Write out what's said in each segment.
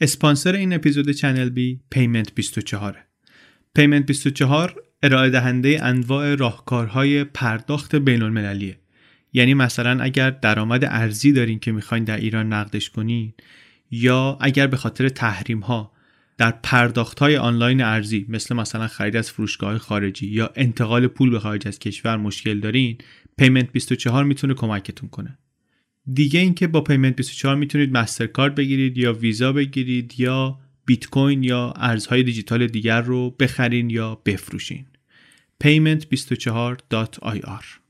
اسپانسر این اپیزود چنل بی پیمنت 24 پیمنت 24 ارائه دهنده انواع راهکارهای پرداخت بین المللیه یعنی مثلا اگر درآمد ارزی دارین که می‌خواین در ایران نقدش کنین یا اگر به خاطر تحریم ها در پرداخت های آنلاین ارزی مثل مثلا خرید از فروشگاه خارجی یا انتقال پول به خارج از کشور مشکل دارین پیمنت 24 می‌تونه کمکتون کنه. دیگه اینکه با پیمنت 24 می‌تونید مسترکارد بگیرید یا ویزا بگیرید یا بیت کوین یا ارزهای دیجیتال دیگر رو بخرین یا بفروشین. payment24.ir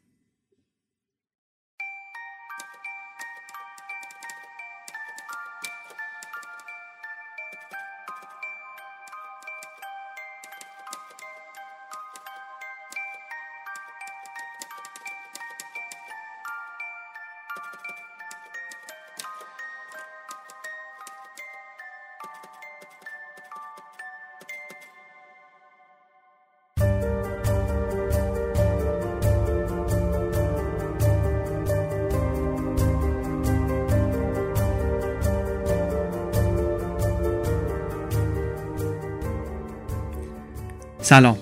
سلام.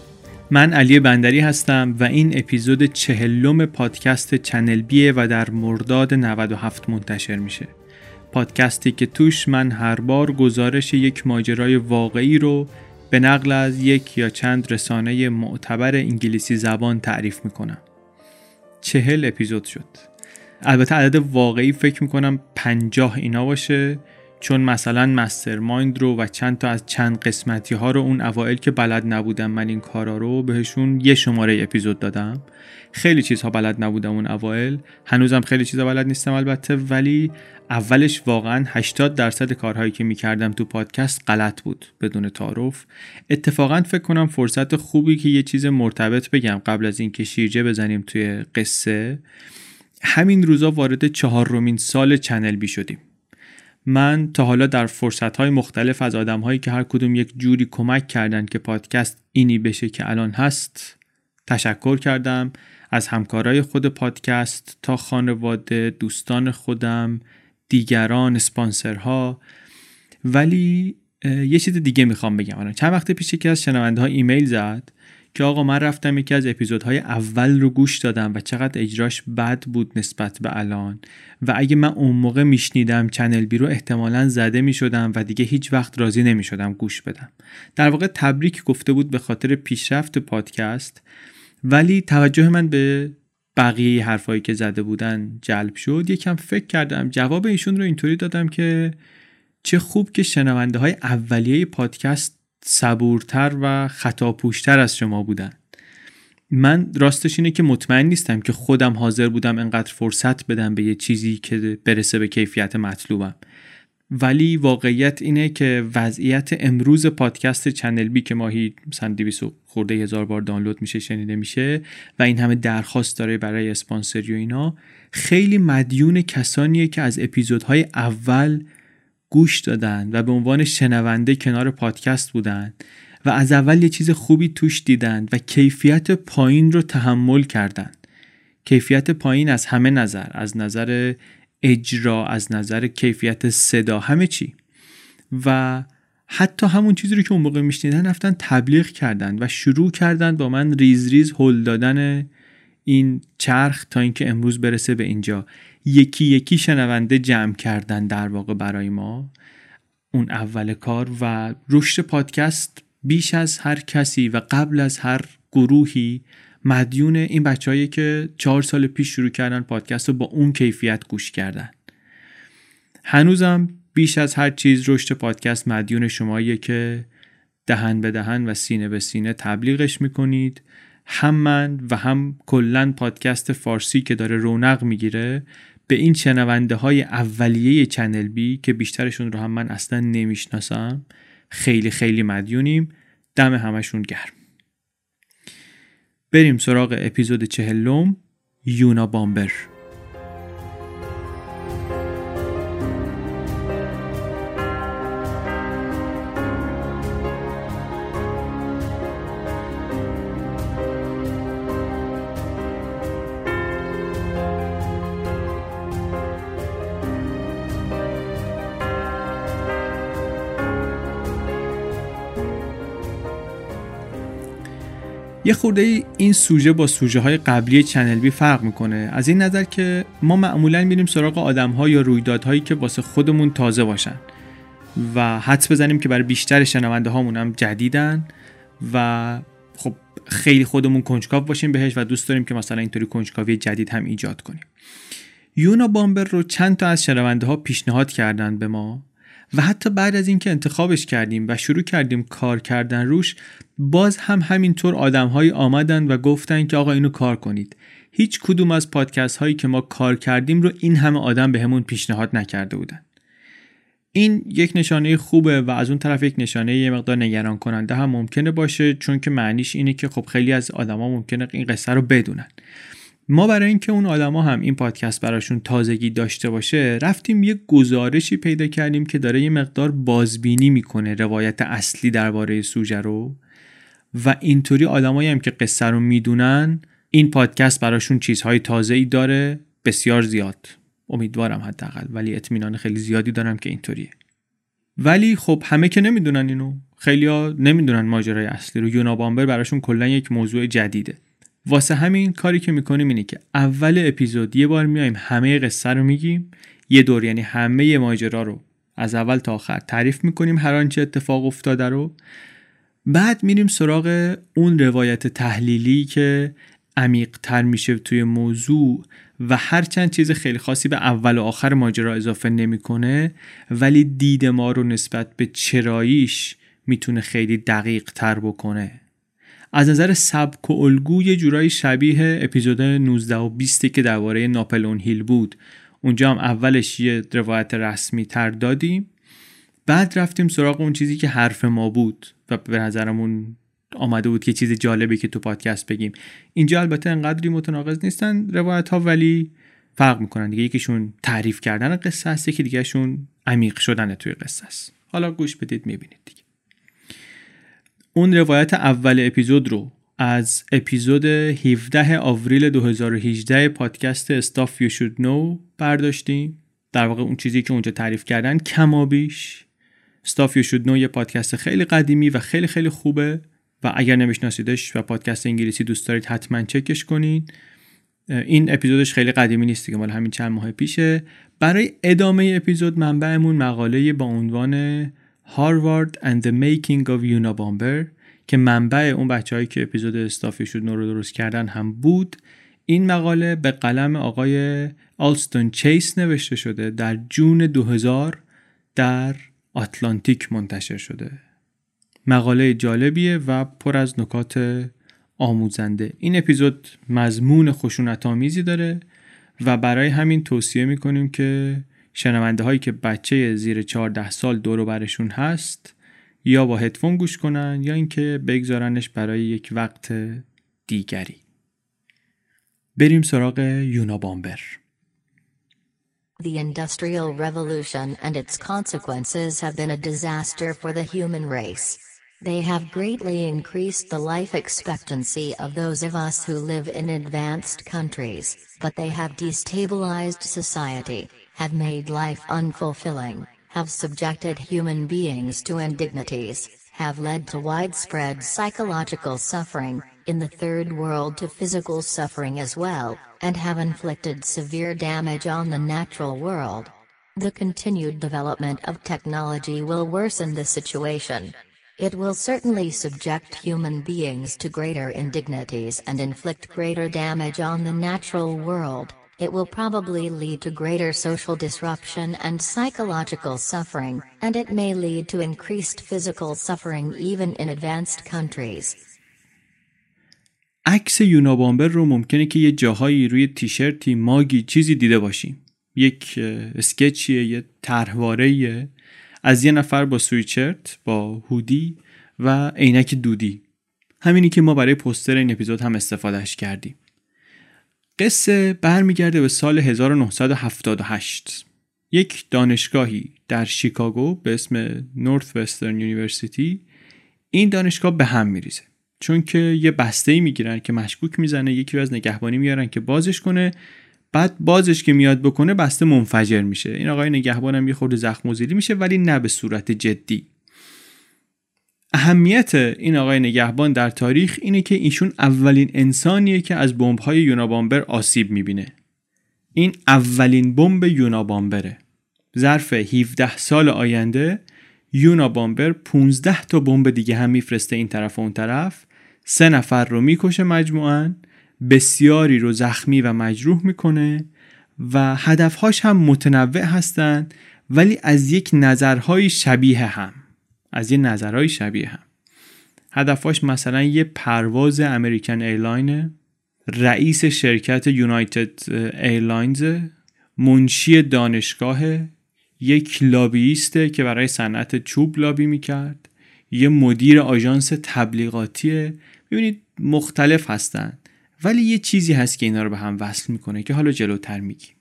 من علی بندری هستم و این اپیزود چهلم پادکست چنل بیه و در مرداد 97 منتشر میشه. پادکستی که توش من هر بار گزارش یک ماجرای واقعی رو به نقل از یک یا چند رسانه معتبر انگلیسی زبان تعریف می‌کنم. چهل اپیزود شد. البته عدد واقعی فکر می‌کنم پنجاه اینا باشه. چون مثلا مستر مایند رو و چند تا از چند قسمتی ها رو اون اوائل که بلد نبودم من این کارا رو بهشون یه شماره اپیزود دادم. خیلی چیزها بلد نبودم اون اوائل هنوزم خیلی چیزها بلد نیستم البته ولی اولش واقعا 80 درصد کارهایی که می‌کردم تو پادکست غلط بود بدون تعارف. اتفاقا فکر کنم فرصت خوبی که یه چیز مرتبط بگم قبل از اینکه شیرجه بزنیم توی قصه. همین روزا وارد چهارمین سال چنل بی شدیم. من تا حالا در فرصت های مختلف از آدم هایی که هر کدوم یک جوری کمک کردن که پادکست اینی بشه که الان هست تشکر کردم از همکارای خود پادکست تا خانواده دوستان خودم دیگران اسپانسرها. ولی یه چیز دیگه می‌خوام بگم. چند وقت پیش یکی از شنونده ها ایمیل زد. که آقا من رفتم یکی از اپیزودهای اول رو گوش دادم و چقدر اجراش بد بود نسبت به الان. و اگه من اون موقع میشنیدم چنل بی رو احتمالا زده می‌شدم و دیگه هیچ وقت راضی نمی‌شدم گوش بدم. در واقع تبریک گفته بود به خاطر پیشرفت پادکست. ولی توجه من به بقیه حرفایی که زده بودن جلب شد. یکم فکر کردم جواب ایشون رو اینطوری دادم که چه خوب که شنونده های اولیه پادکست صبورتر و خطاپوشتر از شما بودن من راستش اینه که مطمئن نیستم که خودم حاضر بودم انقدر فرصت بدم به یه چیزی که برسه به کیفیت مطلوبم. ولی واقعیت اینه که وضعیت امروز پادکست چنل بی که ماهی مثلا 200 خورده هزار بار دانلود میشه شنیده میشه و این همه درخواست داره برای اسپانسری و اینا خیلی مدیون کسانیه که از اپیزودهای اول گوش دادن و به عنوان شنونده کنار پادکست بودن و از اول یه چیز خوبی توش دیدن و کیفیت پایین رو تحمل کردن. کیفیت پایین از همه نظر از نظر اجرا از نظر کیفیت صدا همه چی. و حتی همون چیزی رو که اون موقع میشنیدن رفتن تبلیغ کردن و شروع کردن با من ریز ریز هل دادن این چرخ تا اینکه امروز برسه به اینجا. یکی یکی شنونده جمع کردن در واقع برای ما. اون اول کار و رشد پادکست بیش از هر کسی و قبل از هر گروهی مدیون این بچههایی که چهار سال پیش شروع کردن پادکست رو با اون کیفیت گوش کردن. هنوزم بیش از هر چیز رشد پادکست مدیون شماییه که دهن به دهن و سینه به سینه تبلیغش می‌کنید. هم من و هم کلا پادکست فارسی که داره رونق می‌گیره به این شنونده های اولیه چنل بی که بیشترشون رو هم من اصلا نمی‌شناسم خیلی خیلی مدیونیم. دم همشون گرم. بریم سراغ اپیزود چهلم یونا بامبر. یه خورده این سوژه با سوژه های قبلی چنل بی فرق می‌کنه. از این نظر که ما معمولا میریم سراغ آدم ها یا رویدادهایی که واسه خودمون تازه باشن و حدس بزنیم که برای بیشتر شنونده هامون هم جدیدن و خب خیلی خودمون کنجکاو باشیم بهش و دوست داریم که مثلا اینطوری کنجکاوی جدید هم ایجاد کنیم. یونا بامبر رو چند تا از شنونده ها پیشنهاد کردن به ما. و حتی بعد از اینکه انتخابش کردیم و شروع کردیم کار کردن روش باز هم همینطور آدمهایی آمدن و گفتن که آقا اینو کار کنید. هیچ کدوم از پادکست هایی که ما کار کردیم رو این همه آدم بهمون به پیشنهاد نکرده بودن. این یک نشانه خوبه و از اون طرف یک نشانه یه مقدار نگران کننده هم ممکنه باشه چون که معنیش اینه که خب خیلی از آدما ممکنه این قصه رو بدونن. ما برای اینکه اون آدما هم این پادکست براشون تازگی داشته باشه رفتیم یه گزارشی پیدا کردیم که داره یه مقدار بازبینی می‌کنه روایت اصلی درباره سوژه رو. و اینطوری آدمایی هم که قصه رو می‌دونن این پادکست براشون چیزهای تازه ای داره بسیار زیاد. امیدوارم حداقل ولی اطمینان خیلی زیادی دارم که اینطوریه. ولی خب همه که نمی‌دونن اینو خیلیا نمی‌دونن ماجرای اصلی رو. یونا بامبر براشون کلا یک موضوع جدیده. واسه همین کاری که می‌کنیم اینه که اول اپیزود یه بار میایم همه قصه رو میگیم یه دور یعنی همه ماجرا رو از اول تا آخر تعریف می‌کنیم هر آنچه اتفاق افتاده رو. بعد میریم سراغ اون روایت تحلیلی که عمیق تر میشه توی موضوع و هرچند چیز خیلی خاصی به اول و آخر ماجرا اضافه نمی‌کنه ولی دید ما رو نسبت به چراییش می‌تونه خیلی دقیق تر بکنه. از نظر سبک و الگو یه جورایی شبیه اپیزود 19 و 20 که درباره ناپلون هیل بود. اونجا هم اولش یه روایت رسمی تر دادیم. بعد رفتیم سراغ اون چیزی که حرف ما بود و به نظرمون آمده بود که چیز جالبی که تو پادکست بگیم. اینجا البته انقدری متناقض نیستن روایت ها ولی فرق می‌کنن دیگه. یکیشون تعریف کردن قصه است یکی دیگهشون عمیق شدن توی قصه است. حالا گوش بدید می‌بینید دیگه. اون روایت اول اپیزود رو از اپیزود 17 آوریل 2018 پادکست استاف یو شود نو برداشتیم. در واقع اون چیزی که اونجا تعریف کردن کمابیش استاف یو شود نو یه پادکست خیلی قدیمی و خیلی خیلی خوبه و اگر نمیشناسیدش و پادکست انگلیسی دوست دارید حتما چکش کنید این اپیزودش خیلی قدیمی نیست که مال همین چند ماه پیشه. برای ادامه اپیزود منبعمون مقاله با عنوان هاروارد and the making of Unabomber که منبع اون بچههایی که اپیزود استافی شد رو درست کردن هم بود. این مقاله به قلم آقای آلستون چیس نوشته شده در جون 2000 در آتلانتیک منتشر شده. مقاله جالبیه و پر از نکات آموزنده. این اپیزود مضمون خشونت آمیزی داره و برای همین توصیه می‌کنیم که شنونده هایی که بچه زیر 14 سال دور برشون هست یا با هدفون گوش کنن یا اینکه بگذارنش برای یک وقت دیگری بریم سراغ یونا بامبر The Industrial Revolution and its consequences have been a disaster for the human race. They have greatly increased the life expectancy of those of us who live in advanced countries, but they have destabilized society, have made life unfulfilling, have subjected human beings to indignities, have led to widespread psychological suffering, in the third world to physical suffering as well, and have inflicted severe damage on the natural world. The continued development of technology will worsen the situation. It will certainly subject human beings to greater indignities and inflict greater damage on the natural world. It will probably lead to greater social disruption and psychological suffering, and it may lead to increased physical suffering even in advanced countries. عکس یونابامبر رو ممکنه که یه جاهایی روی تیشرتی ماگی چیزی دیده باشیم. یک sketch یه یه طرحواره‌ایه. از یه نفر با sweatshirt با هودی و عینک دودی. همینی که ما برای پستر این اپیزود هم استفادهش کردیم. قصه برمیگرده به سال 1978 یک دانشگاهی در شیکاگو به اسم Northwestern University این دانشگاه به هم میریزه. چون که یه بسته ای می‌گیرن که مشکوک می‌زنه یکی از نگهبانی میارن که بازش کنه. بعد بازش که میاد بکنه بسته منفجر میشه. این آقای نگهبانم یه خورده زخم میشه ولی نه به صورت جدی. اهمیت این آقای نگهبان در تاریخ اینه که ایشون اولین انسانیه که از بمب‌های یونابامبر آسیب می‌بینه. این اولین بمب یونابامبره. ظرف 17 سال آینده یونابامبر 15 تا بمب دیگه هم میفرسته این طرف و اون طرف. سه نفر رو می‌کشه مجموعاً بسیاری رو زخمی و مجروح می‌کنه و هدفهاش هم متنوع هستند ولی از یک نظرهای شبیه هم. از یه نظرهای شبیه هم. هدفهاش مثلا یه پرواز American Airline رئیس شرکت United Airlines منشی دانشگاه یک لابیسته که برای صنعت چوب لابی می‌کرد یه مدیر آژانس تبلیغاتیه ببینید مختلف هستند ولی یه چیزی هست که اینا رو به هم وصل می‌کنه که حالا جلوتر میگیم.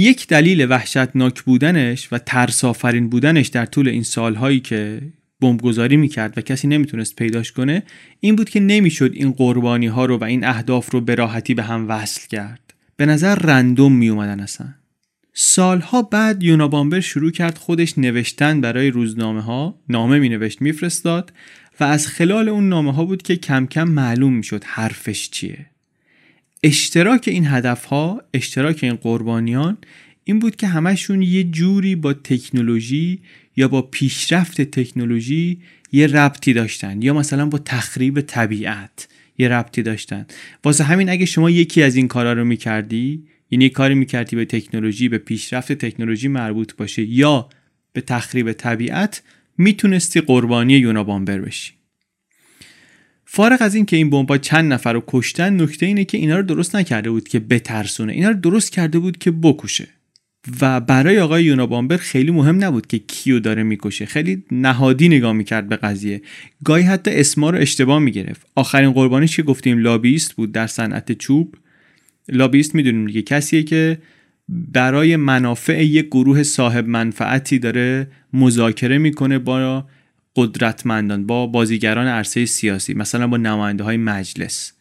یک دلیل وحشتناک بودنش و ترسافرین بودنش در طول این سالهایی که بمبگذاری می‌کرد و کسی نمی‌تونست پیداش کنه این بود که نمی‌شد این قربانی ها رو و این اهداف رو به راحتی به هم وصل کرد. به نظر رندوم میومدن اصلا. سالها بعد یونابامبر شروع کرد خودش نوشتن برای روزنامه ها نامه می نوشت میفرستاد و از خلال اون نامه ها بود که کم کم معلوم می شد حرفش چیه. اشتراک این هدف ها اشتراک این قربانیان این بود که همشون یه جوری با تکنولوژی یا با پیشرفت تکنولوژی یه ربطی داشتن یا مثلا با تخریب طبیعت یه ربطی داشتن. واسه همین اگه شما یکی از این کارا رو می‌کردی یعنی کاری می‌کردی به تکنولوژی به پیشرفت تکنولوژی مربوط باشه یا به تخریب طبیعت می‌تونستی قربانی یونابامبر بشی. فارغ از این که این بمبا چند نفر رو کشتن نکته اینه که اینا رو درست نکرده بود که بترسونه. اینا رو درست کرده بود که بکشه. و برای آقای یونابامبر خیلی مهم نبود که کیو داره می‌کشه. خیلی نهادی نگاه می‌کرد به قضیه. گاهی حتی اسما رو اشتباه می‌گرفت. آخرین قربانیش که گفتیم لابیست بود در صنعت چوب. لابیست می‌دونیم دیگه کسیه که برای منافع یک گروه صاحب منفعتی داره مذاکره می‌کنه با قدرتمندان با بازیگران عرصه سیاسی مثلا با نماینده های مجلس.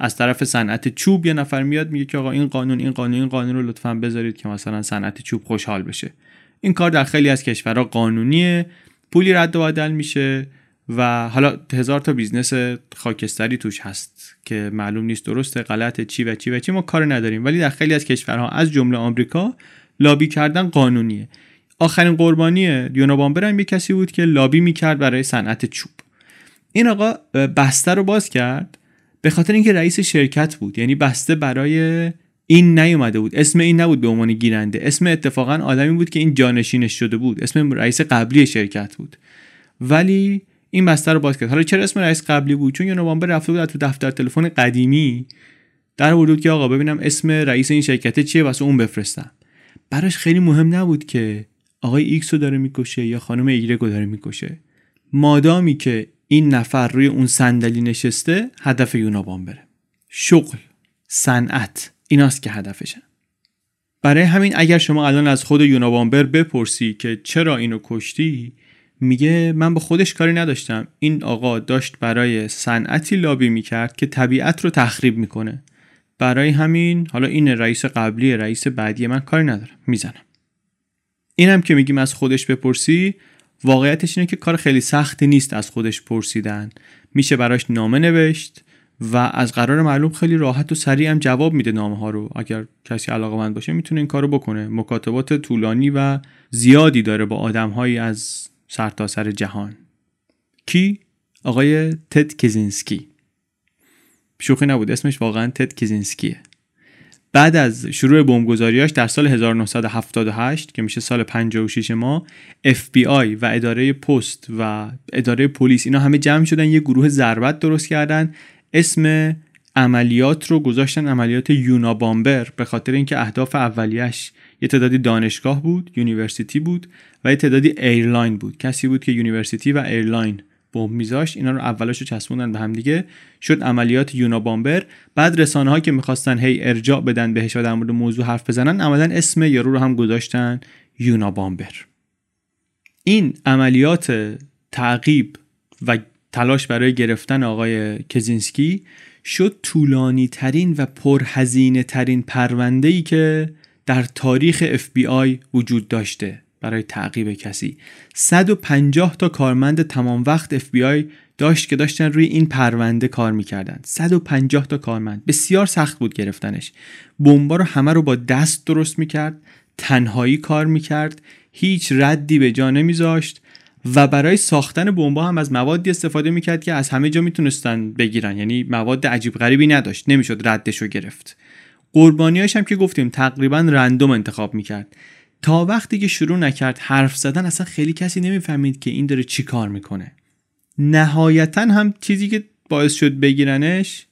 از طرف صنعت چوب یه نفر میاد میگه که آقا این قانون این قانون این قانون رو لطفا بذارید که مثلا صنعت چوب خوشحال بشه. این کار در خیلی از کشورها قانونیه پولی رد و بدل میشه و حالا هزار تا business خاکستری توش هست که معلوم نیست درسته غلط چی و چی و چی ما کار نداریم. ولی در خیلی از کشورها از جمله آمریکا لابی کردن قانونیه. آخرین قربانی یونابامبر هم یه کسی بود که لابی می‌کرد برای صنعت چوب. این آقا بسته رو باز کرد به خاطر اینکه رئیس شرکت بود. یعنی بسته برای این نیومده بود. اسم این نبود به عنوان گیرنده. اسم اتفاقا آدمی بود که این جانشینش شده بود. اسم رئیس قبلی شرکت بود. ولی این بسته رو باز کرد. حالا چرا اسم رئیس قبلی بود؟ چون نوامبر رفته بود تو دفتر تلفن قدیمی. در بود که آقا ببینم اسم رئیس این شرکت چیه واسه اون بفرستم. براش خیلی مهم نبود که آقای ایکس رو داره می‌کشه یا خانم ایگرگ رو داره می‌کشه. مادامی که این نفر روی اون صندلی نشسته هدف یونابامبره. شغل صنعت ایناست که هدفشن برای همین اگر شما الان از خود یونابامبر بپرسی که چرا اینو کشتی میگه من به خودش کاری نداشتم. این آقا داشت برای صنعتی لابی می‌کرد که طبیعت رو تخریب می‌کنه. برای همین حالا این رئیس قبلی رئیس بعدی من کاری ندارم. می‌زنم. اینم که میگیم از خودش بپرسی واقعیتش اینه که کار خیلی سختی نیست از خودش پرسیدن. میشه براش نامه نوشت و از قرار معلوم خیلی راحت و سریع هم جواب میده نامه ها رو. اگر کسی علاقه مند باشه می‌تونه این کارو بکنه. مکاتبات طولانی و زیادی داره با آدم از سرتاسر سر جهان. کی؟ آقای تد کزینسکی شوخی نبود. اسمش واقعا تد کزینسکیه بعد از شروع بمبگذاریاش در سال 1978 که میشه سال 56 ما FBI و اداره پست و اداره پلیس اینا همه جمع شدن یه گروه ضربت درست کردن. اسم عملیات رو گذاشتن عملیات یونابامبر به خاطر اینکه اهداف اولیش یه تعدادی دانشگاه بود university بود و یه تعدادی airline بود. کسی بود که university و airline بمب میذاشت اینا رو اولش رو چسبوندن به هم دیگه. شد عملیات یونابامبر. بعد رسانه ها که می‌خواستن هی ارجاع بدن بهش و در مورد موضوع حرف بزنن عملا اسم یارو رو هم گذاشتن یونابامبر. این عملیات تعقیب و تلاش برای گرفتن آقای کزینسکی شد طولانی ترین و پرهزینه ترین پرونده ای که در تاریخ FBI وجود داشته. برای تعقیب کسی. 150 تا کارمند تمام وقت FBI داشت که داشتن روی این پرونده کار می‌کردن. 150 تا کارمند. بسیار سخت بود گرفتنش. بمبا رو همه رو با دست درست می‌کرد تنهایی کار می‌کرد هیچ ردی به جا نمیذاشت و برای ساختن بمبا هم از موادی استفاده می‌کرد که از همه جا می‌تونستن بگیرن. یعنی مواد عجیب غریبی نداشت. نمی‌شد ردش رو گرفت. قربانیاش هم که گفتیم تقریبا رندوم انتخاب می‌کرد. تا وقتی که شروع نکرد حرف زدن اصلا خیلی کسی نمی‌فهمید که این داره چی کار می‌کنه. نهایتا هم چیزی که باعث شد بگیرنش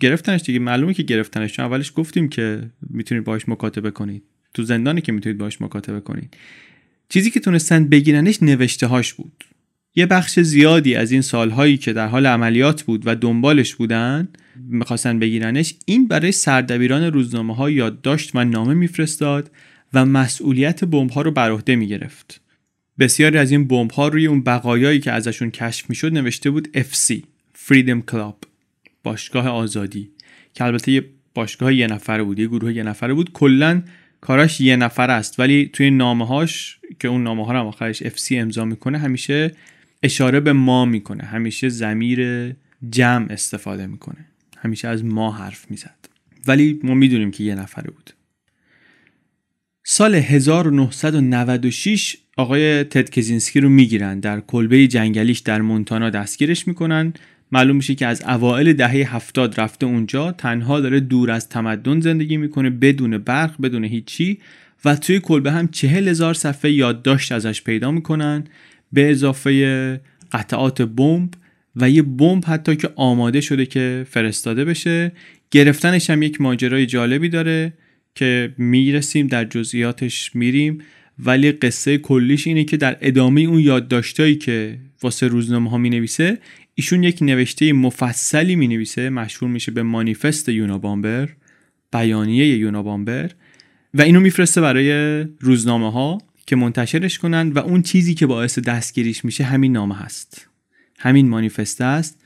گرفتنش دیگه. معلومه که گرفتنش. چون اولش گفتیم که می‌تونید باش مکاتبه کنید. تو زندانی که می‌تونید باش مکاتبه کنید. چیزی که تونستن بگیرنش نوشته هاش بود. یه بخش زیادی از این سالهایی که در حال عملیات بود و دنبالش بودن می‌خواستن بگیرنش این برای سردبیران روزنامه ها یادداشت و نامه میفرستاد. و مسئولیت بمب ها رو بر عهده می‌گرفت. بسیاری از این بمب ها روی اون بقایایی که ازشون کشف می‌شد نوشته بود FC Freedom Club باشگاه آزادی که البته یه باشگاه یه نفره بود یه گروه یه نفره بود. کلا کاراش یه نفر است ولی توی نامه هاش که اون نامه ها رو آخرش FC امضا می‌کنه همیشه اشاره به ما می‌کنه. همیشه زمیر جمع استفاده می‌کنه. همیشه از ما حرف می‌زد. ولی ما می‌دونیم که یه نفره بود. سال 1996 آقای تد کزینسکی رو می‌گیرن. در کلبه جنگلیش در مونتانا دستگیرش می‌کنن. معلوم میشه که از اوائل دهه هفتاد رفته اونجا تنها داره دور از تمدن زندگی می‌کنه بدون برق بدون هیچی. و توی کلبه هم چهل هزار صفحه یادداشت ازش پیدا می‌کنن. به اضافه قطعات بمب. و یه بمب حتی که آماده شده که فرستاده بشه. گرفتنش هم یک ماجرای جالبی داره. که می‌رسیم در جزئیاتش میریم. ولی قصه کلیش اینه که در ادامه اون یادداشتایی که واسه روزنامه ها می نویسه ایشون یک نوشته مفصلی می نویسه مشهور میشه به مانیفست یونابامبر بیانیه یونابامبر و اینو میفرسته برای روزنامه ها که منتشرش کنن. و اون چیزی که باعث دستگیریش میشه همین نامه هست. همین مانیفسته است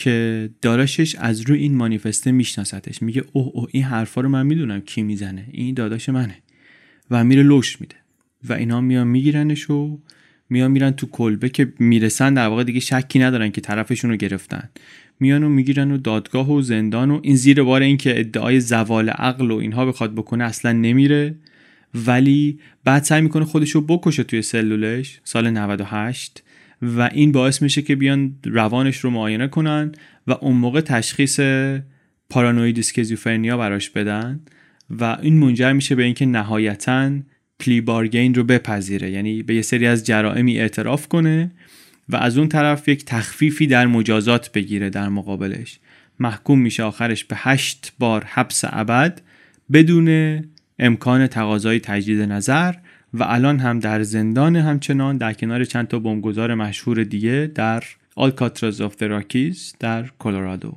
که داداشش از روی این مانیفسته میشناستش میگه اوه اوه این حرفا رو من می‌دونم کی می‌زنه. این داداش منه. و میره لوش میده. و اینا میان میگیرنش و میان میرن تو کلبه که می‌رسن در واقع دیگه شکی ندارن که طرفشون رو گرفتن. میان و می‌گیرن و دادگاه و زندان و این زیر بار اینکه ادعای زوال عقل و اینها بخواد بکنه اصلا نمیره. ولی بعد سعی می‌کنه خودش رو بکشه توی سلولش. سال 98 و این باعث میشه که بیان روانش رو معاینه کنن و اون موقع تشخیص پارانوید اسکیزوفرنیا براش بدن و این منجر میشه به اینکه نهایتا پلی بارگین رو بپذیره. یعنی به یه سری از جرائمی اعتراف کنه و از اون طرف یک تخفیفی در مجازات بگیره در مقابلش. محکوم میشه آخرش به هشت بار حبس ابد بدون امکان تقاضای تجدید نظر و الان هم در زندان همچنان در کنار چند تا بمبگذار مشهور دیگه در Alcatraz of Rockies در کلرادو.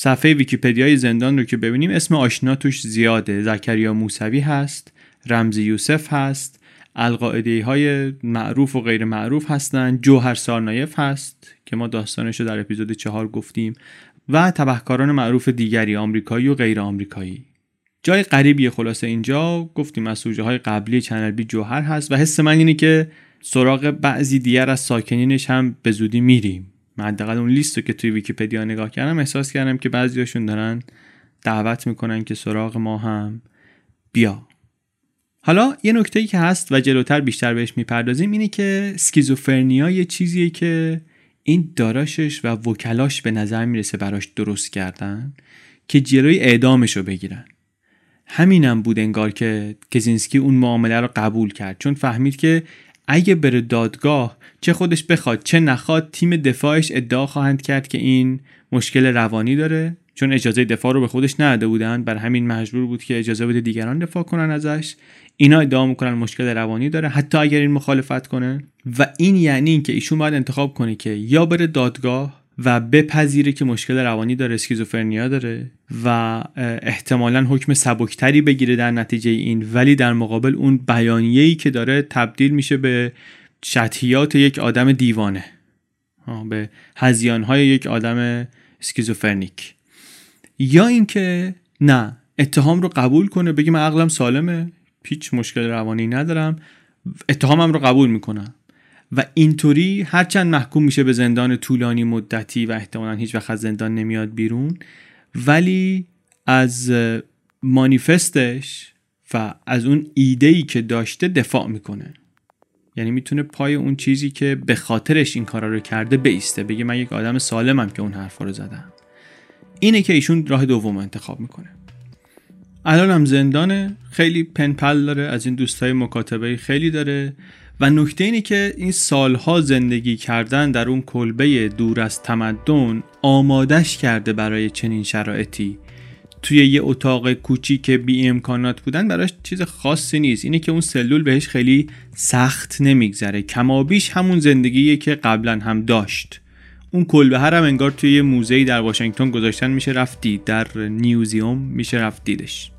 صفحه ویکیپدیای زندان رو که ببینیم اسم آشنا توش زیاده. زکریا موسوی هست رمزی یوسف هست القاعده های معروف و غیر معروف هستند جوهر تسارنایف هست که ما داستانش رو در اپیزود چهار گفتیم و تبهکاران معروف دیگری آمریکایی و غیر آمریکایی. جای غریبی خلاصه اینجا. گفتیم از سوژه های قبلی چنل بی جوهر هست و حس من اینه که سراغ بعضی دیگر از ساکنینش هم به زودی میریم. من حداقل اون لیست رو که توی ویکیپدیا نگاه کردم احساس کردم که بعضیاشون دارن دعوت می‌کنن که سراغ ما هم بیا. حالا یه نکته ای که هست و جلوتر بیشتر بهش می‌پردازیم اینه که schizophrenia یه چیزیه که این داراشش و وکلاش به نظر می‌رسه براش درست کردن که جلوی اعدامش رو بگیرن. همینم بود انگار که کزینسکی اون معامله رو قبول کرد. چون فهمید که اگه بره دادگاه چه خودش بخواد چه نخواد تیم دفاعش ادعا خواهند کرد که این مشکل روانی داره. چون اجازه دفاع رو به خودش نداده بودن بر همین مجبور بود که اجازه بده دیگران دفاع کنن ازش. اینا ادعا می‌کنن مشکل روانی داره. حتی اگر این مخالفت کنه. و این یعنی اینکه ایشون باید انتخاب کنه که یا بره دادگاه و بپذیره که مشکل روانی داره اسکیزوفرنیا داره و احتمالا حکم سبکتری بگیره در نتیجه این. ولی در مقابل اون بیانیه‌ای که داره تبدیل میشه به شطحیات یک آدم دیوانه. به هزیانهای یک آدم اسکیزوفرنیک. یا اینکه نه اتهام رو قبول کنه بگه من عقلم سالمه هیچ مشکل روانی ندارم اتهامم رو قبول می‌کنم. و اینطوری هرچند محکوم میشه به زندان طولانی مدتی و احتمالا هیچ وقت از زندان نمیاد بیرون ولی از مانیفستش و از اون ایده که داشته دفاع می‌کنه. یعنی می‌تونه پای اون چیزی که به خاطرش این کارا رو کرده بیسته. بگه من یک آدم سالمم که اون حرفا رو زدم. اینه که ایشون راه دوم انتخاب می‌کنه. الان هم زندانه خیلی پنپل داره از این دوستای مکاتبه خیلی داره. و نکته اینه که این سالها زندگی کردن در اون کلبه دور از تمدن آمادش کرده برای چنین شرایطی. توی یه اتاق کوچیک بی امکانات بودن براش چیز خاصی نیست. اینه که اون سلول بهش خیلی سخت نمیگذره. کمابیش همون زندگیه که قبلا هم داشت. اون کلبه هم انگار توی یه موزهی در واشنگتن گذاشتن میشه رفت در نیوزیوم میشه رفت دیدش.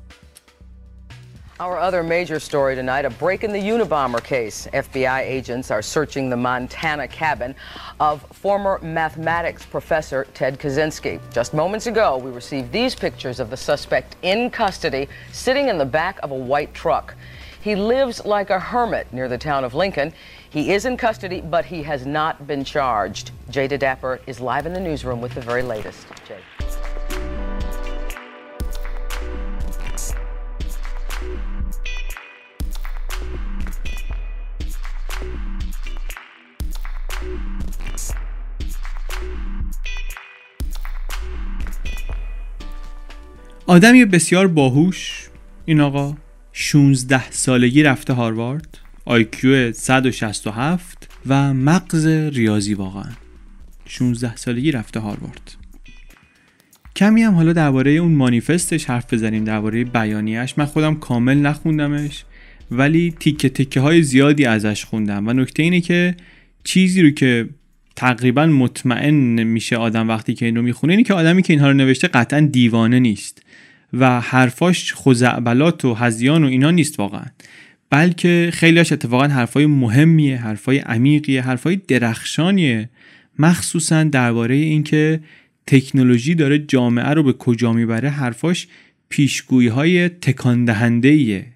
Our other major story tonight a break in the Unabomber case. FBI agents are searching the Montana cabin of former mathematics professor Ted Kaczynski. Just moments ago, we received these pictures of the suspect in custody, sitting in the back of a white truck. He lives like a hermit near the town of Lincoln. He is in custody, but he has not been charged. Jada Dapper is live in the newsroom with the very latest. Jay. آدمی بسیار باهوش. این آقا 16 سالگی رفته هاروارد. آیکیو 167 و مغز ریاضی واقعا. 16 سالگی رفته هاروارد. کمی هم حالا درباره اون مانیفستش حرف بزنیم درباره بیانیش من خودم کامل نخوندمش ولی تیکه تیکه های زیادی ازش خوندم. و نکته اینه که چیزی رو که تقریبا مطمئن میشه آدم وقتی که این رو می‌خونه اینه که آدمی که اینها رو نوشته قطعا دیوانه نیست. و حرفاش خزعبلات و هزیان و اینا نیست واقعا. بلکه خیلیش اتفاقا حرفای مهمیه حرفای عمیقیه حرفای درخشانیه. مخصوصا درباره اینکه تکنولوژی داره جامعه رو به کجا می‌بره حرفاش پیشگویی های تکان دهنده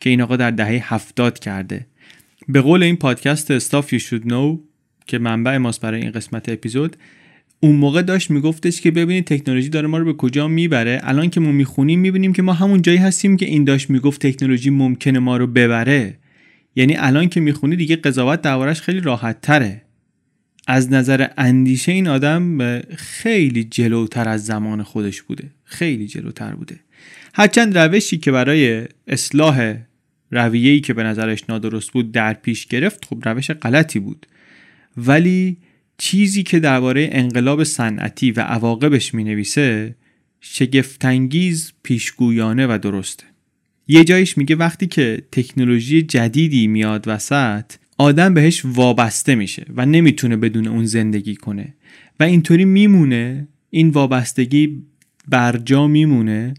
که این آقا در دهه هفتاد کرده. به قول این پادکست استاف یو شود نو که منبع ماست برای این قسمت اپیزود اون موقع داشت میگفتش که ببینید تکنولوژی داره ما رو به کجا می‌بره. الان که ما می‌خونیم می‌بینیم که ما همون جایی هستیم که این داشت می‌گفت تکنولوژی ممکنه ما رو ببره. یعنی الان که می‌خونی دیگه قضاوت دربارش خیلی راحت تره از نظر اندیشه این آدم خیلی جلوتر از زمان خودش بوده. خیلی جلوتر بوده. هرچند روشی که برای اصلاح رویه‌ای که به نظرش نادرست بود در پیش گرفت خب روش غلطی بود. ولی چیزی که درباره انقلاب صنعتی و عواقبش می نویسه شگفتانگیز پیشگویانه و درسته. یه جایش میگه وقتی که تکنولوژی جدیدی میاد وسط آدم بهش وابسته میشه و نمی‌تونه بدون اون زندگی کنه. و اینطوری میمونه این وابستگی برجا میمونه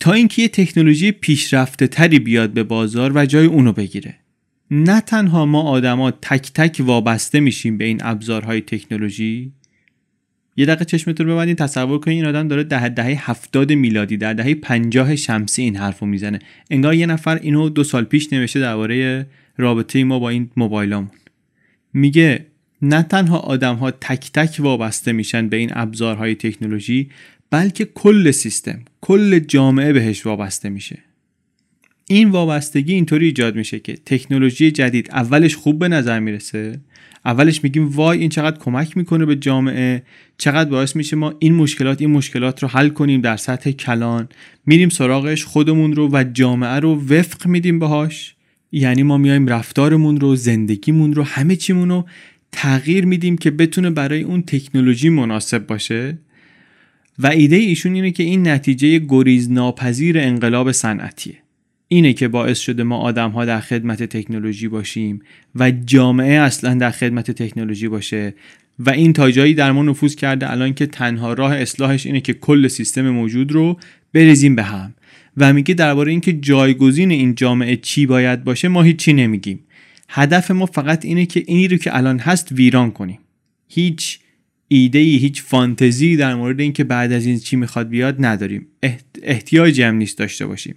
تا اینکه یه تکنولوژی پیشرفته تری بیاد به بازار و جای اونو بگیره. نه تنها ما آدما تک تک وابسته میشیم به این ابزارهای تکنولوژی. یه دقیقه چشمتون رو ببندید تصور کنید این آدم داره ده دهه هفتاد میلادی در دهه پنجاه شمسی این حرفو می‌زنه. انگار یه نفر اینو دو سال پیش نوشته درباره رابطه ما با این موبایلامون. میگه نه تنها آدم ها تک تک وابسته میشن به این ابزارهای تکنولوژی بلکه کل سیستم کل جامعه بهش وابسته میشه. این وابستگی اینطوری ایجاد میشه که تکنولوژی جدید اولش خوب به نظر می‌رسه. اولش میگیم وای این چقدر کمک می‌کنه به جامعه. چقدر باعث میشه ما این مشکلات این مشکلات رو حل کنیم در سطح کلان. میریم سراغش خودمون رو و جامعه رو وفق میدیم باهاش. یعنی ما میایم رفتارمون رو زندگیمون رو همه چیمون رو تغییر میدیم که بتونه برای اون تکنولوژی مناسب باشه. و ایده ایشون اینه که این نتیجه گریز ناپذیر انقلاب صنعتیه. اینه که باعث شده ما آدم ها در خدمت تکنولوژی باشیم و جامعه اصلا در خدمت تکنولوژی باشه. و این تا جایی در ما نفوذ کرده الان که تنها راه اصلاحش اینه که کل سیستم موجود رو بریزیم به هم. و میگه درباره اینکه جایگزین این جامعه چی باید باشه ما هیچی نمیگیم. هدف ما فقط اینه که اینی رو که الان هست ویران کنیم. هیچ ایده ای هیچ فانتزی در مورد اینکه بعد از این چی می‌خواد بیاد نداریم. احتیاجی هم نیست داشته باشیم.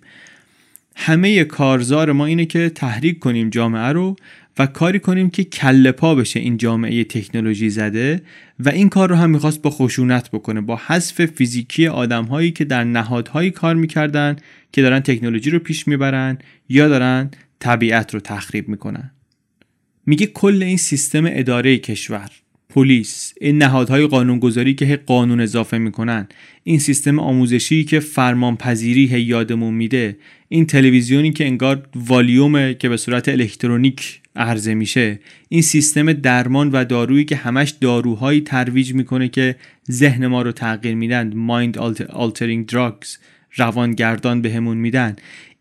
همه کارزار ما اینه که تحریک کنیم جامعه رو و کاری کنیم که کله پا بشه این جامعه تکنولوژی زده و این کار رو هم می‌خواست با خشونت بکنه با حذف فیزیکی آدم هایی که در نهادهایی کار می‌کردن که دارن تکنولوژی رو پیش می‌برن یا دارن طبیعت رو تخریب می‌کنن. میگه کل این سیستم اداره کشور پلیس این نهادهای قانونگذاری که قانون اضافه می‌کنن این سیستم آموزشی که فرمان پذیری یادمون میده این تلویزیونی که انگار والیومه که به صورت الکترونیک عرضه میشه این سیستم درمان و دارویی که همش داروهایی ترویج می‌کنه که ذهن ما رو تغییر میدن مایند altering drugs روانگردان بهمون میدن.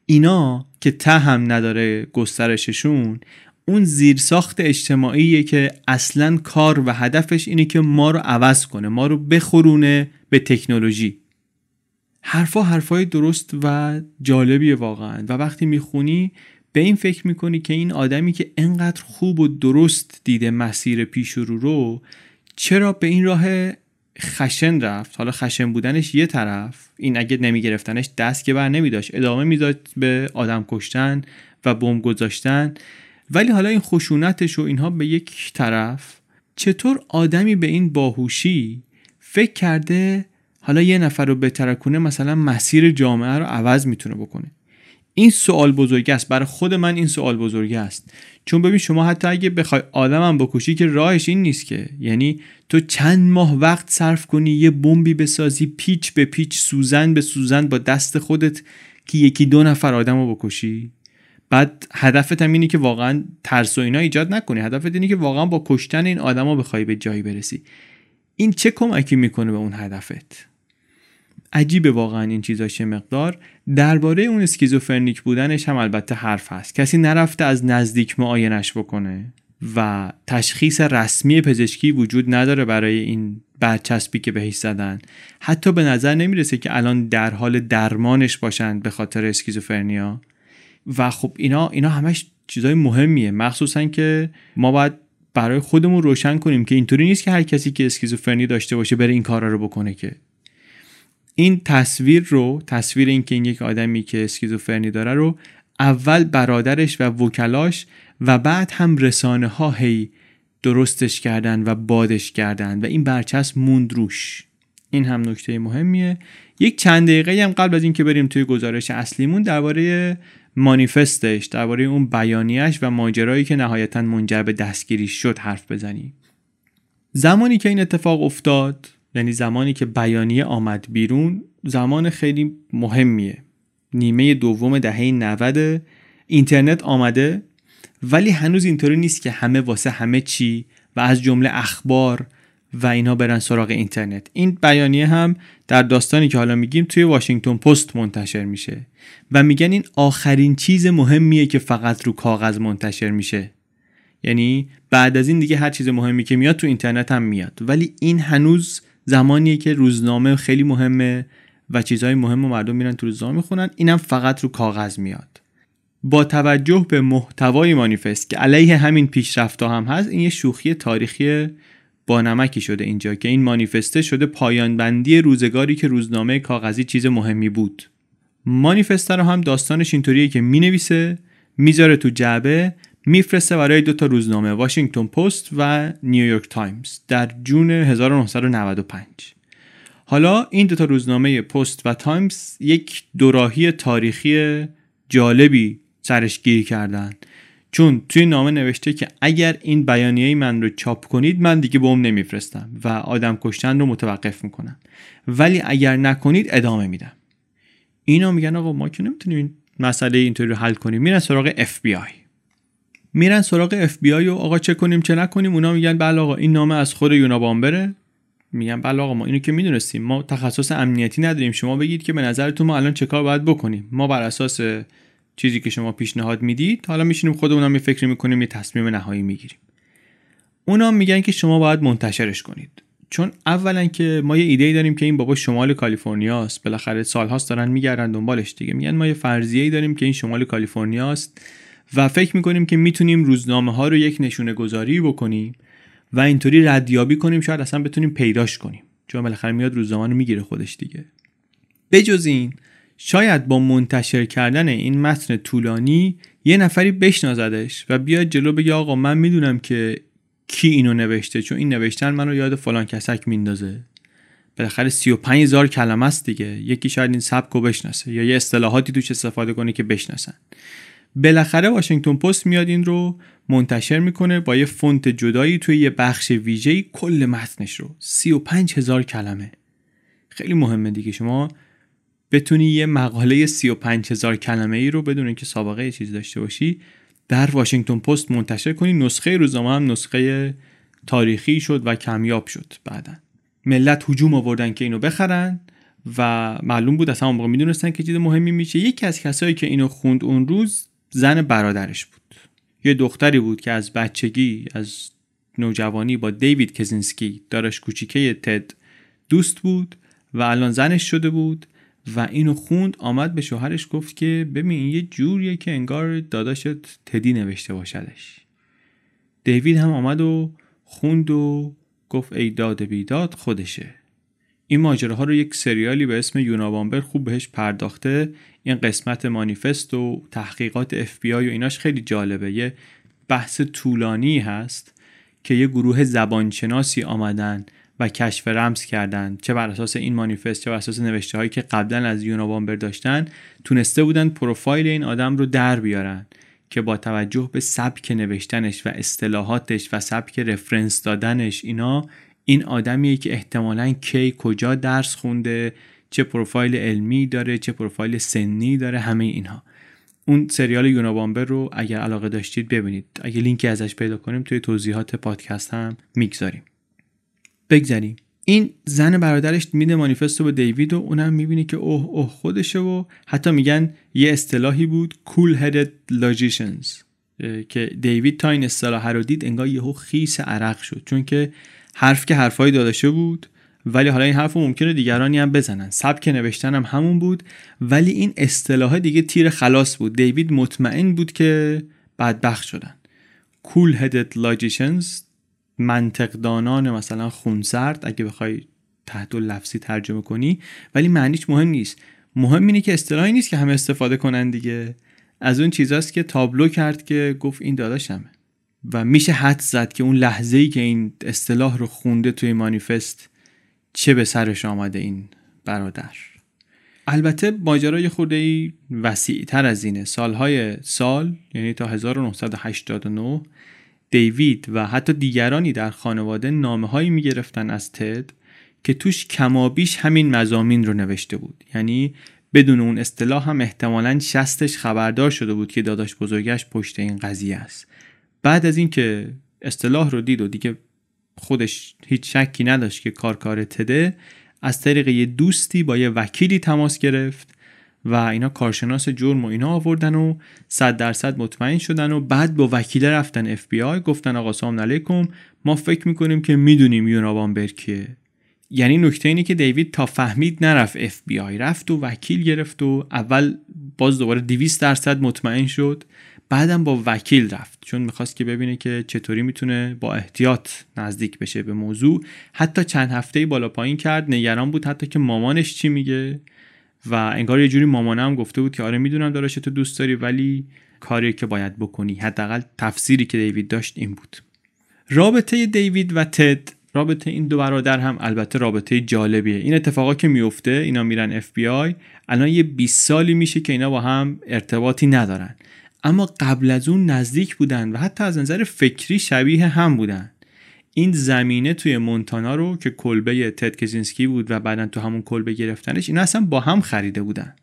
اینا که ته هم نداره گسترششون اون زیرساخت اجتماعیه که اصلا کار و هدفش اینه که ما رو عوض کنه ما رو بخورونه به تکنولوژی. حرفا حرفای درست و جالبیه واقعا. و وقتی می‌خونی به این فکر می‌کنی که این آدمی که انقدر خوب و درست دیده مسیر پیش رو رو چرا به این راه خشن رفت؟ حالا خشن بودنش یه طرف این اگه نمیگرفتنش دست که بر نمیداشت. ادامه می‌داد به آدم کشتن و بمب گذاشتن. ولی حالا این خشونتش و اینها به یک طرف چطور آدمی به این باهوشی فکر کرده حالا یه نفر رو بترکونه مثلا مسیر جامعه رو عوض می‌تونه بکنه؟ این سوال بزرگی است. برای خود من این سوال بزرگی است. چون ببین شما حتی اگه بخوای آدمم بکشی که راهش این نیست که. یعنی تو چند ماه وقت صرف کنی یه بمبی بسازی پیچ به پیچ سوزن به سوزن با دست خودت که یکی دو نفر آدم رو بکشی؟ بعد هدفت هم اینه که واقعا ترس و اینا ایجاد نکنی. هدفت اینه که واقعا با کشتن این آدما بخوای به جایی برسی. این چه کمکی می‌کنه به اون هدفت؟ عجیبه واقعا این چیزاش مقدار. درباره اون اسکیزوفرنیک بودنش هم البته حرف هست. کسی نرفته از نزدیک معاینش بکنه و تشخیص رسمی پزشکی وجود نداره برای این برچسبی که بهش زدن. حتی به نظر نمی‌رسه که الان در حال درمانش باشند به خاطر اسکیزوفرنیا. و خب اینا اینا همش چیزای مهمیه. مخصوصا که ما باید برای خودمون روشن کنیم که اینطوری نیست که هر کسی که اسکیزوفرنی داشته باشه بره این کارا رو بکنه که. این تصویر رو تصویر این که این یک آدمی که اسکیزوفرنی داره رو اول برادرش و وکلاش و بعد هم رسانه ها هی درستش کردن و بادش کردن و این برچسب موند روش. این هم نکته مهمیه. یک چند دقیقه هم قبل از اینکه بریم توی گزارش اصلیمون درباره مانیفستش درباره اون بیانیش و ماجرایی که نهایتا منجر به دستگیری شد حرف بزنیم. زمانی که این اتفاق افتاد یعنی زمانی که بیانیه آمد بیرون زمان خیلی مهمیه. نیمه دوم دهه 90 اینترنت آمده ولی هنوز اینطوری نیست که همه واسه همه چی و از جمله اخبار و اینا برن سراغ اینترنت. این بیانیه هم در داستانی که حالا میگیم توی واشنگتن پست منتشر میشه و میگن این آخرین چیز مهمیه که فقط رو کاغذ منتشر میشه. یعنی بعد از این دیگه هر چیز مهمی که میاد تو اینترنت هم میاد. ولی این هنوز زمانیه که روزنامه خیلی مهمه و چیزهای مهم و مردم میرن تو روزنامه می‌خونن. اینم فقط رو کاغذ میاد. با توجه به محتوای مانیفست که علیه همین پیشرفت هم هست این یه شوخی تاریخی با نمکی شده اینجا که این مانیفسته شده پایان بندی روزگاری که روزنامه کاغذی چیز مهمی بود. مانیفسته رو هم داستانش اینطوریه که می‌نویسه می‌ذاره تو جعبه میفرسته برای دو تا روزنامه واشنگتن پست و نیویورک تایمز در جون 1995 حالا این دو تا روزنامه پست و تایمز یک دوراهی تاریخی جالبی سرش گیر کردن. چون توی نامه نوشته که اگر این بیانیه من رو چاپ کنید من دیگه بوم نمیفرستم و آدم کشتن رو متوقف می‌کنم. ولی اگر نکنید ادامه میدم. اینا میگن آقا ما که نمی‌تونیم این مسئله اینطوری رو حل کنیم. میرن سراغ FBI میرن سراغ FBI و آقا چه کنیم چه نکنیم. اونا میگن بله آقا این نامه از خود یونابامبره میگن بله آقا ما اینو که می‌دونستیم. ما تخصص امنیتی نداریم. شما بگید که به نظرتون ما الان چه کار باید بکنیم؟ ما بر اساس چیزی که شما پیشنهاد می‌دید حالا میشینیم خودمون یه فکری می‌کنیم یه تصمیم نهایی می‌گیریم. اونا میگن که شما باید منتشرش کنید. چون اولا که ما یه ایده داریم که این بابا شمال کالیفرنیا است بالاخره سالهاست دارن میگردن دنبالش دیگه. میگن ما یه فرضیه ای داریم که این شمال کالیفرنیا است و فکر می‌کنیم که می‌تونیم روزنامه ها رو یک نشونه گذاری بکنیم و اینطوری ردیابی کنیم شاید اصلا بتونیم پیداش کنیم. چون بالاخره میاد روزنامه رو می‌گیره خودش دیگه. بجز این شاید با منتشر کردن این متن طولانی یه نفری بشنازدش و بیاد جلو بگه آقا من می‌دونم که کی اینو نوشته چون این نوشتن منو یاد فلان کسک میندازه. بالاخره 35 هزار کلمه است دیگه. یکی شاید این سبک رو بشناسه یا یه اصطلاحاتی توش استفاده کنه که بشناسن. بالاخره واشنگتن پست میاد این رو منتشر می‌کنه با یه فونت جدایی توی یه بخش ویژه‌ای کل متنش رو. 35 هزار کلمه. خیلی مهمه دیگه. شما بتونی یه مقاله 35 هزار کلمه ای رو بدون اینکه سابقه یه چیز داشته باشی در واشنگتن پست منتشر کنی. نسخه روزنامه هم نسخه تاریخی شد و کمیاب شد بعدا. ملت هجوم آوردن که اینو بخرن و معلوم بود از همون موقع می‌دونستن که چیز مهمی میشه. یکی از کسایی که اینو خوند اون روز زن برادرش بود. یه دختری بود که از بچگی از نوجوانی با دیوید کزینسکی دارش کوچیکه تد دوست بود و الان زنش شده بود. و اینو خوند آمد به شوهرش گفت که ببین یه جوریه که انگار داداشت تدی نوشته باشدش. دیوید هم آمد و خوند و گفت ای داد بیداد خودشه. این ماجراها رو یک سریالی به اسم یونابامبر خوب بهش پرداخته. این قسمت مانیفست و تحقیقات اف بی آی و ایناش خیلی جالبه. یه بحث طولانی هست که یه گروه زبانشناسی آمدن و کشف رمز کردن. چه بر اساس این مانیفست چه بر اساس نوشته هایی که قبلا از یونابامبر داشتن تونسته بودن پروفایل این آدم رو در بیارن که با توجه به سبک نوشتنش و اصطلاحاتش و سبک reference دادنش اینا این آدمیه که احتمالا کی کجا درس خونده چه پروفایل علمی داره چه پروفایل سنی داره همه اینها. اون سریال یوناوامبر رو اگر علاقه داشتید ببینید. اگه لینکی ازش پیدا کنیم توی توضیحات پادکست هم می‌گذاریم. بگذاریم این زن برادرش میده مانیفست رو به دیوید و اونم می‌بینی که اوه اوه خودشه و حتی میگن یه اصطلاحی بود cool headed logicians که دیوید تا این اصطلاح رو دید انگار یهو خیس عرق شد. چون که حرف که حرفایی داداشه بود ولی حالا این حرف ممکنه دیگرانی هم بزنن. سبک نوشتن هم همون بود ولی این اصطلاح دیگه تیر خلاص بود. دیوید مطمئن بود که بدبخت شدن. cool headed logicians منطقدانان مثلا خونسرد اگه بخوای تحت لفظی ترجمه کنی ولی معنیش مهم نیست. مهم اینه که اصطلاحی نیست که همه استفاده کنن دیگه. از اون چیزاست که تابلو کرد که گفت این داداشمه. و میشه حد زد که اون لحظه ای که این اصطلاح رو خونده توی مانیفست چه به سرش آمده این برادر. البته ماجرا یه خورده وسیع تر از اینه. سالهای سال یعنی تا 1989 دیوید و حتی دیگرانی در خانواده نامه هایی می گرفتن از تد که توش کمابیش همین مزامین رو نوشته بود. یعنی بدون اون اصطلاح هم احتمالا شستش خبردار شده بود که داداش بزرگش پشت این قضیه است. بعد از اینکه اصطلاح رو دید و دیگه خودش هیچ شکی نداشت که کار کار تده از طریق یه دوستی با یه وکیلی تماس گرفت و اینا کارشناس جرم و اینا آوردن و صد درصد مطمئن شدن و بعد با وکیل رفتن اف بی آی گفتن آقا سلام علیکم ما فکر می‌کنیم که می‌دونیم یوناوان برکیه یعنی نکته اینه که دیوید تا فهمید نرفت اف بی آی رفت و وکیل گرفت و اول باز دوباره 200 درصد مطمئن شد بعدم با وکیل رفت. چون می‌خواست که ببینه که چطوری می‌تونه با احتیاط نزدیک بشه به موضوع. حتی چند هفته بالا پایین کرد نگران بود حتی که مامانش چی میگه. و انگار یه جوری مامانم گفته بود که آره می‌دونم دارش تو دوست داری ولی کاری که باید بکنی حداقل تفسیری که دیوید داشت این بود. رابطه دیوید و تد رابطه این دو برادر هم البته رابطه جالبیه. این اتفاقا که میفته اینا میرن اف بی آی الان یه 20 سالی میشه که اینا با هم ارتباطی ندارن. اما قبل از اون نزدیک بودن و حتی از نظر فکری شبیه هم بودن. این زمینه توی مونتانا رو که کلبه تد کزینسکی بود و بعدا تو همون کلبه گرفتنش اینا اصلا با هم خریده بودن.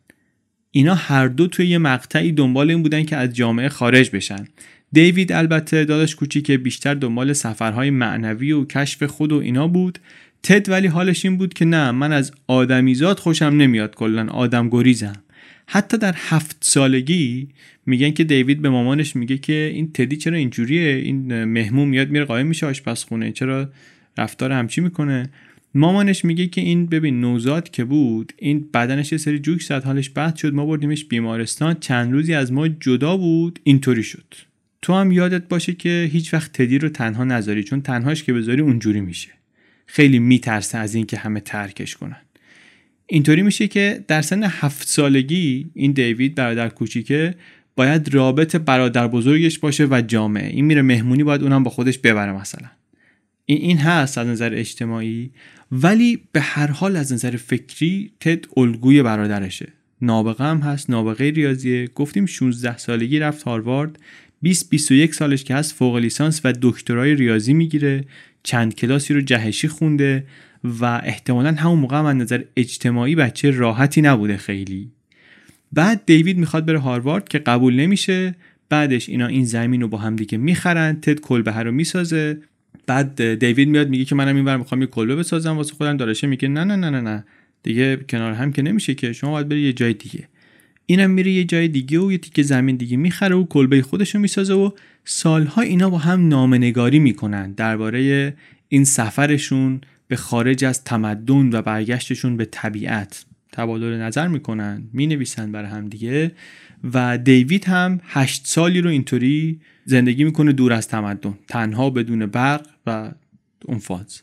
اینا هر دو توی یه مقطعی دنبال این بودن که از جامعه خارج بشن. دیوید البته داداش کوچیک بیشتر دنبال سفرهای معنوی و کشف خود و اینا بود. تد ولی حالش این بود که نه من از آدمیزاد خوشم نمیاد کلا آدم گریزم. حتی در هفت سالگی میگن که دیوید به مامانش میگه که این تدی چرا اینجوریه؟ این مهمون میاد میره قایم میشه آشپزخونه. چرا رفتار همچی می‌کنه؟ مامانش میگه که این ببین نوزاد که بود این بدنش یه سری جوک زد حالش بد شد ما بردیمش بیمارستان. چند روزی از ما جدا بود اینطوری شد. تو هم یادت باشه که هیچ وقت تدی رو تنها نذاری چون تنهاش که بذاری اونجوری میشه. خیلی میترسه از اینکه همه ترکش کنن. اینطوری میشه که در سن هفت سالگی این دیوید برادر کوچیکه باید رابط برادر بزرگش باشه و جامعه. این میره مهمونی باید اونم با خودش ببره مثلا. این این هست از نظر اجتماعی ولی به هر حال از نظر فکری تد الگوی برادرشه. نابغه هم هست نابغه ریاضیه. گفتیم 16 سالگی رفت هاروارد. 20 21 سالش که هست فوق لیسانس و دکترای ریاضی می‌گیره. چند کلاسی رو جهشی خونده. و احتمالا همون موقع هم از نظر اجتماعی بچه راحتی نبوده خیلی. بعد دیوید می‌خواد بره هاروارد که قبول نمیشه. بعدش اینا این زمین رو با هم دیگه می‌خرن تد کلبه رو می‌سازه. بعد دیوید میاد میگه که منم اینور می‌خوام یه کلبه بسازم واسه خودم دارشه میگه نه نه نه نه نه. دیگه کنار هم که نمیشه که شما باید بری یه جای دیگه. اینم میره یه جای دیگه و یه تیکه زمین دیگه می‌خره و کلبه خودش رو می‌سازه و سالها اینا با هم نامنگاری می‌کنن درباره این سفرشون به خارج از تمدن و برگشتشون به طبیعت تبادل نظر می‌کنن می‌نویسن برای هم دیگه و دیوید هم هشت سالی رو اینطوری زندگی می‌کنه دور از تمدن تنها بدون برق و اون فاز.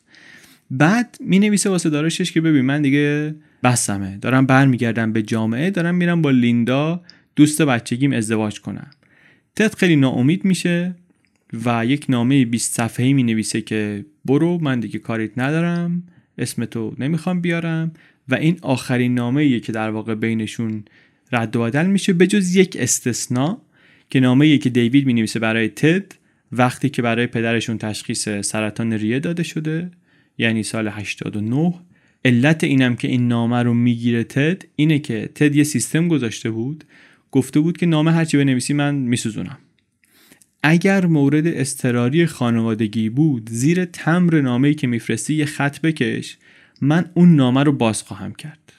بعد می نویسه واسه دارشش که ببین من دیگه بسمه دارم برمیگردم به جامعه دارم میرم با لیندا دوست بچگیم ازدواج کنم. تد خیلی ناامید میشه. و یک نامه 20 صفحه‌ای می نویسه که برو من دیگه کاریت ندارم اسم تو نمی‌خوام بیارم و این آخرین نامه که در واقع بینشون رد و بدل میشه به جز یک استثنا که نامه که دیوید می نویسه برای تد وقتی که برای پدرشون تشخیص سرطان ریه داده شده یعنی سال 89 علت اینم که این نامه رو می‌گیره تد اینه که تد یه سیستم گذاشته بود گفته بود که نامه هرچی بنویسی من میسوزونم. اگر مورد استراری خانوادگی بود زیر تمر نامه‌ای که میفرستی یه خط بکش من اون نامه رو باز خواهم کرد.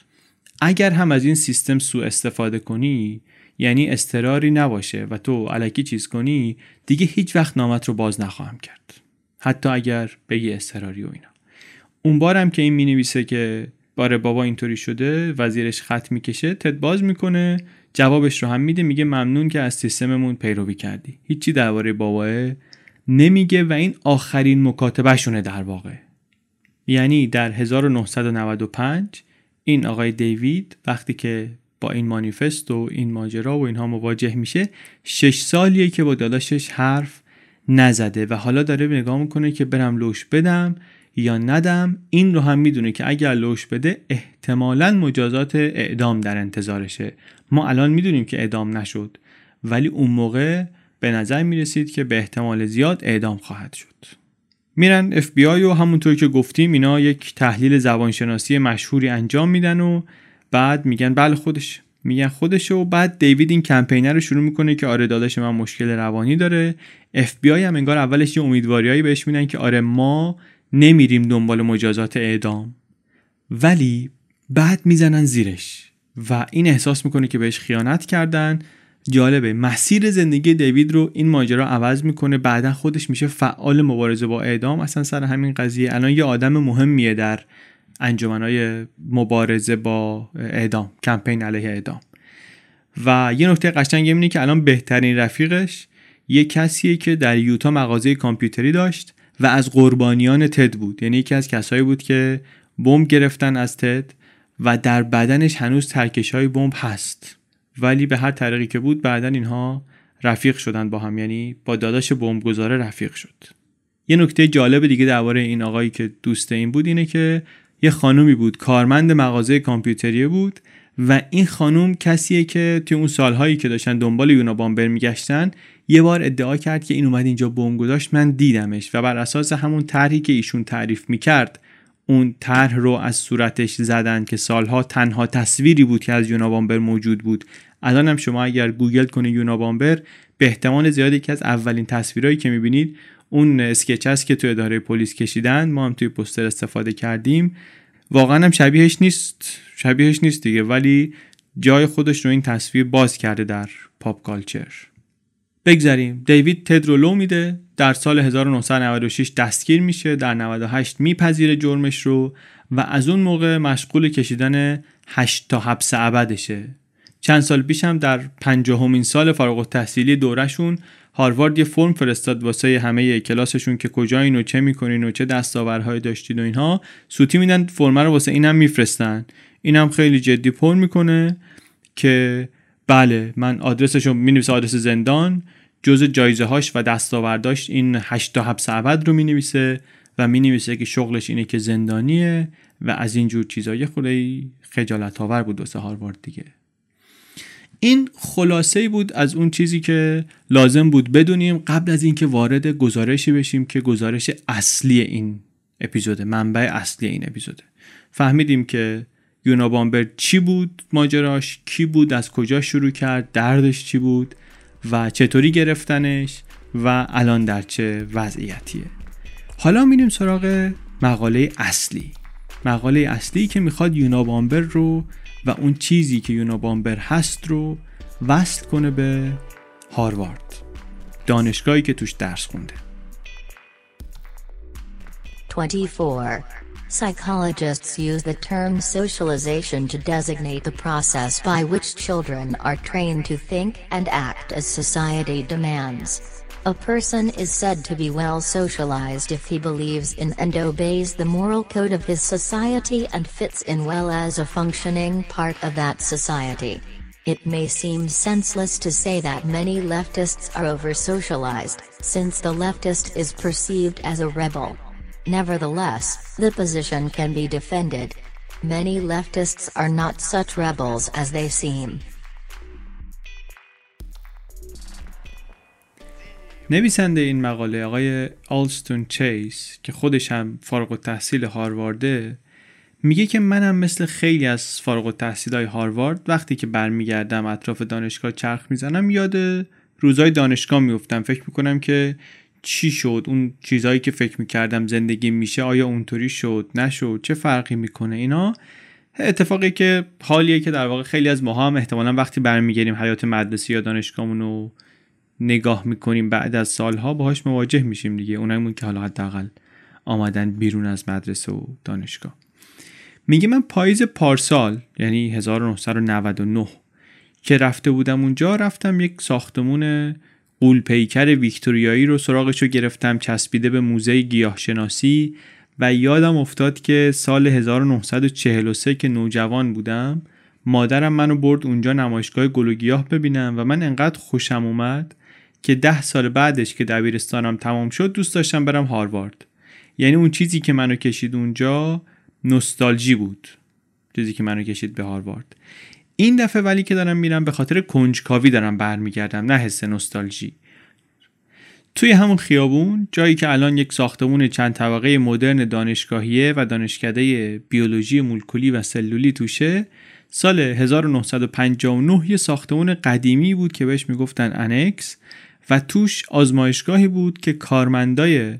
اگر هم از این سیستم سوء استفاده کنی یعنی استراری نباشه و تو علکی چیز کنی دیگه هیچ وقت نامت رو باز نخواهم کرد. حتی اگر بگی استراری و اینا. اون بارم که این می نویسه که باره بابا اینطوری شده وزیرش خط می‌کشه تد باز می‌کنه جوابش رو هم میده میگه ممنون که از سیستممون پیروی کردی. هیچی درباره باباه نمیگه و این آخرین مکاتبهشونه در واقع. یعنی در 1995 این آقای دیوید وقتی که با این مانیفست و این ماجرا و اینها مواجه میشه شش سالیه که با داداشش حرف نزده و حالا داره نگاه می‌کنه که برم لوش بدم. یا ندم این رو هم می‌دونه که اگر لوش بده احتمالا مجازات اعدام در انتظارشه. ما الان می‌دونیم که اعدام نشد ولی اون موقع به نظر می‌رسید که به احتمال زیاد اعدام خواهد شد. میرن آی و همونطور که گفتیم اینا یک تحلیل زبانشناسی مشهوری انجام میدن و بعد میگن بله خودش. میگن خودشه و بعد دیوید این کمپینر رو شروع می‌کنه که آره داداش من مشکل روانی داره. آی هم انگار اولش یه امیدواریایی بهش میدن که آره ما نمیریم دنبال مجازات اعدام. ولی بعد می‌زنن زیرش و این احساس می‌کنه که بهش خیانت کردن. جالبه مسیر زندگی دیوید رو این ماجرا عوض می‌کنه. بعدا خودش میشه فعال مبارزه با اعدام. اصلا سر همین قضیه الان یه آدم مهمیه در انجمنهای مبارزه با اعدام کمپین علیه اعدام. و یه نکته قشنگ اینه که الان بهترین رفیقش یه کسیه که در یوتا مغازه کامپیوتری داشت. و از قربانیان تد بود. یعنی یکی از کسایی بود که بمب گرفتن از تد و در بدنش هنوز ترکش های بمب هست. ولی به هر طریقی که بود بعدا اینها رفیق شدن با هم. یعنی با داداش بمبگذاره رفیق شد. یه نکته جالب دیگه درباره این آقایی که دوست این بود اینه که یه خانومی بود کارمند مغازه کامپیوتری بود و این خانوم کسیه که توی اون سالهایی که داشتن دنبال یونا بامبر میگشتن یه بار ادعا کرد که این اومد اینجا بمب گذاشت من دیدمش و بر اساس همون طرحی که ایشون تعریف می‌کرد اون طرح رو از صورتش زدن که سالها تنها تصویری بود که از یونابامبر موجود بود. الان هم شما اگر گوگل کنید یونابامبر به احتمال زیادی که از اولین تصویرهایی که می‌بینید اون اسکچ هست که تو اداره پلیس کشیدن. ما هم توی پوستر استفاده کردیم. واقعا هم شبیهش نیست شبیهش نیست دیگه ولی جای خودش رو این تصویر باز کرده در پاپ کالچر. بگذریم. دیوید تد رو لو میده. در سال 1996 دستگیر میشه. در 98 میپذیره جرمش رو و از اون موقع مشغول کشیدن 8 تا حبس ابدشه. چند سال پیش هم در پنجاهمین سال فارغ التحصیلی دورشون هاروارد یه فرم فرستاد واسه همه کلاسشون که کجایین و چه می‌کنین و چه دستاورهایی داشتید و اینها. سوتی میدن فرم رو واسه اینم میفرستن. اینم خیلی جدی پر می‌کنه که بله من آدرسش رو می آدرس زندان. جز جایزه هاش و دستاورداش این هشتا حبس ابد رو می نویسه و می نویسه که شغلش اینه که زندانیه و از اینجور چیزایی خودی خجالت آور بود واسه هاروارد دیگه. این خلاصه بود از اون چیزی که لازم بود بدونیم قبل از اینکه وارد گزارشی بشیم که گزارش اصلی این اپیزوده منبع اصلی این اپیزوده. فهمیدیم که یونا بامبر چی بود ماجراش کی بود از کجا شروع کرد دردش چی بود؟ و چطوری گرفتنش و الان در چه وضعیتیه. حالا میریم سراغ مقاله اصلی. مقاله اصلی که می‌خواد یونا بامبر رو و اون چیزی که یونا بامبر هست رو وصل کنه به هاروارد. دانشگاهی که توش درس خونده. 24. Psychologists use the term socialization to designate the process by which children are trained to think and act as society demands. A person is said to be well socialized if he believes in and obeys the moral code of his society and fits in well as a functioning part of that society. It may seem senseless to say that many leftists are over socialized, since the leftist is perceived as a rebel. Nevertheless, the position can be defended. Many leftists are not such rebels as they seem. نویسنده این مقاله آقای آلستون چیس که خودش هم فارغ التحصیل هاروارده میگه که منم مثل خیلی از فارغ التحصیل های هاروارد وقتی که برمیگردم اطراف دانشگاه چرخ می‌زنم یاد روزای دانشگاه میفتم فکر می‌کنم که چی شد؟ اون چیزهایی که فکر می‌کردم زندگی میشه آیا اونطوری شد؟ نشد؟ چه فرقی می‌کنه؟ اینا اتفاقی که حالیه که در واقع خیلی از ماها هم احتمالا وقتی برمیگردیم حیات مدرسه یا دانشگاهمون رو نگاه می‌کنیم بعد از سالها باهاش مواجه میشیم دیگه. اونایمون که حالا حداقل آمدن بیرون از مدرسه و دانشگاه. میگه من پاییز پارسال یعنی 1999 که رفته بودم اونجا رفتم یک ساختمون قولپیکر ویکتوریایی رو سراغش رو گرفتم چسبیده به موزه گیاهشناسی و یادم افتاد که سال 1943 که نوجوان بودم مادرم منو برد اونجا نمایشگاه گل و گیاه ببینم و من انقدر خوشم اومد که ده سال بعدش که دبیرستانم تمام شد دوست داشتم برم هاروارد. یعنی اون چیزی که منو کشید اونجا نوستالژی بود چیزی که منو کشید به هاروارد. این دفعه ولی که دارم میرم به خاطر کنجکاوی دارم برمیگردم نه حس نوستالژی. توی همون خیابون جایی که الان یک ساختمون چند طبقه مدرن دانشگاهیه و دانشکده بیولوژی مولکولی و سلولی توشه سال 1959 یه ساختمون قدیمی بود که بهش می‌گفتن انکس و توش آزمایشگاهی بود که کارمندای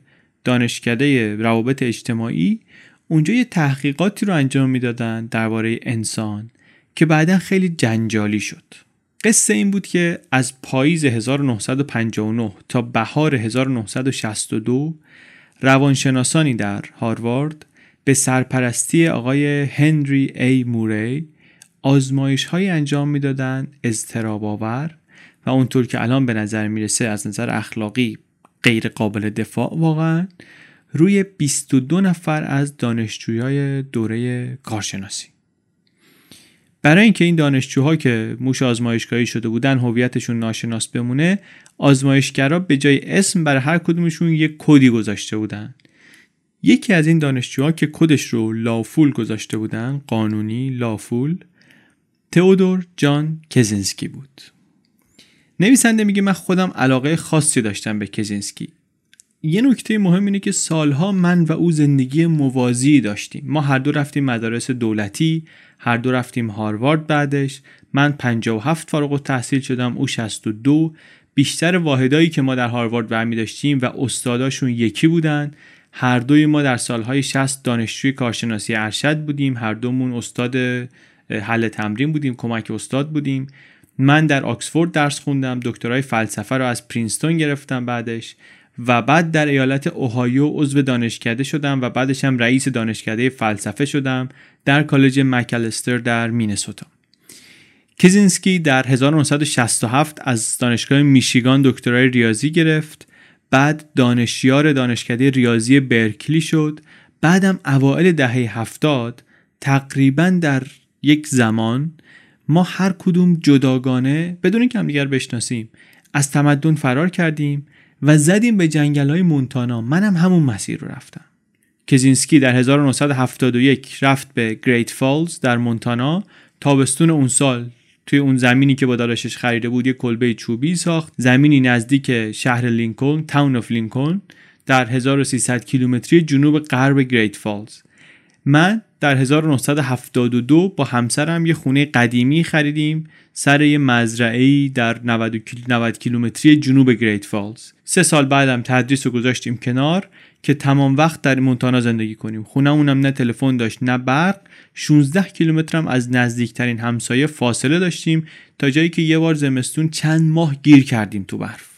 دانشکده روابط اجتماعی اونجا یه تحقیقاتی رو انجام می‌دادن درباره انسان. که بعدا خیلی جنجالی شد. قصه این بود که از پاییز 1959 تا بهار 1962 روانشناسانی در هاروارد به سرپرستی آقای هنری ای موری آزمایش های انجام می‌دادند اضطراب آور و اونطور که الان به نظر می‌رسه از نظر اخلاقی غیر قابل دفاع واقعا روی 22 نفر از دانشجویای دوره کارشناسی. برای اینکه این دانشجوها که موش آزمایشگاهی شده بودن هویتشون ناشناس بمونه آزمایشگرا به جای اسم برای هر کدومشون یک کدی گذاشته بودن. یکی از این دانشجوها که کدش رو لافول گذاشته بودن قانونی لافول تئودور جان کزینسکی بود. نویسنده میگه من خودم علاقه خاصی داشتم به کزینسکی. یه نکته مهم اینه که سالها من و او زندگی موازی داشتیم. ما هر دو رفتیم مدارس دولتی هر دو رفتیم هاروارد بعدش. من 57 فارغ التحصیل شدم او 62 بیشتر واحدایی که ما در هاروارد برمی داشتیم و استاداشون یکی بودن. هر دوی ما در سالهای 60 دانشجوی کارشناسی ارشد بودیم. هر دومون استاد حل تمرین بودیم کمک استاد بودیم. من در آکسفورد درس خوندم دکترای فلسفه رو از پرینستون گرفتم بعدش. و بعد در ایالت اوهایو عضو دانشکده شدم و بعدش هم رئیس دانشکده فلسفه شدم در کالج مکالستر در مینسوتا. کیزینسکی در 1967 از دانشگاه میشیگان دکترای ریاضی گرفت. بعد دانشیار دانشکده ریاضی برکلی شد. بعدم اوائل دهه هفتاد تقریبا در یک زمان ما هر کدوم جداگانه بدون اینکه همدیگر بشناسیم از تمدن فرار کردیم. و زدیم به جنگل های مونتانا. منم همون مسیر رو رفتم. کزینسکی در 1971 رفت به گریت فالز در مونتانا. تابستون اون سال توی اون زمینی که با داداشش خریده بود یه کلبه چوبی ساخت. زمینی نزدیک شهر لینکلن Town of Lincoln در 1300 کیلومتری جنوب غرب گریت فالز من در 1972 با همسرم یه خونه قدیمی خریدیم سر یه مزرعه در 90 کیلومتری جنوب گریت فالز. سه سال بعدم تدریس رو گذاشتیم کنار که تمام وقت در مونتانا زندگی کنیم. خونمونم نه تلفن داشت نه برق. 16 کیلومتر هم از نزدیکترین همسایه فاصله داشتیم تا جایی که یه بار زمستون چند ماه گیر کردیم تو برف.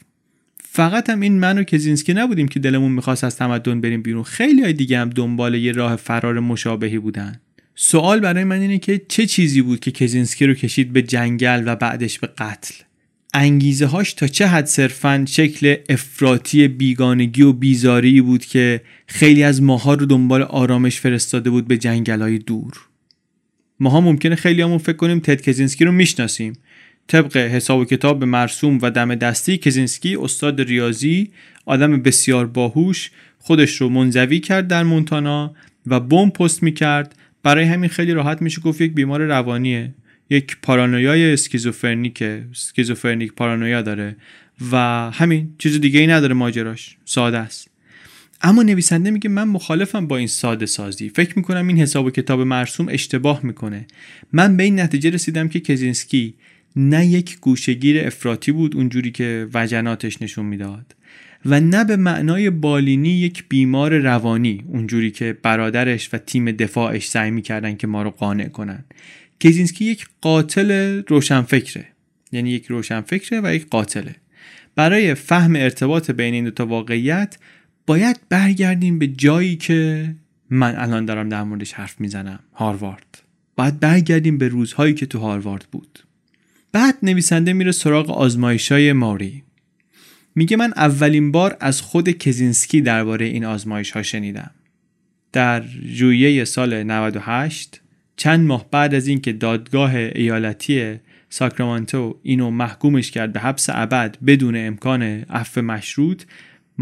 فقط هم این من و کزینسکی نبودیم که دلمون می‌خواست از تمدن بریم بیرون. خیلی های دیگه هم دنبال یه راه فرار مشابهی بودن. سوال برای من اینه که چه چیزی بود که کزینسکی رو کشید به جنگل و بعدش به قتل؟ انگیزه هاش تا چه حد صرفا شکل افراطی بیگانگی و بیزاری بود که خیلی از ماها رو دنبال آرامش فرستاده بود به جنگل های دور؟ ماها ممکنه خیلی همون فکر کنیم تد کزینسکی رو می‌شناسیم. طبق حساب و کتاب مرسوم و دم دستی کزینسکی استاد ریاضی آدم بسیار باهوش خودش رو منزوی کرد در مونتانا و بمب پست می‌کرد. برای همین خیلی راحت میشه گفت یک بیمار روانیه یک پارانویای اسکیزوفرنیک اسکیزوفرنیک پارانویا داره و همین چیز دیگه ای نداره ماجراش ساده است. اما نویسنده میگه من مخالفم با این ساده سازی. فکر می‌کنم این حساب و کتاب مرسوم اشتباه می‌کنه. من به این نتیجه رسیدم که کزینسکی نه یک گوشگیر افراطی بود اونجوری که وجناتش نشون می‌داد و نه به معنای بالینی یک بیمار روانی اونجوری که برادرش و تیم دفاعش سعی می‌کردن که ما رو قانع کنن. کزینسکی یک قاتل روشنفکره. یعنی یک روشنفکره و یک قاتله. برای فهم ارتباط بین این دو واقعیت باید برگردیم به جایی که من الان دارم در موردش حرف می‌زنم هاروارد. باید برگردیم به روزهایی که تو هاروارد بود. بعد نویسنده میره سراغ آزمایش های ماری. میگه من اولین بار از خود کزینسکی درباره این آزمایش ها شنیدم. در ژوئیه سال 98 چند ماه بعد از اینکه دادگاه ایالتی ساکرامنتو اینو محکومش کرد به حبس ابد بدون امکان عفو مشروط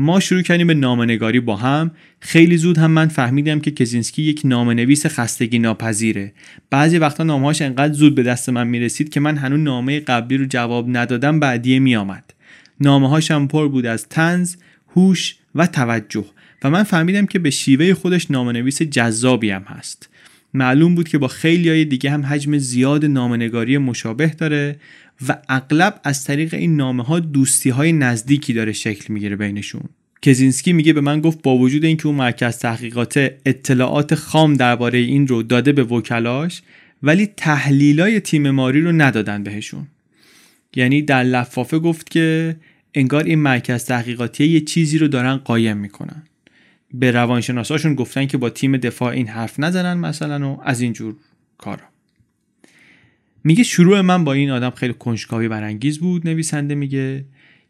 ما شروع کردیم به نامنگاری با هم. خیلی زود هم من فهمیدم که کزینسکی یک نامنویس خستگی ناپذیره. بعضی وقتا نامهاش انقدر زود به دست من می‌رسید که من هنوز نامه قبلی رو جواب ندادم بعدیه میآمد. نامه هم پر بود از تنز هوش و توجه و من فهمیدم که به شیوه خودش نامنویس جذابی هم هست. معلوم بود که با خیلی های دیگه هم حجم زیاد نامنگاری مشابه داره و اغلب از طریق این نامه ها دوستی های نزدیکی داره شکل می‌گیره بینشون. کزینسکی میگه به من گفت با وجود اینکه اون مرکز تحقیقات اطلاعات خام درباره این رو داده به وکلاش ولی تحلیلای تیم ماری رو ندادن بهشون. یعنی در لفافه گفت که انگار این مرکز تحقیقاتی یه چیزی رو دارن قایم می‌کنن. به روانشناساشون گفتن که با تیم دفاع این حرف نزنن مثلا و از اینجور کارا. میگه شروع من با این آدم خیلی کنجکاوی برانگیز بود نویسنده میگه.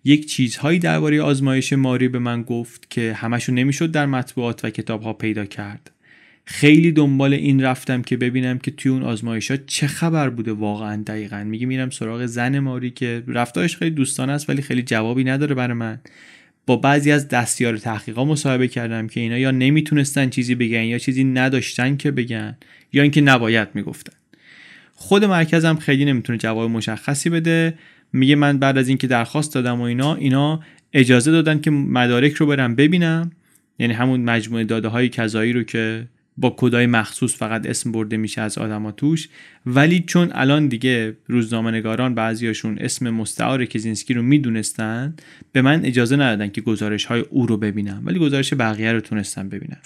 یک چیزهایی درباره آزمایش ماری به من گفت که همشون نمی‌شد در مطبوعات و کتاب ها پیدا کرد. خیلی دنبال این رفتم که ببینم که توی اون آزمایش ها چه خبر بوده واقعا دقیقا. میگه میرم سراغ زن ماری که رفتارش خیلی دوستانه است ولی خیلی جوابی نداره برای من. با بعضی از دستیار تحقیقا مصاحبه کردم که اینا یا نمی‌تونستن چیزی بگن یا چیزی نداشتن که بگن یا اینکه نباید می‌گفتن. خود مرکزم خیلی نمی‌تونه جواب مشخصی بده. میگه من بعد از اینکه درخواست دادم و اینا اینا اجازه دادن که مدارک رو برم ببینم. یعنی همون مجموعه داده های کذایی رو که با کدای مخصوص فقط اسم برده میشه از آدما توش. ولی چون الان دیگه روزنامه نگاران بعضیاشون اسم مستعار کزینسکی رو می‌دونستن به من اجازه ندادن که گزارش های او رو ببینم. ولی گزارش بقیه رو تونستم ببینم.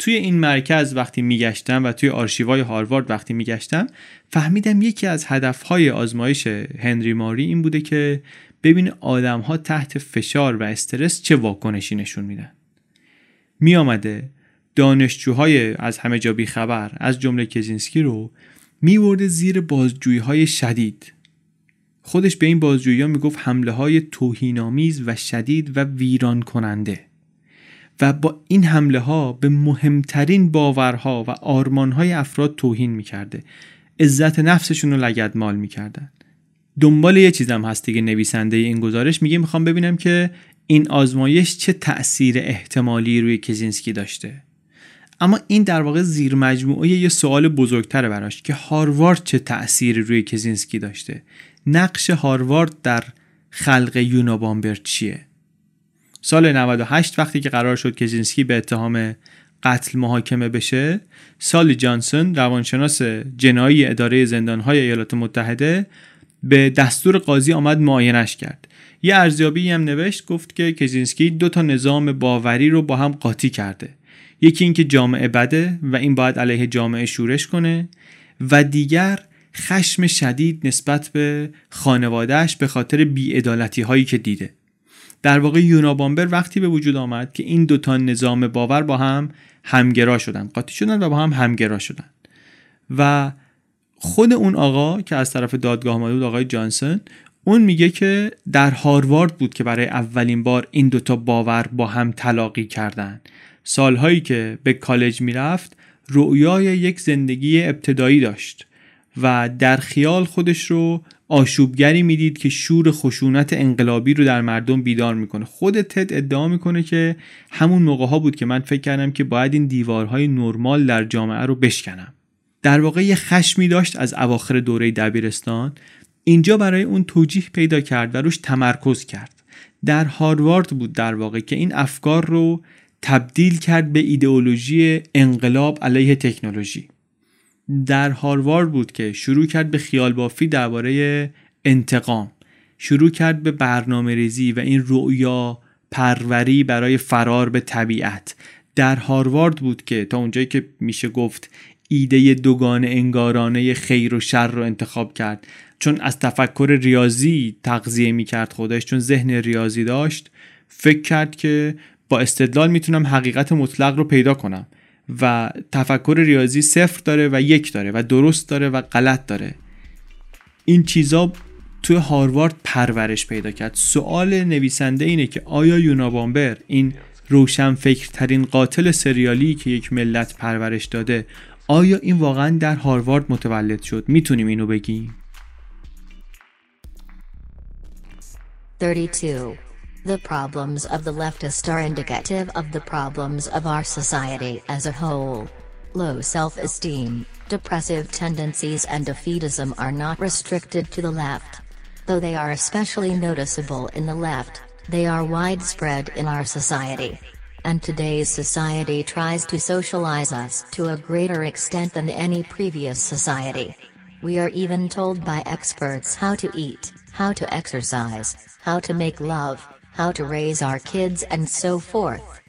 توی این مرکز وقتی میگشتم و توی آرشیوهای هاروارد وقتی میگشتم فهمیدم یکی از هدفهای آزمایش هنری ماری این بوده که ببین آدم تحت فشار و استرس چه واکنشی نشون میدن. می آمده دانشجوهای از همه جا خبر از جمله کزینسکی رو میورده زیر بازجویی های شدید. خودش به این بازجویی ها می‌گفت حمله های توهینآمیز و شدید و ویران کننده و با این حمله ها به مهمترین باورها و آرمانهای افراد توهین می‌کرده. عزت نفسشون رو لگد مال می‌کردن. دنبال یه چیزم هست دیگه نویسنده این گزارش. میگه می‌خوام ببینم که این آزمایش چه تأثیر احتمالی روی کزینسکی داشته. اما این در واقع زیر مجموعه یه سوال بزرگتره براش که هاروارد چه تأثیری روی کزینسکی داشته؟ نقش هاروارد در خلق یونابامبر چیه؟ سال 98 وقتی که قرار شد کزینسکی به اتهام قتل محاکمه بشه سال جانسون روانشناس جنایی اداره زندانهای ایالات متحده به دستور قاضی آمد معاینش کرد. یه ارزیابی هم نوشت گفت که کزینسکی دو تا نظام باوری رو با هم قاطی کرده. یکی اینکه جامعه بده و این باید علیه جامعه شورش کنه و دیگر خشم شدید نسبت به خانوادهش به خاطر بیعدالتی هایی که دیده. در واقع یونابامبر وقتی به وجود آمد که این دوتا نظام باور با هم همگرا شدن قاطی شدن و با هم همگرا شدن. و خود اون آقا که از طرف دادگاه آمده بود آقای جانسون اون میگه که در هاروارد بود که برای اولین بار این دوتا باور با هم تلاقی کردن. سالهایی که به کالج می‌رفت رؤیای یک زندگی ابتدایی داشت. و در خیال خودش رو آشوبگری می‌دید که شور خشونت انقلابی رو در مردم بیدار می‌کنه. خود تد ادعا می‌کنه که همون موقع ها بود که من فکر کردم که باید این دیوارهای نرمال در جامعه رو بشکنم. در واقع یه خشمی داشت از اواخر دوره دبیرستان. اینجا برای اون توجیه پیدا کرد و روش تمرکز کرد. در هاروارد بود در واقع که این افکار رو تبدیل کرد به ایدئولوژی انقلاب علیه تکنولوژی. در هاروارد بود که شروع کرد به خیال بافی درباره انتقام. شروع کرد به برنامه ریزی و این رؤیا پروری برای فرار به طبیعت. در هاروارد بود که تا اونجایی که میشه گفت ایده دوگان انگارانه خیر و شر رو انتخاب کرد. چون از تفکر ریاضی تغذیه می‌کرد خودش چون ذهن ریاضی داشت فکر کرد که با استدلال می‌تونم حقیقت مطلق رو پیدا کنم. و تفکر ریاضی صفر داره و یک داره و درست داره و غلط داره. این چیزا توی هاروارد پرورش پیدا کرد. سوال نویسنده اینه که آیا یونابامبر این روشن فکرترین قاتل سریالی که یک ملت پرورش داده آیا این واقعا در هاروارد متولد شد؟ می‌تونیم اینو بگیم. 32. The problems of the leftist are indicative of the problems of our society as a whole. Low self-esteem, depressive tendencies and defeatism are not restricted to the left. Though they are especially noticeable in the left, they are widespread in our society. And today's society tries to socialize us to a greater extent than any previous society. We are even told by experts how to eat, how to exercise, how to make love, how to raise our kids and so forth.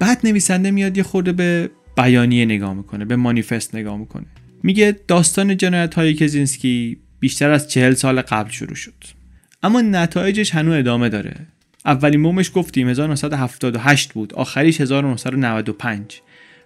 بعد نویسنده میاد یه خورده به بیانیه نگاه می‌کنه به مانیفست نگاه می‌کنه. میگه داستان جنایت های کزینسکی بیشتر از چهل سال قبل شروع شد. اما نتایجش هنوز ادامه داره. اولین بومش گفتیم 1978 بود آخریش 1995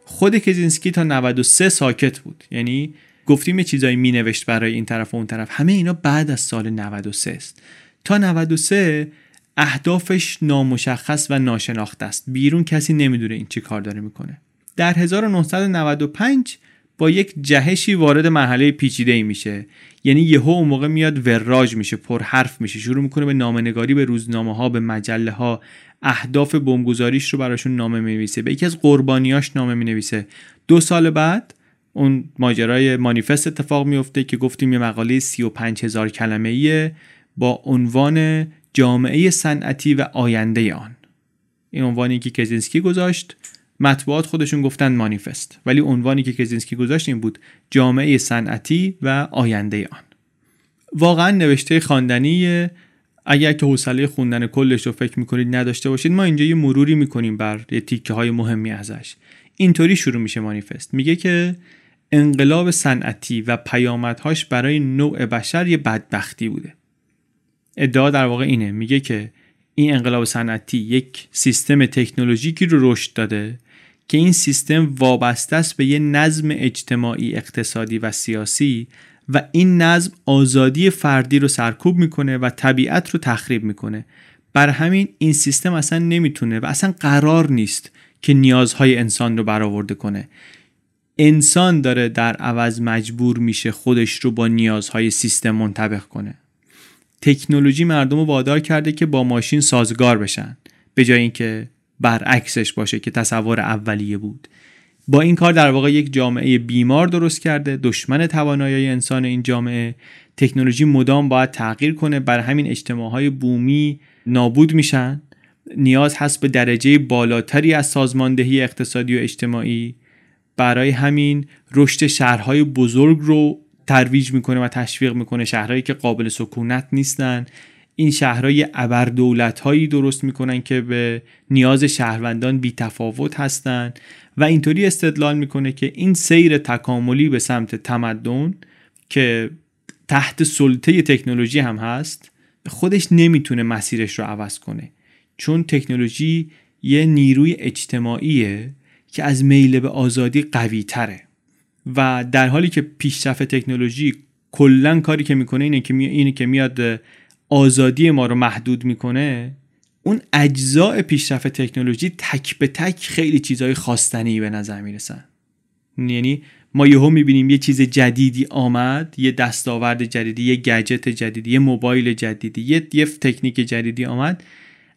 خود کزینسکی تا 93 ساکت بود. یعنی گفتیم یه چیزایی می نوشت برای این طرف و اون طرف. همه اینا بعد از سال 93 است. تا 93 اهدافش نامشخص و ناشناخته است. بیرون کسی نمی‌دونه این چی کار داره می‌کنه. در 1995 با یک جهشی وارد مرحله پیچیده ای میشه. یعنی یهو اون موقع میاد وراج میشه پر حرف میشه. شروع می‌کنه به نامنگاری به روزنامه ها به مجله ها اهداف بمبگذاریش رو براشون نامه می‌نویسه. به یکی از قربانیاش نامه می‌نویسه. دو سال بعد اون ماجرای مانیفست اتفاق میفته که گفتیم یه مقاله 35 هزار کلمه ایه با عنوان جامعه صنعتی و آینده آن. این عنوانی که کزینسکی گذاشت مطبوعات خودشون گفتن مانیفست. ولی عنوانی که کزینسکی گذاشت این بود جامعه صنعتی و آینده آن. واقعا نوشته خواندنی اگر که حوصله خوندن کلش رو فکر می‌کنید نداشته باشید ما اینجا یه مروری می‌کنیم بر یه تیکه های مهمی ازش. اینطوری شروع میشه مانیفست. میگه که انقلاب صنعتی و پیامدهاش برای نوع بشر یه بدبختی بوده. ادعا در واقع اینه میگه که این انقلاب صنعتی یک سیستم تکنولوژیکی رو رشد داده که این سیستم وابسته است به یه نظم اجتماعی اقتصادی و سیاسی و این نظم آزادی فردی رو سرکوب می‌کنه و طبیعت رو تخریب می‌کنه. بر همین این سیستم اصلا نمی‌تونه و اصلا قرار نیست که نیازهای انسان رو برآورده کنه. انسان داره در عوض مجبور میشه خودش رو با نیازهای سیستم منطبق کنه. تکنولوژی مردم رو وادار کرده که با ماشین سازگار بشن به جای اینکه برعکسش باشه که تصور اولیه بود. با این کار در واقع یک جامعه بیمار درست کرده دشمن توانایی انسان این جامعه. تکنولوژی مدام باید تغییر کنه بر همین اجتماعهای بومی نابود میشن. نیاز هست به درجه بالاتری از سازماندهی اقتصادی و اجتماعی. برای همین رشد شهرهای بزرگ رو ترویج می‌کنه و تشویق می‌کنه. شهرهایی که قابل سکونت نیستن. این شهرهای ابردولت هایی درست می‌کنن که به نیاز شهروندان بی تفاوت هستند و اینطوری استدلال می‌کنه که این سیر تکاملی به سمت تمدن که تحت سلطه تکنولوژی هم هست خودش نمی‌تونه مسیرش رو عوض کنه. چون تکنولوژی یه نیروی اجتماعیه که از میل به آزادی قوی تره و در حالی که پیشرفت تکنولوژی کلا کاری که می‌کنه اینه که اینه که میاد آزادی ما رو محدود می‌کنه اون اجزاء پیشرفت تکنولوژی تک به تک خیلی چیزهای خواستنی به نظر می‌رسن. یعنی ما یهو می‌بینیم یه چیز جدیدی آمد یه دستاورد جدیدی یه گجت جدیدی یه موبایل جدیدی یه, یه تکنیک جدیدی آمد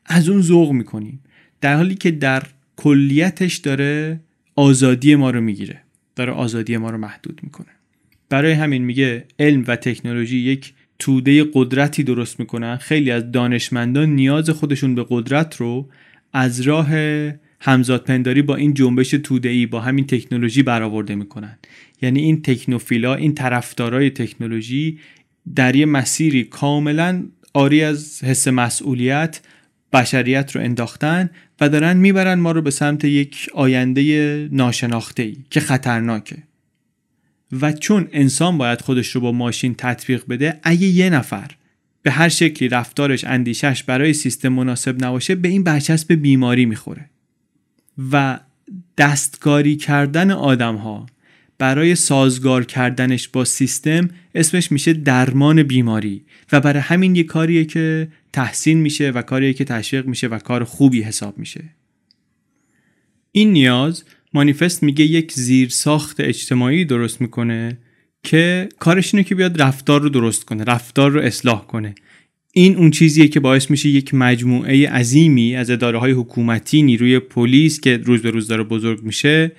از اون ذوق می‌کنیم. در حالی که در کلیتش داره آزادی ما رو می‌گیره. داره آزادی ما رو محدود می‌کنه. برای همین میگه علم و تکنولوژی یک توده قدرتی درست می‌کنن. خیلی از دانشمندان نیاز خودشون به قدرت رو از راه همزادپنداری با این جنبش توده ای با همین تکنولوژی برآورده می‌کنن. یعنی این تکنوفیلا این طرفدارای تکنولوژی در یه مسیری کاملا آری از حس مسئولیت بشریت رو انداختن و دارن می‌برن ما رو به سمت یک آینده ناشناخته ای که خطرناکه. و چون انسان باید خودش رو با ماشین تطبیق بده اگه یه نفر به هر شکلی رفتارش اندیشش برای سیستم مناسب نباشه به این برچسب بیماری می‌خوره. و دستکاری کردن آدم ها برای سازگار کردنش با سیستم اسمش میشه درمان بیماری و برای همین یه کاریه که تحسین میشه و کاریه که تشویق میشه و کار خوبی حساب میشه. این نیاز مانیفست میگه یک زیرساخت اجتماعی درست می‌کنه که کارش اینه که بیاد رفتار رو درست کنه رفتار رو اصلاح کنه. این اون چیزیه که باعث میشه یک مجموعه عظیمی از اداره های حکومتی نیروی پلیس که روز به روز داره بزرگ میشه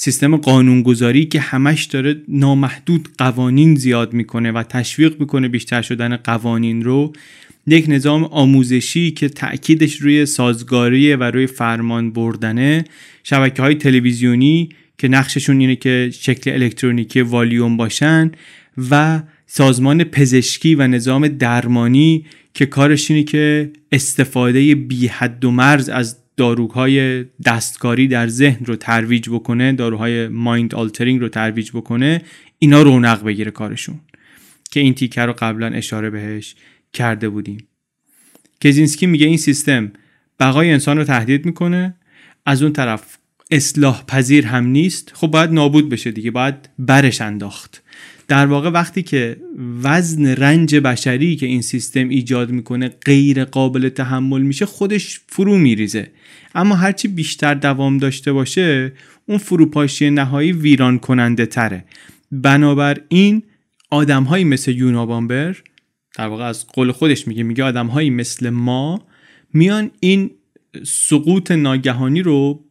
سیستم قانونگذاری که همش داره نامحدود قوانین زیاد می‌کنه و تشویق می‌کنه بیشتر شدن قوانین رو یک نظام آموزشی که تأکیدش روی سازگاریه و روی فرمان بردنه. شبکه های تلویزیونی که نقششون اینه که شکل الکترونیکی والیوم باشن و سازمان پزشکی و نظام درمانی که کارش اینه که استفاده بی حد و مرز از داروهای دستکاری در ذهن رو ترویج بکنه داروهای mind altering رو ترویج بکنه اینا رونق بگیره کارشون. که این تیکه رو قبلا اشاره بهش کرده بودیم. کزینسکی میگه این سیستم بقای انسان رو تهدید می‌کنه از اون طرف اصلاح پذیر هم نیست. خب باید نابود بشه دیگه باید برش انداخت. در واقع وقتی که وزن رنج بشری که این سیستم ایجاد می‌کنه غیر قابل تحمل میشه خودش فرو میریزه. اما هرچی بیشتر دوام داشته باشه اون فروپاشی نهایی ویران کننده تره بنابراین آدم مثل یونابامبر در واقع از قول خودش میگه میگه آدم مثل ما میان این سقوط ناگهانی رو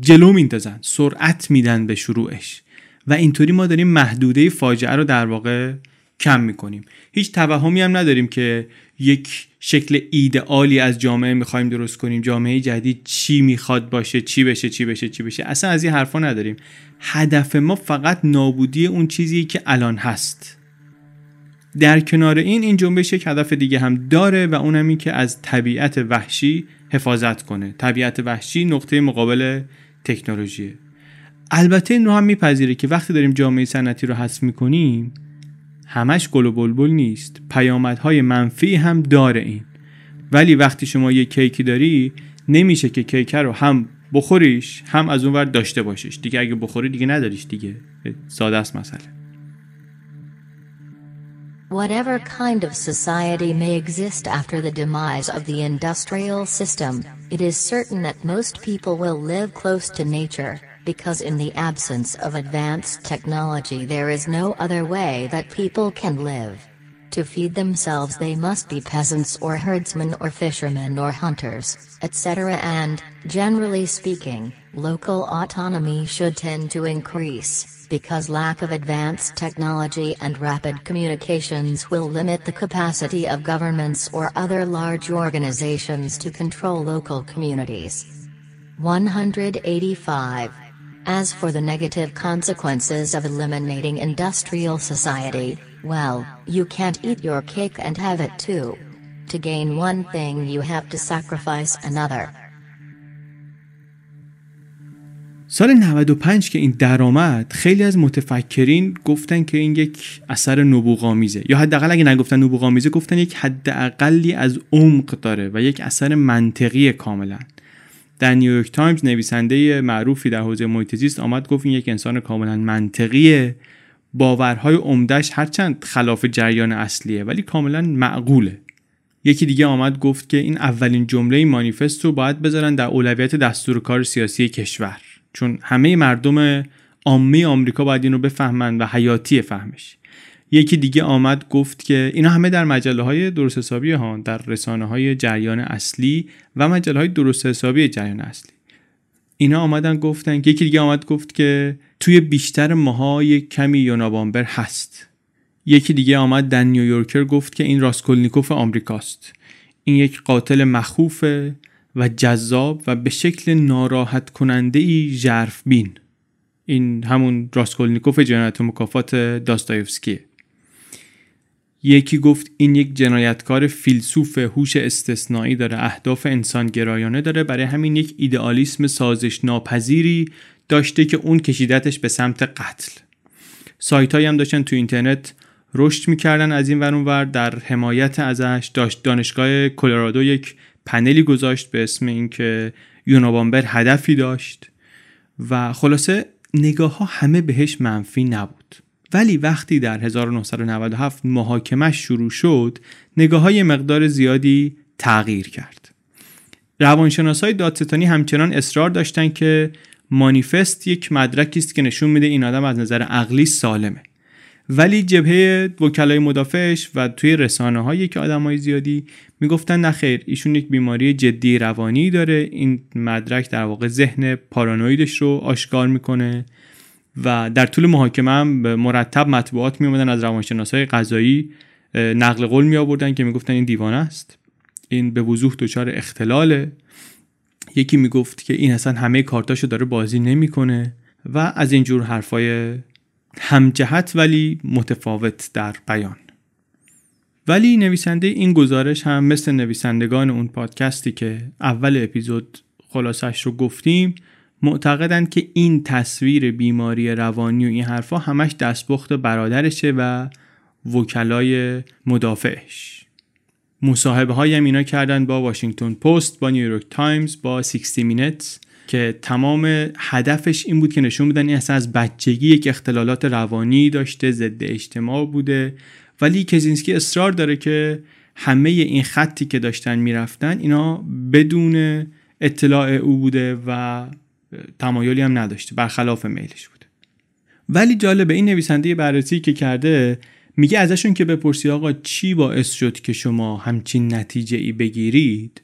جلو میندازن سرعت میدن به شروعش. و اینطوری ما داریم محدوده فاجعه رو در واقع کم می‌کنیم. هیچ توهمی هم نداریم که یک شکل ایدئالی از جامعه می‌خوایم درست کنیم. جامعه جدید چی می‌خواد باشه چی بشه چی بشه چی بشه. اصلا از این حرفا نداریم. هدف ما فقط نابودی اون چیزی که الان هست. در کنار این این جنبش یک هدف دیگه هم داره و اونم این که از طبیعت وحشی حفاظت کنه. طبیعت وحشی نقطه مقابل تکنولوژیه. البته این رو هم میپذیره که وقتی داریم جامعه صنعتی رو حذف می‌کنیم همش گل و بلبل نیست. پیامدهای منفی هم داره این. ولی وقتی شما یه کیکی داری نمیشه که کیکه رو هم بخوریش هم از اونور داشته باشیش دیگه اگه بخوری دیگه نداریش دیگه. ساده است مسئله. Whatever kind of society may exist after the demise of the industrial system, it is certain that most people will live close to nature, because in the absence of advanced technology there is no other way that people can live. To feed themselves they must be peasants or herdsmen or fishermen or hunters, etc. and, generally speaking, local autonomy should tend to increase because lack of advanced technology and rapid communications will limit the capacity of governments or other large organizations to control local communities. 185. As for the negative consequences of eliminating industrial society, well, you can't eat your cake and have it too. To gain one thing you have to sacrifice another. سال 95 که این درآمد خیلی از متفکرین گفتن که این یک اثر نبوغامیزه یا حداقل اگه نگفتن نبوغامیزه گفتن یک حداقلی از عمق داره و یک اثر منطقی کاملا در نیویورک تایمز نویسنده معروفی در حوزه محیط زیست آمد گفت این یک انسان کاملا منطقیه. باورهای عمدهش هرچند خلاف جریان اصلیه ولی کاملا معقوله. یکی دیگه آمد گفت که این اولین جمله مانیفست رو باید بذارن در اولویت دستور کار سیاسی کشور. چون همه مردم عامه آمریکا باید اینو بفهمن و حیاتی فهمش. یکی دیگه آمد گفت که اینا همه در مجله های درست حسابی ها در رسانه های جریان اصلی و مجله های درست حسابی جریان اصلی. اینا آمدن گفتن یکی دیگه آمد گفت که توی بیشتر ماها یک کمی یونابامبر هست. یکی دیگه آمد در نیویورکر گفت که این راسکولنیکوف آمریکاست. این یک قاتل مخوفه و جذاب و به شکل ناراحت کننده ای ژرف بین این همون راسکولنیکوف جنایت مکافات داستایوفسکیه. یکی گفت این یک جنایتکار فیلسوف هوش استثنایی داره اهداف انسانگرایانه داره. برای همین یک ایدئالیسم سازش ناپذیری داشته که اون کشیدتش به سمت قتل. سایت هم داشتن تو اینترنت رشد می‌کردن از این ورون ور. در حمایت ازش داشت دانشگاه کلرادو یک پنلی گذاشت به اسم اینکه یونوبامبر هدفی داشت. و خلاصه نگاه ها همه بهش منفی نبود. ولی وقتی در 1997 محاکمش شروع شد نگاه های مقدار زیادی تغییر کرد. روانشناس های دادستانی همچنان اصرار داشتن که مانیفست یک مدرکی است که نشون میده این آدم از نظر عقلی سالمه. ولی جبهه وکلای مدافعش و توی رسانه هایی که آدم های زیادی می‌گفتن نخیر ایشون یک بیماری جدی روانی داره. این مدرک در واقع ذهن پارانویدش رو آشکار می‌کنه. و در طول محاکمه هم مرتب مطبوعات می از روانشناس های قضایی نقل قول می آوردن که می‌گفتن این دیوانه است. این به وضوح دچار اختلاله. یکی می‌گفت که این اصلا همه کارتاشو داره بازی نمی‌کنه و از اینجور حرفای همجهت ولی متفاوت در بیان. ولی نویسنده این گزارش هم مثل نویسندگان اون پادکستی که اول اپیزود خلاصش رو گفتیم معتقدند که این تصویر بیماری روانی و این حرفا همش دستپخت برادرشه و وکلای مدافعش. مصاحبه های هم اینا کردن با واشنگتن پست با نیویورک تایمز با 60 Minutes که تمام هدفش این بود که نشون بدن این اصلا از بچگی یک اختلالات روانی داشته ضد اجتماع بوده. ولی کزینسکی اصرار داره که همه این خطی که داشتن می‌رفتن اینا بدون اطلاع او بوده و تمایلی هم نداشته برخلاف میلش بوده ولی جالبه این نویسنده بررسی که کرده میگه ازشون که بپرسی آقا چی باعث شد که شما همچین نتیجه ای بگیرید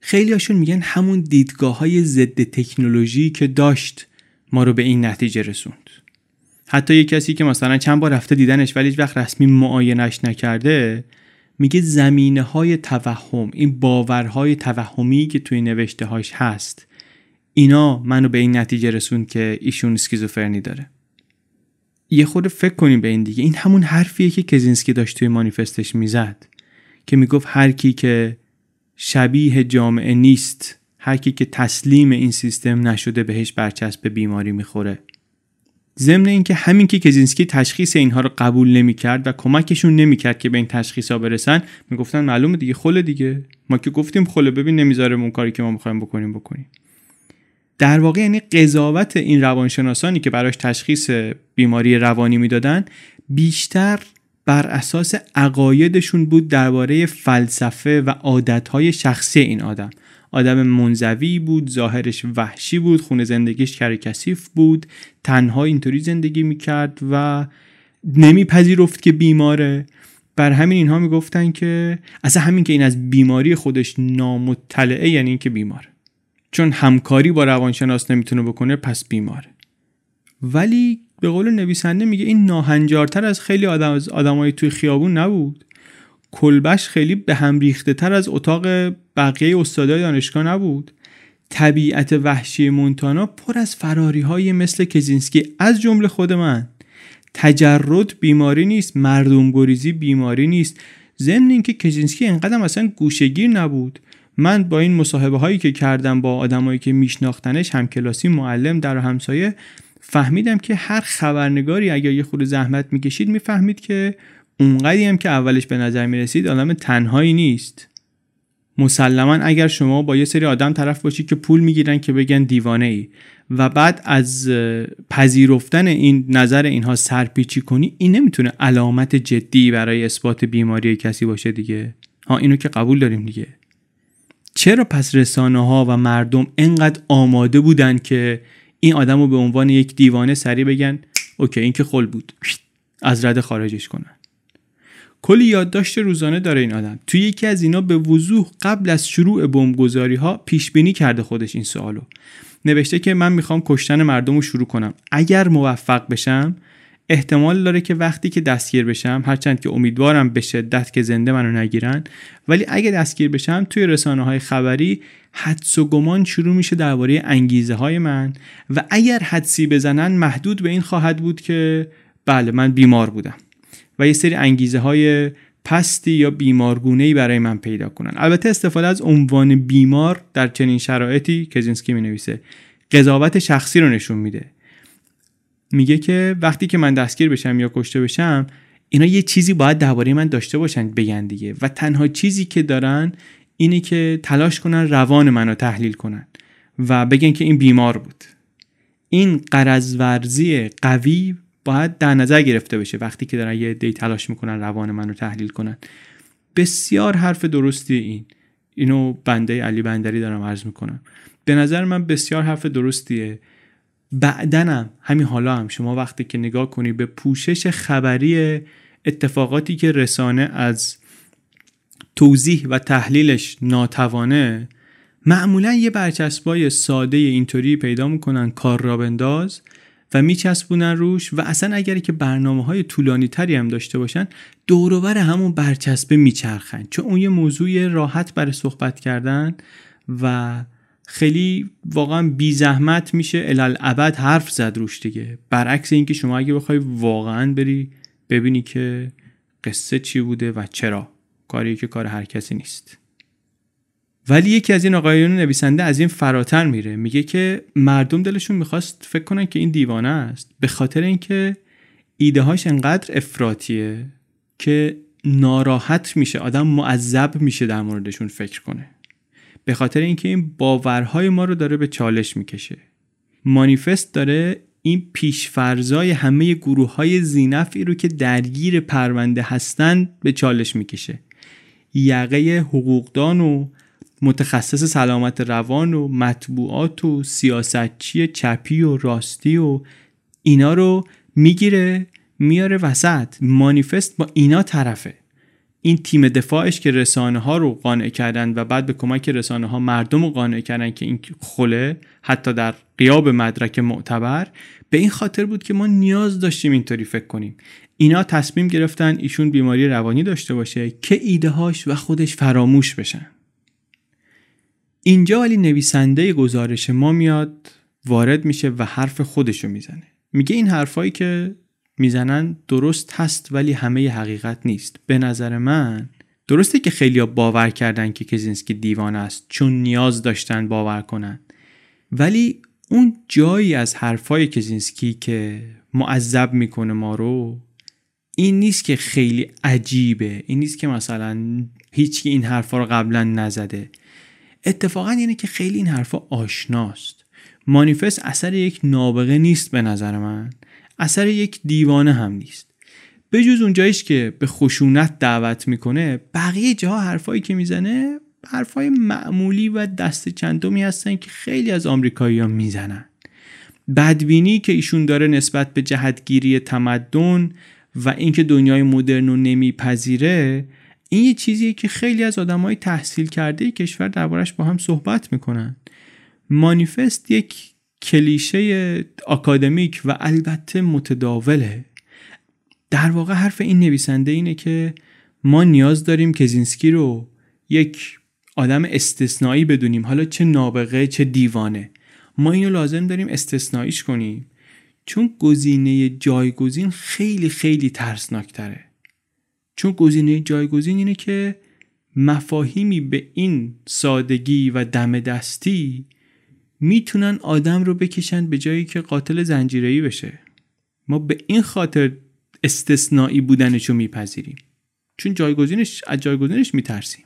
خیلی هاشون میگن همون دیدگاه های ضد تکنولوژی که داشت ما رو به این نتیجه رسوند. حتی یه کسی که مثلا چند بار رفته دیدنش ولی وقت رسمی معاینش نکرده میگه زمینه های توهم این باورهای توهمی که توی نوشته هاش هست اینا منو به این نتیجه رسوند که ایشون اسکیزوفرنی داره. یه خود فکر کنیم به این دیگه. این همون حرفیه که کزینسکی داشت توی مانیفستش می‌زد که می‌گفت هر کی که شبیه جامعه نیست هر کی که تسلیم این سیستم نشده بهش برچسب بیماری می‌خوره. ضمن اینکه همین که کزینسکی تشخیص اینها رو قبول نمی‌کرد و کمکشون نمی‌کرد که به این تشخیص ها برسن می‌گفتن معلومه دیگه خله دیگه. ما که گفتیم خله ببین نمی‌ذاره اون کاری که ما می‌خوایم بکنیم بکنیم. در واقع یعنی قضاوت این روانشناسانی که براش تشخیص بیماری روانی می‌دادن بیشتر بر اساس عقایدشون بود درباره فلسفه و عادتهای شخصی این آدم. آدم منزوی بود ظاهرش وحشی بود خونه زندگیش کرکسیف بود تنها اینطوری زندگی می‌کرد و نمیپذیرفت که بیماره. بر همین اینها می‌گفتن که اصلا همین که این از بیماری خودش نامطلعه یعنی اینکه بیماره چون همکاری با روانشناس نمی‌تونه بکنه پس بیماره ولی به قول نویسنده میگه این ناهنجارتر از خیلی آدم از آدمای توی خیابون نبود. کلبش خیلی به هم ریخته تر از اتاق بقیه استادای دانشگاه نبود. طبیعت وحشی مونتانا پر از فراری های مثل کزینسکی از جمله خود من. تجرد بیماری نیست مردم گریزی بیماری نیست. ضمن اینکه کزینسکی انقدر اصلا گوشگیر نبود. من با این مصاحبه هایی که کردم با آدمایی که میشناختنش همکلاسی معلم در همسایه فهمیدم که هر خبرنگاری اگر یه خود زحمت می‌کشید می‌فهمید که اونقدی هم که اولش به نظر می‌رسید آدم تنهایی نیست. مسلما اگر شما با یه سری آدم طرف باشید که پول می‌گیرن که بگن دیوانه ای و بعد از پذیرفتن این نظر اینها سرپیچی کنی این نمی‌تونه علامت جدی برای اثبات بیماری کسی باشه دیگه. ها اینو که قبول داریم دیگه. چرا پس رسانه ها و مردم انقدر آماده بودن که این آدم رو به عنوان یک دیوانه سریع بگن؟ اوکی این که خل بود. از رده خارجش کنن. کلی یادداشت روزانه داره این آدم. توی یکی از اینا به وضوح قبل از شروع بمبگذاری ها پیش بینی کرده خودش این سوالو. نوشته که من می‌خوام کشتن مردم رو شروع کنم. اگر موفق بشم احتمال داره که وقتی که دستگیر بشم هرچند که امیدوارم به شدت که زنده منو نگیرن ولی اگه دستگیر بشم توی رسانه های خبری حدس و گمان شروع میشه درباره انگیزه های من و اگر حدسی بزنن محدود به این خواهد بود که بله من بیمار بودم و یه سری انگیزه های پستی یا بیمارگونه ای برای من پیدا کنن. البته استفاده از عنوان بیمار در چنین شرایطی کزینسکی می نویسه قضاوت شخصی رو نشون میده. میگه که وقتی که من دستگیر بشم یا کشته بشم اینا یه چیزی باید درباره من داشته باشن بگن دیگه. و تنها چیزی که دارن اینه که تلاش کنن روان منو تحلیل کنن و بگن که این بیمار بود. این قرضورزی قوی باید در نظر گرفته بشه وقتی که دارن یه دی تلاش می‌کنن روان منو تحلیل کنن. بسیار حرف درستی این. اینو بنده علی بندری دارم عرض می‌کنم. به نظر من بسیار حرف درستیه. بعدنم همین حالا هم شما وقتی که نگاه کنی به پوشش خبری اتفاقاتی که رسانه از توضیح و تحلیلش ناتوانه معمولا یه برچسبای ساده اینطوری پیدا می‌کنن کار را بنداز و میچسبونن روش و اصلا اگر که برنامه های طولانی تری هم داشته باشن دوروبر همون برچسبه میچرخن. چون اون یه موضوع راحت برای صحبت کردن و خیلی واقعا بی زحمت میشه الالعبد حرف زد روش دیگه. برعکس اینکه شما اگه بخوای واقعا بری ببینی که قصه چی بوده و چرا. کاری که کار هر کسی نیست. ولی یکی از این آقایون نویسنده از این فراتر میره. میگه که مردم دلشون می‌خواست فکر کنن که این دیوانه است. به خاطر اینکه ایده هاش انقدر افراتیه که ناراحت میشه. آدم معذب میشه در موردشون فکر کنه. به خاطر اینکه این باورهای ما رو داره به چالش می‌کشه. مانیفست داره این پیشفرزای همه گروه های زینفی رو که درگیر پرونده هستند به چالش می‌کشه. یقه حقوقدان و متخصص سلامت روان و مطبوعات و سیاستچی چپی و راستی و اینا رو می‌گیره میاره وسط. مانیفست با اینا طرفه. این تیم دفاعش که رسانه ها رو قانع کردن و بعد به کمک رسانه ها مردم رو قانع کردن که این خله حتی در قیاب مدرک معتبر به این خاطر بود که ما نیاز داشتیم اینطوری فکر کنیم. اینا تصمیم گرفتن ایشون بیماری روانی داشته باشه که ایده هاش و خودش فراموش بشن. اینجا ولی نویسنده گزارش ما میاد وارد میشه و حرف خودشو می‌زنه. میگه این حرفایی که می‌زنن درست هست ولی همه حقیقت نیست. به نظر من درسته که خیلی باور کردن که کزینسکی دیوان است چون نیاز داشتن باور کنن. ولی اون جایی از حرفای کزینسکی که معذب می‌کنه ما رو این نیست که خیلی عجیبه. این نیست که مثلا هیچی این حرفا رو قبلا نزده. اتفاقا اینه که خیلی این حرفا آشناست. مانیفست اثر یک نابغه نیست به نظر من. اثر یک دیوانه هم نیست. به جز اونجایش که به خشونت دعوت می‌کنه بقیه جاها حرفایی که می‌زنه حرفای معمولی و دست چندمی هستن که خیلی از آمریکایی ها می‌زنن. بدبینی که ایشون داره نسبت به جهتگیری تمدن و اینکه دنیای مدرن رو نمیپذیره این یه چیزیه که خیلی از آدمای تحصیل کرده کشور دربارش با هم صحبت می‌کنن. مانیفست یک کلیشه آکادمیک و البته متداوله. در واقع حرف این نویسنده اینه که ما نیاز داریم که زینسکی رو یک آدم استثنایی بدونیم. حالا چه نابغه چه دیوانه. ما اینو لازم داریم استثناییش کنیم. چون گزینه جایگزین خیلی خیلی ترسناکتره. چون گزینه جایگزین اینه که مفاهیمی به این سادگی و دم دستی می‌تونن آدم رو بکشن به جایی که قاتل زنجیره‌ای بشه. ما به این خاطر استثنایی بودنش رو میپذیریم. چون جایگزینش از جایگزینش میترسیم.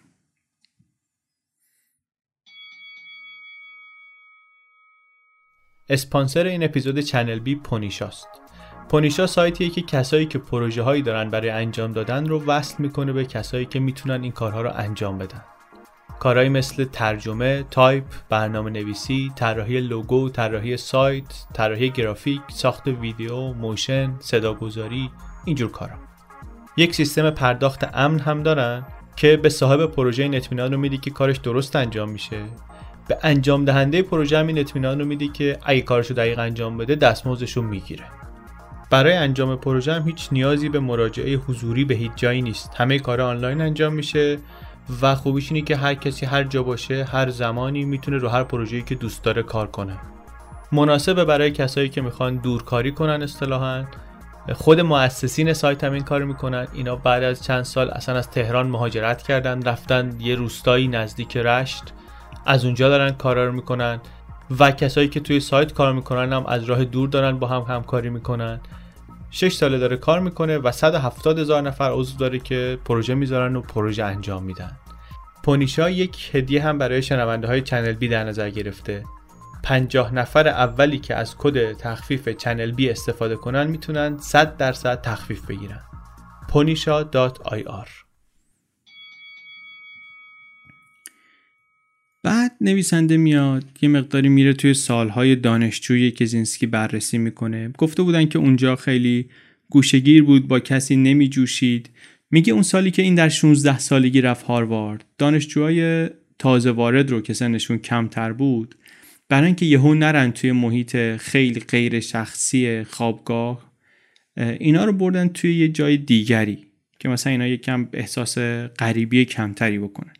اسپانسر این اپیزود چنل بی پونیشاست. پونیشا سایتیه که کسایی که پروژه هایی دارن برای انجام دادن رو وصل می‌کنه به کسایی که می‌تونن این کارها رو انجام بدن. کارهایی مثل ترجمه، تایپ، برنامه نویسی، طراحی لوگو، طراحی سایت، طراحی گرافیک، ساخت ویدیو، motion، صداگذاری، اینجور کارا. یک سیستم پرداخت امن هم دارن که به صاحب پروژه این اطمینان رو میدی که کارش درست انجام میشه. به انجام دهنده پروژه هم این اطمینان رو میدی که اگه کارش رو دقیق انجام بده دستمزدش رو می‌گیره. برای انجام پروژه هم هیچ نیازی به مراجعه حضوری به هیچ جایی نیست. همه کار آنلاین انجام میشه. و خوبیش اینه که هر کسی هر جا باشه هر زمانی می‌تونه رو هر پروژه‌ای که دوست داره کار کنه. مناسبه برای کسایی که می‌خوان دورکاری کنن اصطلاحا. خود مؤسسین سایت هم این کار می‌کنن. اینا بعد از چند سال اصلا از تهران مهاجرت کردن رفتن یه روستایی نزدیک رشت. از اونجا دارن کارا رو می‌کنن. و کسایی که توی سایت کار می‌کنن هم از راه دور دارن با هم همکاری می‌کنن. 6 ساله داره کار می‌کنه و 170 هزار نفر عضو داره که پروژه می‌ذارن و پروژه انجام میدن. پونیشا یک هدیه هم برای شنونده های چنل بی در نظر گرفته. 50 نفر اولی که از کد تخفیف چنل بی استفاده کنن می‌تونن 100 درصد تخفیف بگیرن. ponisha.ir بعد نویسنده میاد یه مقداری میره توی سالهای دانشجویی که زینسکی بررسی می‌کنه. گفته بودن که اونجا خیلی گوشگیر بود با کسی نمی جوشید میگه اون سالی که این در 16 سالگی رفت هاروارد. دانشجوهای تازه وارد رو که سنشون کمتر بود برای اینکه یهو نرن توی محیط خیلی غیر شخصی خوابگاه اینا رو بردن توی یه جای دیگری که مثلا اینا یکم احساس غریبی کمتری بکنن.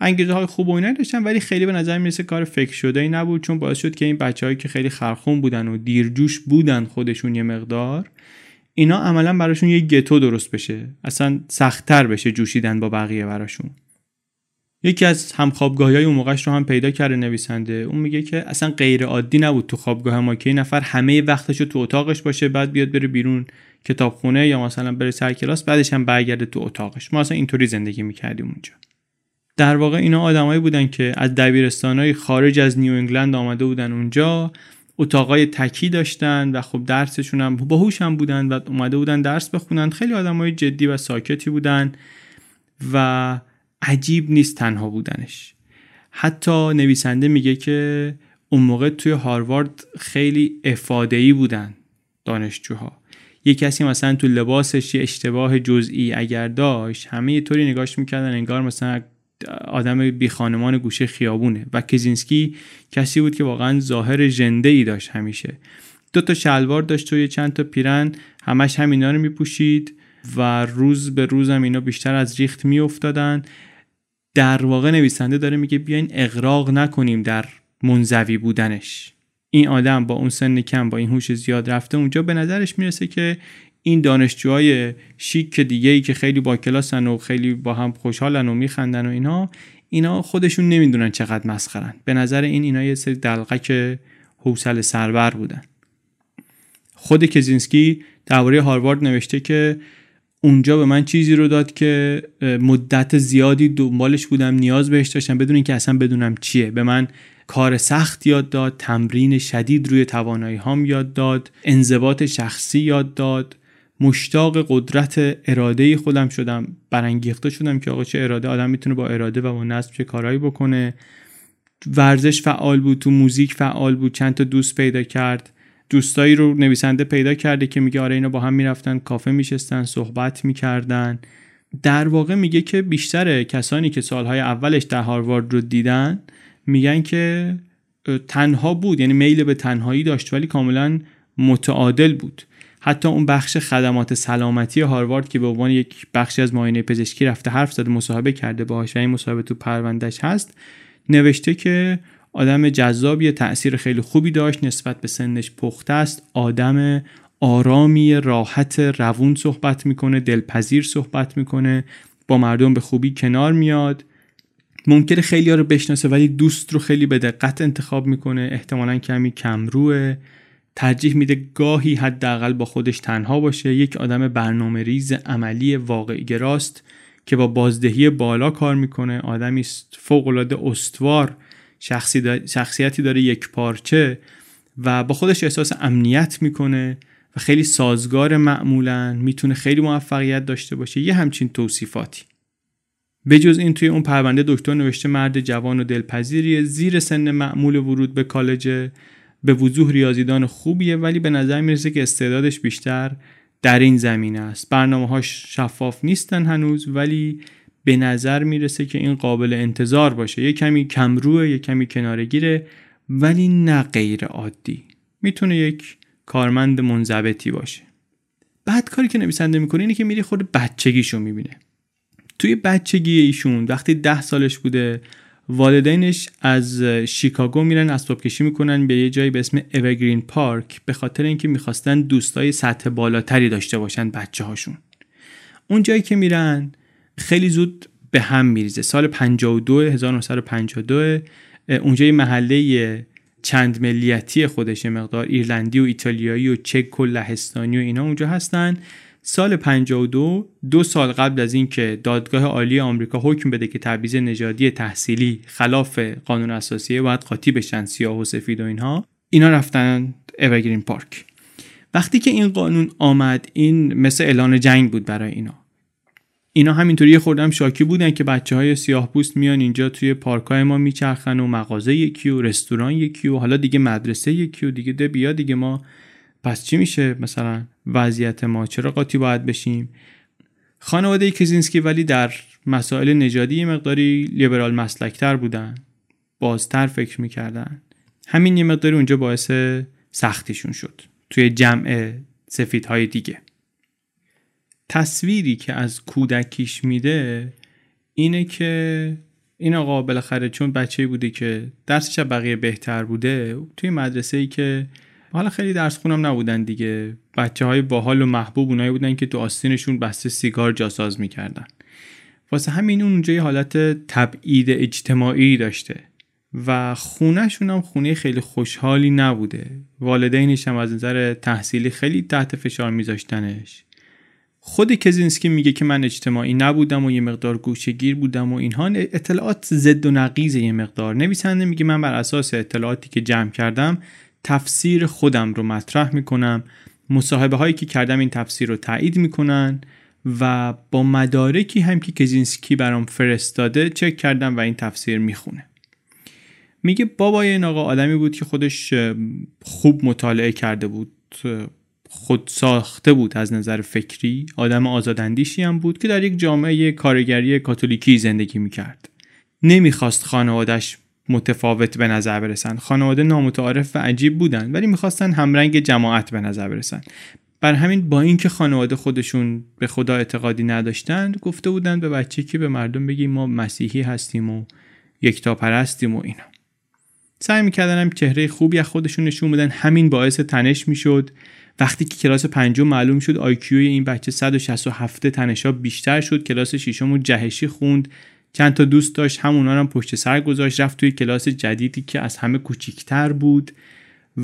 انگیزه های خوب و اینا داشتن ولی خیلی به نظر می‌رسه کار فکر شده ای نبود چون باعث شد که این بچههایی که خیلی خرخون بودن و دیرجوش بودن خودشون یه مقدار اینا عملا براشون یه گتو درست بشه. اصلا سختتر بشه جوشیدن با بقیه براشون. یکی از همخوابگاهی های اون موقعش رو هم پیدا کرده نویسنده. اون میگه که اصلا غیر عادی نبود تو خوابگاه ما که این نفر همه وقتش رو تو اتاقش باشه بعد بیاد بره بیرون کتابخونه یا مثلا بره سر کلاس بعدش هم برگرده تو اتاقش. ما اصلا اینطوری زندگی می‌کردیم اونجا. در واقع اینا آدمایی بودن که از های خارج از نیو انگلند آمده بودن اونجا اتاقای تکی داشتن و خب درسشون هم باهوش هم بودن و اومده بودن درس بخونن. خیلی آدمای جدی و ساکتی بودن و عجیب نیست تنها بودنش. حتی نویسنده میگه که اون موقع توی هاروارد خیلی افادهی بودن دانشجوها. یه کسی مثلا تو لباسش یه اشتباه جزئی اگر داشت همه یه طوری نگاش می‌کردن انگار مثلا آدم بی خانمان گوشه خیابونه. و کزینسکی کسی بود که واقعا ظاهر جنده ای داشت همیشه. دو تا شلوار داشت و چند تا پیرن. همش همینا رو میپوشید و روز به روز هم اینا بیشتر از ریخت میافتادن. در واقع نویسنده داره میگه بیاین اغراق نکنیم در منزوی بودنش. این آدم با اون سن کم با این هوش زیاد رفته اونجا به نظرش می‌رسه که این دانشجوهای شیک دیگه ای که خیلی با کلاسن و خیلی با هم خوشحالن و میخندن و اینا اینا خودشون نمی‌دونن چقدر مسخرن. به نظر این اینا یه سری دلقک حوصله سربر بودن. خود کزینسکی درباره هاروارد نوشته که اونجا به من چیزی رو داد که مدت زیادی دنبالش بودم نیاز بهش داشتم بدون اینکه اصلا بدونم چیه. به من کار سخت یاد داد تمرین شدید روی توانایی هام یاد داد انضباط شخصی یاد داد. مشتاق قدرت اراده خودم شدم برانگیخته شدم که آقا چه اراده آدم می‌تونه با اراده و با نظم چه کارهایی بکنه. ورزش فعال بود تو موزیک فعال بود چند تا دوست پیدا کرد. دوستایی رو نویسنده پیدا کرده که میگه آره اینا با هم می‌رفتن کافه میشستن صحبت می‌کردن. در واقع میگه که بیشتر کسانی که سالهای اولش در هاروارد رو دیدن میگن که تنها بود یعنی میل به تنهایی داشت ولی کاملا متعادل بود. حتی اون بخش خدمات سلامتی هاروارد که به عنوان یک بخشی از معاینه پزشکی رفته حرف زده مصاحبه کرده باهاش و این مصاحبه تو پروندهش هست نوشته که آدم جذابی تاثیر خیلی خوبی داشت نسبت به سنش پخته است آدم آرامی راحت روون صحبت می‌کنه دلپذیر صحبت می‌کنه با مردم به خوبی کنار میاد. ممکنه خیلی ها رو بشناسه ولی دوست رو خیلی به دقت انتخاب می‌کنه احتمالا کمی کمروه. ترجیح میده گاهی حداقل با خودش تنها باشه. یک آدم برنامه ریز عملی واقعی گراست که با بازدهی بالا کار می‌کنه. آدمی است فوق العاده استوار شخصیتی داره یک پارچه و با خودش احساس امنیت می‌کنه و خیلی سازگار معمولا می‌تونه خیلی موفقیت داشته باشه. یه همچین توصیفاتی. به جز این توی اون پرونده دکتر نوشته مرد جوان و دلپذیریه. زیر سن معمول ورود به کالج به وضوح ریاضیدان خوبیه ولی به نظر می‌رسه که استعدادش بیشتر در این زمینه است. برنامه هاش شفاف نیستن هنوز ولی به نظر می‌رسه که این قابل انتظار باشه. یه کمی کمروه یه کمی کنارگیره ولی نه غیر عادی. می‌تونه یک کارمند منضبطی باشه. بعد کاری که نویسنده می‌کنه اینه که میری خود بچگیشو می‌بینه. توی بچگی ایشون وقتی ده سالش بوده والدینش از شیکاگو میرن اسباب کشی می‌کنن به یه جایی به اسم اورگرین پارک به خاطر اینکه می‌خواستن دوستای سطح بالاتری داشته باشن بچه هاشون اون جایی که میرن خیلی زود به هم میریزه. سال 52 1952 اونجا یه محله چند ملیتی خودش مقدار ایرلندی و ایتالیایی و چک و لهستانی و اینا اونجا هستن. سال 52 دو سال قبل از اینکه دادگاه عالی آمریکا حکم بده که تبعیض نژادی تحصیلی خلاف قانون اساسیه باید قاطی بشن سیاه و سفید و اینها اینا رفتن اورگرین پارک وقتی که این قانون آمد این مثل اعلان جنگ بود برای اینا. اینا همینطوری خوردم شاکی بودن که بچه های سیاه پوست میان اینجا توی پارک های ما میچرخن و مغازه یکی و رستوران یکی و حالا دیگه مدرسه یکی و دیگه ده بیا دیگه ما پس چی میشه مثلا وضعیت ما؟ چرا قاطی باید بشیم؟ خانواده کزینسکی ولی در مسائل نژادی مقداری لیبرال مسلکتر بودن بازتر فکر می‌کردن. همین یه مقداری اونجا باعث سختیشون شد توی جمع سفیدهای دیگه. تصویری که از کودکیش میده اینه که این آقا بالاخره چون بچه بوده که درسش بقیه بهتر بوده توی مدرسه ای که حالا خیلی درس خونم نبودن دیگه. بچه های باحال و محبوب اونایی بودن که تو آستینشون بسته سیگار جاساز می‌کردن. واسه همین اونجا یه حالت تبعید اجتماعی داشته. و خونهشون هم خونه خیلی خوشحالی نبوده. والدینش هم از نظر تحصیلی خیلی تحت فشار میذاشتنش. خود کزینسکی میگه که من اجتماعی نبودم و یه مقدار گوشگیر بودم و اینها. اطلاعات ضد و نقیز یه مقدار. نویسنده میگه من بر اساس اطلاعاتی که جمع کردم تفسیر خودم رو مطرح می‌کنم. مصاحبه هایی که کردم این تفسیر رو تایید می‌کنن و با مدارکی هم که کزینسکی برام فرستاده چک کردم و این تفسیر می‌خونه. میگه بابای این آقا آدمی بود که خودش خوب مطالعه کرده بود. خود ساخته بود از نظر فکری. آدم آزاداندیشی هم بود که در یک جامعه کارگری کاتولیکی زندگی می‌کرد. نمی‌خواست خانوادش متفاوت به نظر برسن. خانواده نامتعارف و عجیب بودن ولی می‌خواستن همرنگ جماعت به نظر برسن. بر همین با اینکه خانواده خودشون به خدا اعتقادی نداشتن گفته بودن به بچه که به مردم بگیم ما مسیحی هستیم و یکتا پرستیم و اینا. سعی می‌کردن هم چهره خوبی از خودشون نشون بدن. همین باعث تنش می‌شد. وقتی که کلاس پنجم معلوم شد آیکیوی این بچه 167 تنشا بیشتر شد کلاس ششم و جهشی خوند. چند تا دوست داشت همونا هم پشت سر گذاشت رفت توی کلاس جدیدی که از همه کوچیکتر بود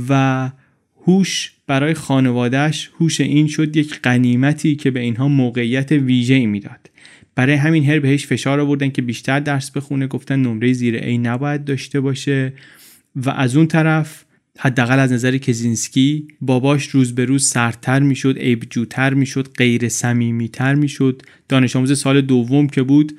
و هوش برای خانوادهش هوش این شد یک قنیمتی که به اینها موقعیت ویژه ای می‌داد. برای همین هر بهش فشار آوردن که بیشتر درس بخونه گفتن نمره زیر ای نباید داشته باشه و از اون طرف حداقل از نظر کزینسکی باباش روز به روز سردتر می‌شد عیبجوتر می‌شد غیر صمیمیتر می‌شد. دانش آموز سال دوم که بود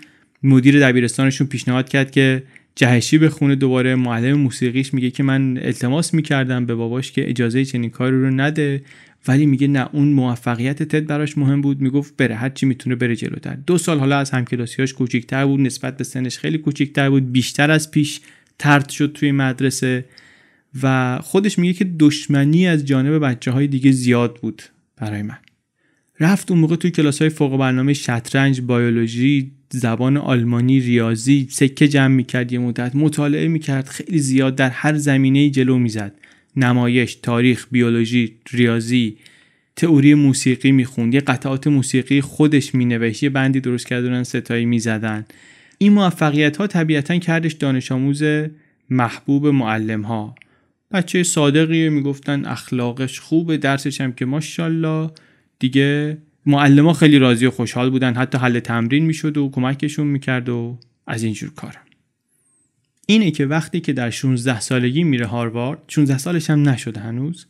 مدیر دبیرستانشون پیشنهاد کرد که جهشی بخونه دوباره معلم موسیقیش میگه که من التماس می‌کردم به باباش که اجازه چنین کاری رو نده ولی میگه نه اون موفقیت تد براش مهم بود. می‌گفت بره هر چی می‌تونه بره جلوتر. دو سال حالا از همکلاسیاش کوچیکتر بود نسبت به سنش خیلی کوچیکتر بود. بیشتر از پیش ترد شد توی مدرسه و خودش میگه که دشمنی از جانب بچه های دیگه زیاد بود برای من. رفت اون موقع توی کلاس های فوق برنامه شطرنج بیولوژی زبان آلمانی ریاضی سکه جمع می‌کرد یه مدت مطالعه می‌کرد خیلی زیاد در هر زمینه جلو می‌زد. نمایش تاریخ بیولوژی ریاضی تئوری موسیقی می‌خوند. یه قطعات موسیقی خودش مینوشت یه بندی درست کردن ستایی می‌زدن. این موفقیت ها طبیعتا کردش دانش آموز محبوب معلم ها بچه صادقیه می‌گفتن اخلاقش خوبه درسش هم که ماشاءالله دیگه معلم خیلی راضی و خوشحال بودن. حتی حل تمرین می‌شد و کمکشون می‌کرد و از اینجور کارم اینه که وقتی که در 16 سالگی میره هاروارد 16 سالش هم نشده هنوز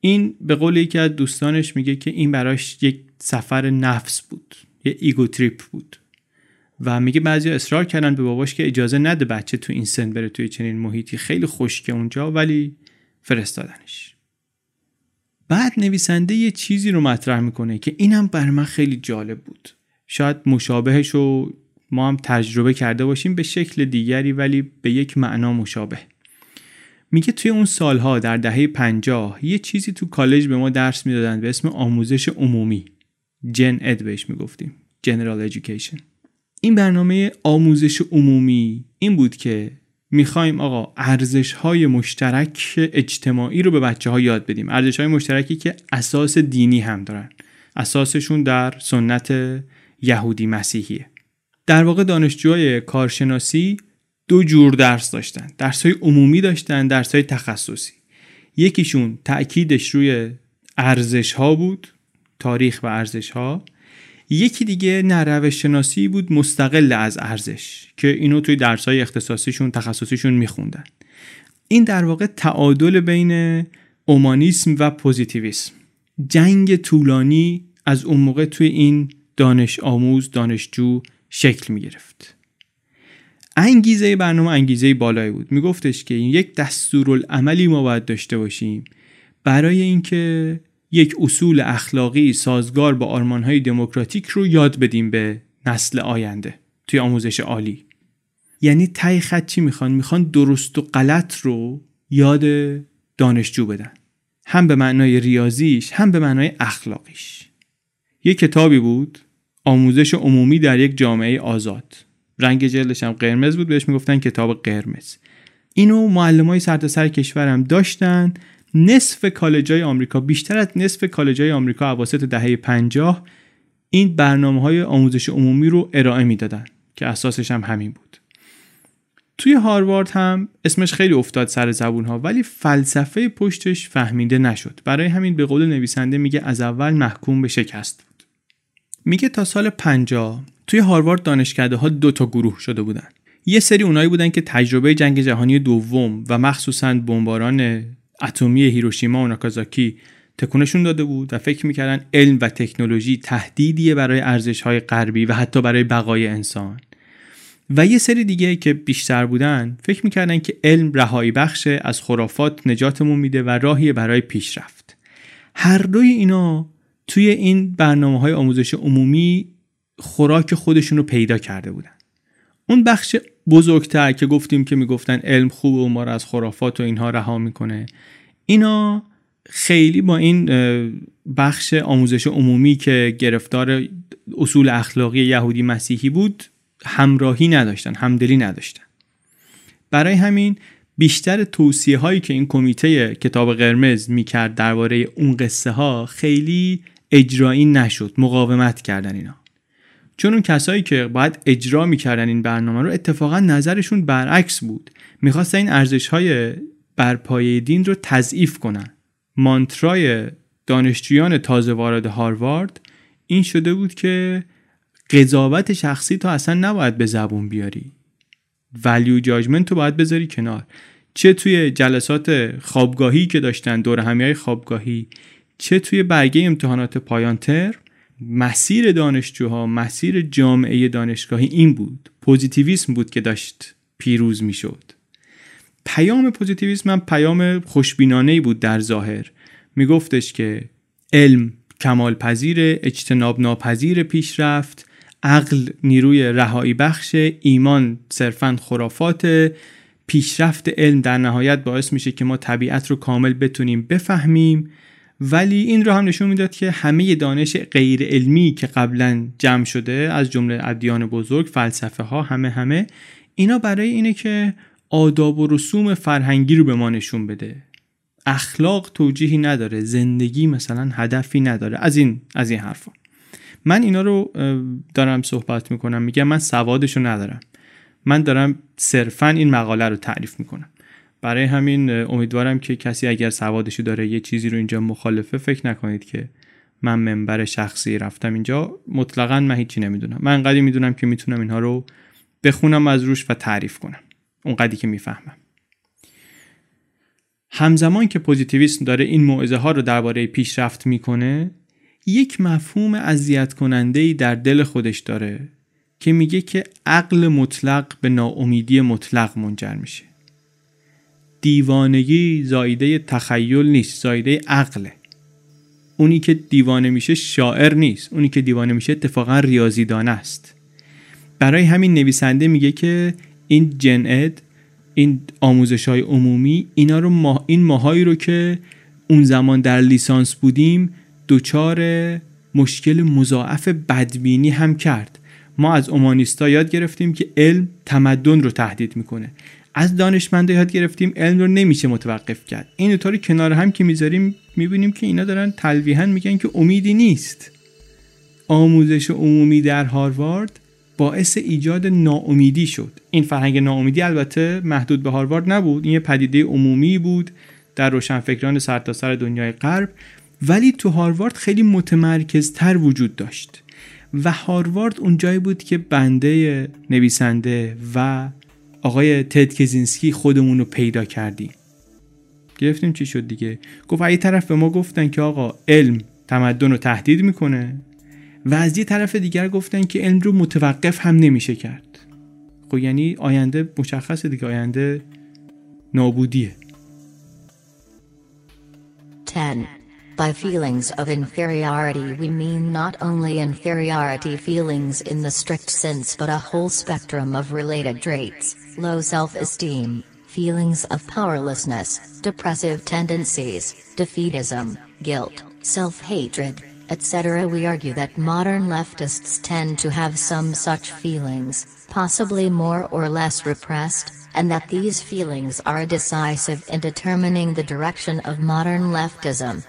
این به قول یکی از دوستانش میگه که این براش یک سفر نفس بود یه ego trip بود. و میگه بعضی اصرار کردن به باباش که اجازه نده بچه تو این سن بره توی چنین محیطی. خیلی خشکه اونجا ولی فرستادنش. بعد نویسنده یه چیزی رو مطرح می‌کنه که اینم بر من خیلی جالب بود. شاید مشابهش رو ما هم تجربه کرده باشیم به شکل دیگری ولی به یک معنا مشابه. میگه توی اون سالها در دهه پنجاه یه چیزی تو کالج به ما درس می‌دادن به اسم آموزش عمومی. جن اد بهش می‌گفتیم. General Education. این برنامه آموزش عمومی این بود که می‌خوایم آقا ارزش های مشترک اجتماعی رو به بچه ها یاد بدیم. ارزش های مشترکی که اساس دینی هم دارن. اساسشون در سنت یهودی مسیحیه. در واقع دانشجوهای کارشناسی دو جور درس داشتن. درس های عمومی داشتن درس های تخصصی. یکیشون تأکیدش روی ارزش ها بود تاریخ و ارزش ها یکی دیگه نه شناسی بود مستقل از ارزش که اینو توی درس های اختصاصیشون تخصصیشون میخوندن. این در واقع تعادل بین اومانیسم و پوزیتیویسم. جنگ طولانی از اون موقع توی این دانش آموز دانشجو شکل می گرفت انگیزه برنامه انگیزه بالایی بود. میگفتش که این یک دستورالعملی ما باید داشته باشیم برای اینکه یک اصول اخلاقی سازگار با آرمانهای دموکراتیک رو یاد بدیم به نسل آینده. توی آموزش عالی. یعنی تای خط چی می‌خوان؟ می‌خوان درست و غلط رو یاد دانشجو بدن. هم به معنای ریاضیش هم به معنای اخلاقیش. یه کتابی بود آموزش عمومی در یک جامعه آزاد. رنگ جلدش هم قرمز بود بهش می‌گفتن کتاب قرمز. اینو معلم های سرتاسر کشورم داشتن نصف های آمریکا بیشتر از نصف های آمریکا اواسط دهه 50 این برنامه های آموزش عمومی رو ارائه می‌دادن که اساسش هم همین بود. توی هاروارد هم اسمش خیلی افتاد سر زبون ها ولی فلسفه پشتش فهمیده نشد. برای همین به قول نویسنده میگه از اول محکوم به شکست بود. میگه تا سال 50 توی هاروارد دانشکده ها دو تا گروه شده بودن. یه سری اونایی بودن که تجربه جنگ جهانی دوم و مخصوصا بمباران اتمی هیروشیما و ناکازاکی تکونشون داده بود و فکر می‌کردن علم و تکنولوژی تهدیدیه برای ارزش های غربی و حتی برای بقای انسان. و یه سری دیگه که بیشتر بودن فکر می‌کردن که علم رهایی بخشه از خرافات نجاتمون میده و راهی برای پیشرفت. هر دوی اینا توی این برنامه های آموزش عمومی خوراک خودشون رو پیدا کرده بودن. اون بخش بزرگتر که گفتیم که می‌گفتن علم خوب و ما رو از خرافات و اینها رها می‌کنه. اینا خیلی با این بخش آموزش عمومی که گرفتار اصول اخلاقی یهودی مسیحی بود همراهی نداشتن همدلی نداشتن. برای همین بیشتر توصیه هایی که این کمیته کتاب قرمز می‌کرد درباره اون قصه ها خیلی اجرایی نشد مقاومت کردن اینا. چون اون کسایی که باید اجرا می‌کردن این برنامه رو اتفاقا نظرشون برعکس بود. می‌خواستن این ارزش های برپایه دین رو تضعیف کنن. مانترای دانشجویان تازه وارد هاروارد این شده بود که قضاوت شخصی تو اصلا نباید به زبون بیاری. ولیو جاجمنت تو باید بذاری کنار. چه توی جلسات خوابگاهی که داشتن دور همی خوابگاهی چه توی برگه امتحانات پایان تر مسیر دانشجوها مسیر جامعه دانشگاهی این بود پوزیتیویسم بود که داشت پیروز می‌شد. پیام پوزیتیویسم هم پیام خوشبینانه بود در ظاهر. میگفتش که علم کمال پذیر اجتناب ناپذیر پیشرفت عقل نیروی رهایی بخش ایمان صرفا خرافات پیشرفت علم در نهایت باعث میشه که ما طبیعت رو کامل بتونیم بفهمیم. ولی این رو هم نشون می‌داد که همه دانش غیر علمی که قبلا جمع شده از جمله ادیان بزرگ فلسفه ها همه همه اینا برای اینه که آداب و رسوم فرهنگی رو به ما نشون بده. اخلاق توجیهی نداره زندگی مثلا هدفی نداره. از این از این حرفا. من اینا رو دارم صحبت می‌کنم. میگم من سوادش رو ندارم. من دارم صرفا این مقاله رو تعریف می‌کنم. برای همین امیدوارم که کسی اگر سوادشو داره یه چیزی رو اینجا مخالفه فکر نکنید که من منبر شخصی رفتم اینجا. مطلقا من هیچی نمی‌دونم. من انقدری می‌دونم که می‌تونم اینها رو بخونم از روش و تعریف کنم. اونقدری که می‌فهمم. همزمان که پوزیتیویسم داره این موعظه ها رو درباره پیشرفت می‌کنه یک مفهوم اذیت کننده ای در دل خودش داره که میگه که عقل مطلق به ناامیدی مطلق منجر میشه. دیوانگی زایده تخیل نیست زایده عقله اونی که دیوانه میشه شاعر نیست اونی که دیوانه میشه اتفاقا ریاضیدان است. برای همین نویسنده میگه که این جن این آموزش های عمومی اینا رو ما این ماهایی رو که اون زمان در لیسانس بودیم دچار مشکل مضاعف بدبینی هم کرد. ما از اومانیستا یاد گرفتیم که علم تمدن رو تهدید می‌کنه. از دانشمندا یاد گرفتیم علم رو نمیشه متوقف کرد. این دوتا رو کنار هم که می‌ذاریم می‌بینیم که اینا دارن تلویحا میگن که امیدی نیست. آموزش عمومی در هاروارد باعث ایجاد ناامیدی شد. این فرهنگ ناامیدی البته محدود به هاروارد نبود. این یه پدیده عمومی بود در روشنفکران سرتاسر سر دنیای غرب. ولی تو هاروارد خیلی متمرکزتر وجود داشت. و هاروارد اون جایی بود که بنده نویسنده و آقای تد کزینسکی خودمون رو پیدا کردیم. گرفتیم چی شد دیگه؟ گفت یه طرف به ما گفتن که آقا علم تمدن رو تهدید می‌کنه و از یه طرف دیگر گفتن که علم رو متوقف هم نمیشه کرد. خب یعنی آینده مشخصه دیگه آینده نابودیه. 10. By feelings of inferiority we mean not only inferiority feelings in the strict sense but a whole spectrum of related traits, low self-esteem, feelings of powerlessness, depressive tendencies, defeatism, guilt, self-hatred, etc. We argue that modern leftists tend to have some such feelings, possibly more or less repressed, and that these feelings are decisive in determining the direction of modern leftism.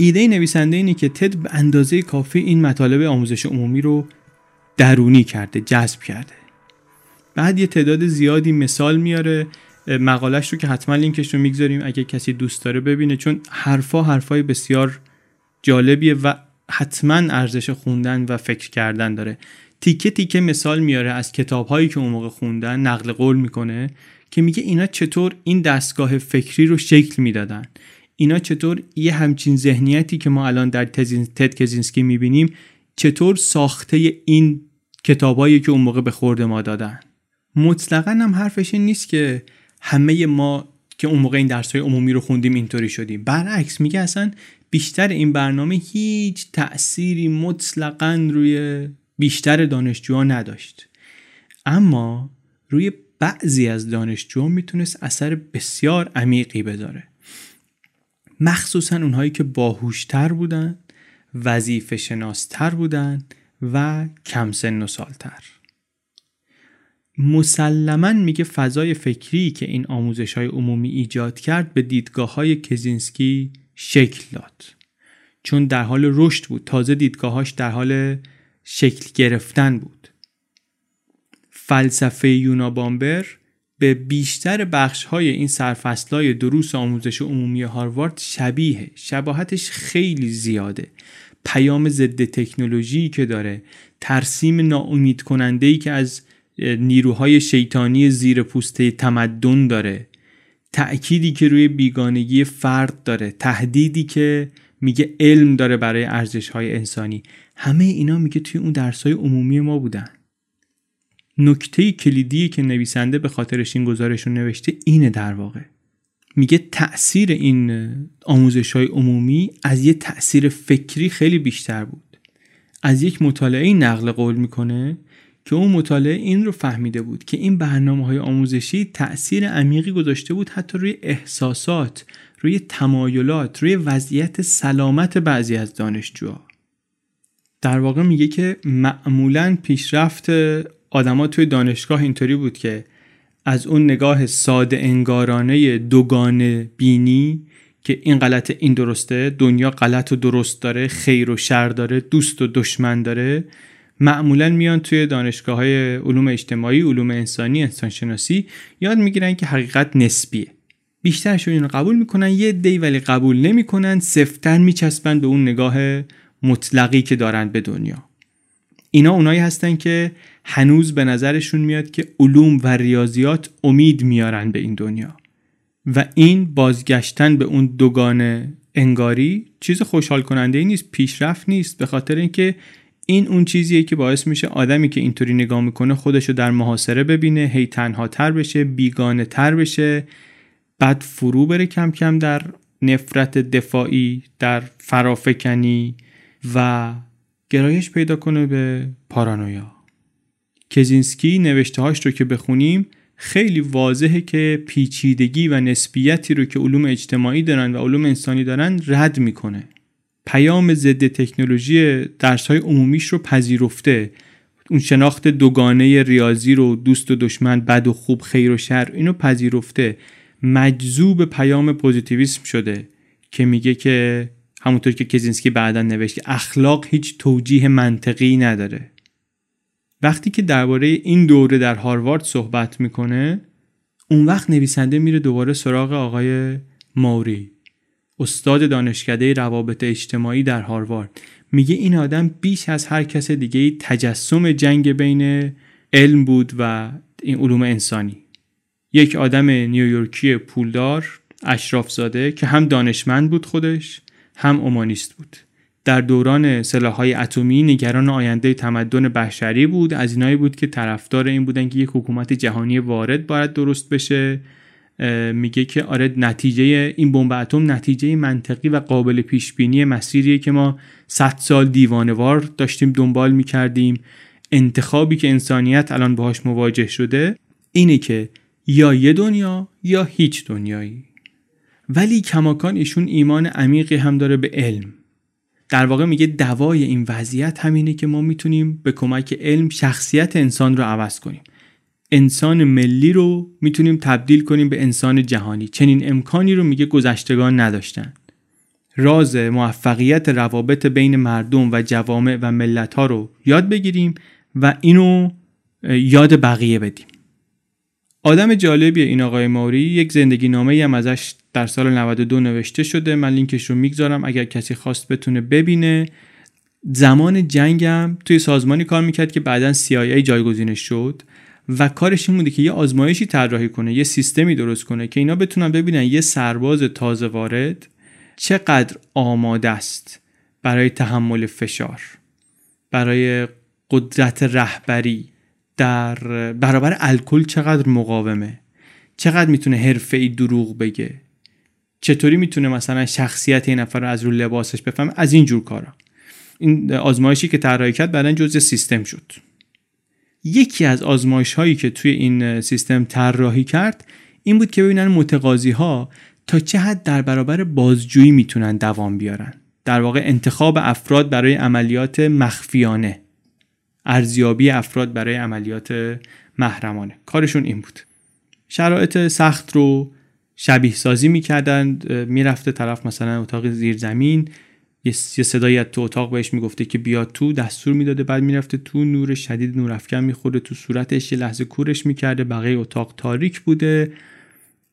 ایده نویسنده اینه که تد به اندازه کافی این مطالب آموزش عمومی رو درونی کرده جذب کرده. بعد یه تعداد زیادی مثال میاره مقالش رو که حتما لینکش رو می‌گذاریم اگه کسی دوست داره ببینه چون حرفا حرفای بسیار جالبیه و حتما ارزش خوندن و فکر کردن داره. تیکه تیکه مثال میاره از کتاب هایی که اون موقع خوندن نقل قول می‌کنه که میگه اینا چطور این دستگاه فکری رو شکل می‌دادن. اینا چطور یه همچین ذهنیتی که ما الان در تد کزینسکی می‌بینیم چطور ساخته این کتابایی که اون موقع به خورده ما دادن؟ مطلقا هم حرفش این نیست که همه ما که اون موقع این درس های عمومی رو خوندیم اینطوری شدیم. برعکس میگه اصلا بیشتر این برنامه هیچ تأثیری مطلقا روی بیشتر دانشجوها نداشت. اما روی بعضی از دانشجوها می‌تونست اثر بسیار عمیقی بذاره مخصوصا اونهایی که باهوشتر بودن وظیفه شناستر بودن و کم سن و سالتر. مسلما میگه فضای فکری که این آموزش های عمومی ایجاد کرد به دیدگاه های کزینسکی شکل داد. چون در حال رشد بود تازه دیدگاهاش در حال شکل گرفتن بود. فلسفه یونا بامبر به بیشتر بخش های این های دروس آموزش عمومی هاروارد شبیه شباهتش خیلی زیاده. پیام ضد تکنولوژی که داره ترسیم ناامید کننده ای که از نیروهای شیطانی زیر پوسته تمدن داره. تأکیدی که روی بیگانگی فرد داره. تهدیدی که میگه علم داره برای ارزش های انسانی. همه اینا میگه توی اون درس های عمومی ما بودن. نکته کلیدی که نویسنده به خاطرش این گزارش رو نوشته اینه در واقع. میگه تأثیر این آموزش های عمومی از یه تأثیر فکری خیلی بیشتر بود. از یک مطالعه نقل قول می‌کنه که اون مطالعه این رو فهمیده بود که این برنامه های آموزشی تأثیر عمیقی گذاشته بود حتی روی احساسات روی تمایلات روی وضعیت سلامت بعضی از دانشجوها. در واقع میگه که معمولا پیشرفت آدما توی دانشگاه اینطوری بود که از اون نگاه ساده انگارانه دوگانه بینی که این غلط این درسته دنیا غلط و درست داره خیر و شر داره دوست و دشمن داره معمولا میان توی دانشگاه های علوم اجتماعی علوم انسانی انسانشناسی یاد می‌گیرن که حقیقت نسبیه. بیشترشون اینو قبول می‌کنن یه دی ولی قبول نمی‌کنن سفتن میچسبن به اون نگاه مطلقی که دارن به دنیا. اینا اونایی هستن که هنوز به نظرشون میاد که علوم و ریاضیات امید میارن به این دنیا. و این بازگشتن به اون دوگانه انگاری چیز خوشحال کننده ای نیست پیشرفت نیست به خاطر اینکه این اون چیزیه که باعث میشه آدمی که اینطوری نگاه می‌کنه خودشو در محاصره ببینه هی تنها تر بشه بیگانه تر بشه بعد فرو بره کم کم در نفرت دفاعی در فرافکنی و گرایش پیدا کنه به پارانویا. کزینسکی نوشته هاش رو که بخونیم خیلی واضحه که پیچیدگی و نسبیتی رو که علوم اجتماعی دارن و علوم انسانی دارن رد می‌کنه. پیام ضد تکنولوژی درس های عمومیش رو پذیرفته. اون شناخت دوگانه ریاضی رو دوست و دشمن بد و خوب خیر و شر اینو پذیرفته. مجذوب پیام پوزیتیویسم شده که میگه که همونطور که کزینسکی بعدا نوشت اخلاق هیچ توجیه منطقی نداره. وقتی که درباره این دوره در هاروارد صحبت می‌کنه اون وقت نویسنده میره دوباره سراغ آقای ماوری استاد دانشکده روابط اجتماعی در هاروارد. میگه این آدم بیش از هر کس دیگه تجسم جنگ بین علم بود و این علوم انسانی. یک آدم نیویورکی پولدار اشراف زاده که هم دانشمند بود خودش هم اومانیست بود. در دوران سلاحهای اتمی نگران آینده تمدن بشری بود. از اینایی بود که طرفدار این بودن که یک حکومت جهانی وارد باید درست بشه. میگه که آره نتیجه این بمب اتم نتیجه منطقی و قابل پیش بینی مسیریه که ما 100 سال دیوانوار داشتیم دنبال می‌کردیم. انتخابی که انسانیت الان باهاش مواجه شده اینه که یا یه دنیا یا هیچ دنیایی. ولی کماکان ایشون ایمان عمیقی هم داره به علم. در واقع میگه دوای این وضعیت همینه که ما می‌تونیم به کمک علم شخصیت انسان رو عوض کنیم. انسان ملی رو می‌تونیم تبدیل کنیم به انسان جهانی. چنین امکانی رو میگه گذشتگان نداشتن. راز موفقیت روابط بین مردم و جوامع و ملت ها رو یاد بگیریم و اینو یاد بقیه بدیم. آدم جالبیه این آقای ماوری. یک زندگی نامه هم ازش در سال 92 نوشته شده. من لینکش رو می‌گذارم. اگر کسی خواست بتونه ببینه. زمان جنگم توی سازمانی کار می‌کرد که بعدا CIA جایگزینش شد و کارش این بوده که یه آزمایشی طراحی کنه یه سیستمی درست کنه که اینا بتونن ببینن یه سرباز تازه وارد چقدر آماده است برای تحمل فشار برای قدرت رهبری. در برابر الکل چقدر مقاومه؟ چقدر می‌تونه حرفه ای دروغ بگه؟ چطوری می‌تونه مثلا شخصیت این نفر رو از رو لباسش بفهمه؟ از این جور کارا. این آزمایشی که طراحی کرد بعدا جزء سیستم شد. یکی از آزمایش هایی که توی این سیستم طراحی کرد این بود که ببینن متقاضی ها تا چه حد در برابر بازجویی می‌تونن دوام بیارن. در واقع انتخاب افراد برای عملیات مخفیانه. ارزیابی افراد برای عملیات محرمانه. کارشون این بود. شرایط سخت رو شبیه سازی می‌کردن می‌رفته طرف مثلا اتاق زیر زمین یه صدایی از تو اتاق بهش می‌گفته که بیاد تو دستور می‌داده بعد می‌رفته تو نور شدید نورافکن میخورده تو صورتش یه لحظه کورش می‌کرده بقیه اتاق تاریک بوده.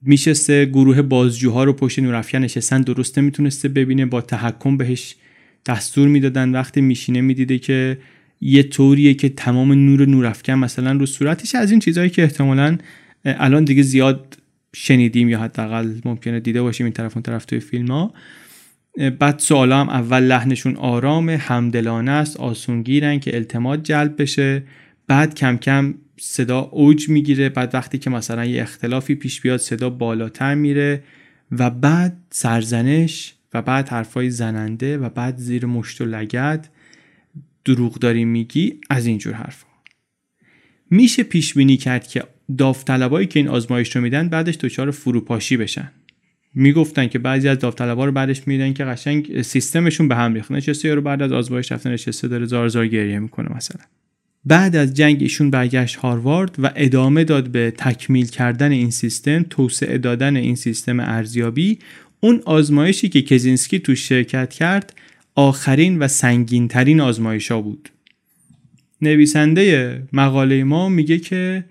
میشسته گروه بازجوها رو پشت نورافکن نشستن درست نمی‌تونسته ببینه با تحکم بهش دستور می‌دادن. وقتی میشینه می‌دیده که یه طوریه که تمام نور نورافکن مثلا رو صورتش. از این چیزهایی که احتمالا الان دیگه زیاد شنیدیم یا حداقل ممکنه دیده باشیم این طرف اون طرف توی فیلم ها بعد سوالا هم اول لحنشون آرام همدلانه است آسونگیرن که التماد جلب بشه. بعد کم کم صدا اوج می‌گیره. بعد وقتی که مثلا یه اختلافی پیش بیاد صدا بالاتر میره و بعد سرزنش و بعد حرفای زننده و بعد زیر مشت و لگد. دروغ داری میگی از اینجور حرفا. میشه پیش بینی کرد که داوطلبایی که این آزمایش رو میدن بعدش دچار فروپاشی بشن. می‌گفتن که بعضی از داوطلبا رو بعدش میدن که قشنگ سیستمشون به هم ریخت. نشسته رو بعد از آزمایش رفتن نشسته داره زار زار گریه می‌کنه مثلا. بعد از جنگ ایشون برگشت هاروارد و ادامه داد به تکمیل کردن این سیستم توسعه دادن این سیستم ارزیابی. اون آزمایشی که کزینسکی تو شرکت کرد آخرین و سنگین ترین آزمایش ها بود. نویسنده مقاله ما میگه که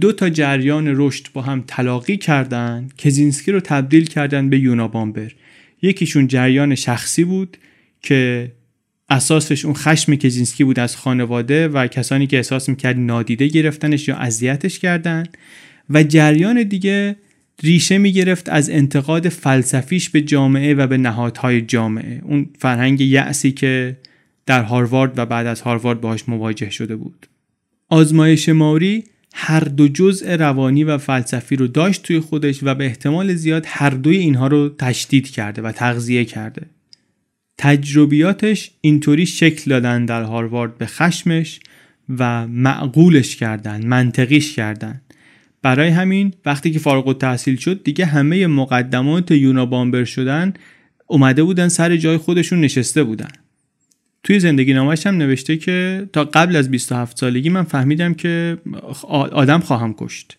دو تا جریان رشد با هم تلاقی کردن کزینسکی رو تبدیل کردن به یونابامبر یکیشون جریان شخصی بود که اساسش اون خشم کزینسکی بود از خانواده و کسانی که احساس می‌کرد نادیده گرفتنش یا اذیتش کردن. و جریان دیگه ریشه می‌گرفت از انتقاد فلسفیش به جامعه و به نهادهای جامعه. اون فرهنگ یأسی که در هاروارد و بعد از هاروارد باهاش مواجه شده بود. آزمایش ماری هر دو جزء روانی و فلسفی رو داشت توی خودش و به احتمال زیاد هر دوی اینها رو تشدید کرده و تغذیه کرده. تجربیاتش اینطوری شکل دادن در هاروارد به خشمش و معقولش کردن منطقیش کردن. برای همین وقتی که فارغ التحصیل شد دیگه همه مقدمات یونابامبر شدن اومده بودن سر جای خودشون نشسته بودن. توی زندگی نامش هم نوشته که تا قبل از 27 سالگی من فهمیدم که آدم خواهم کشت.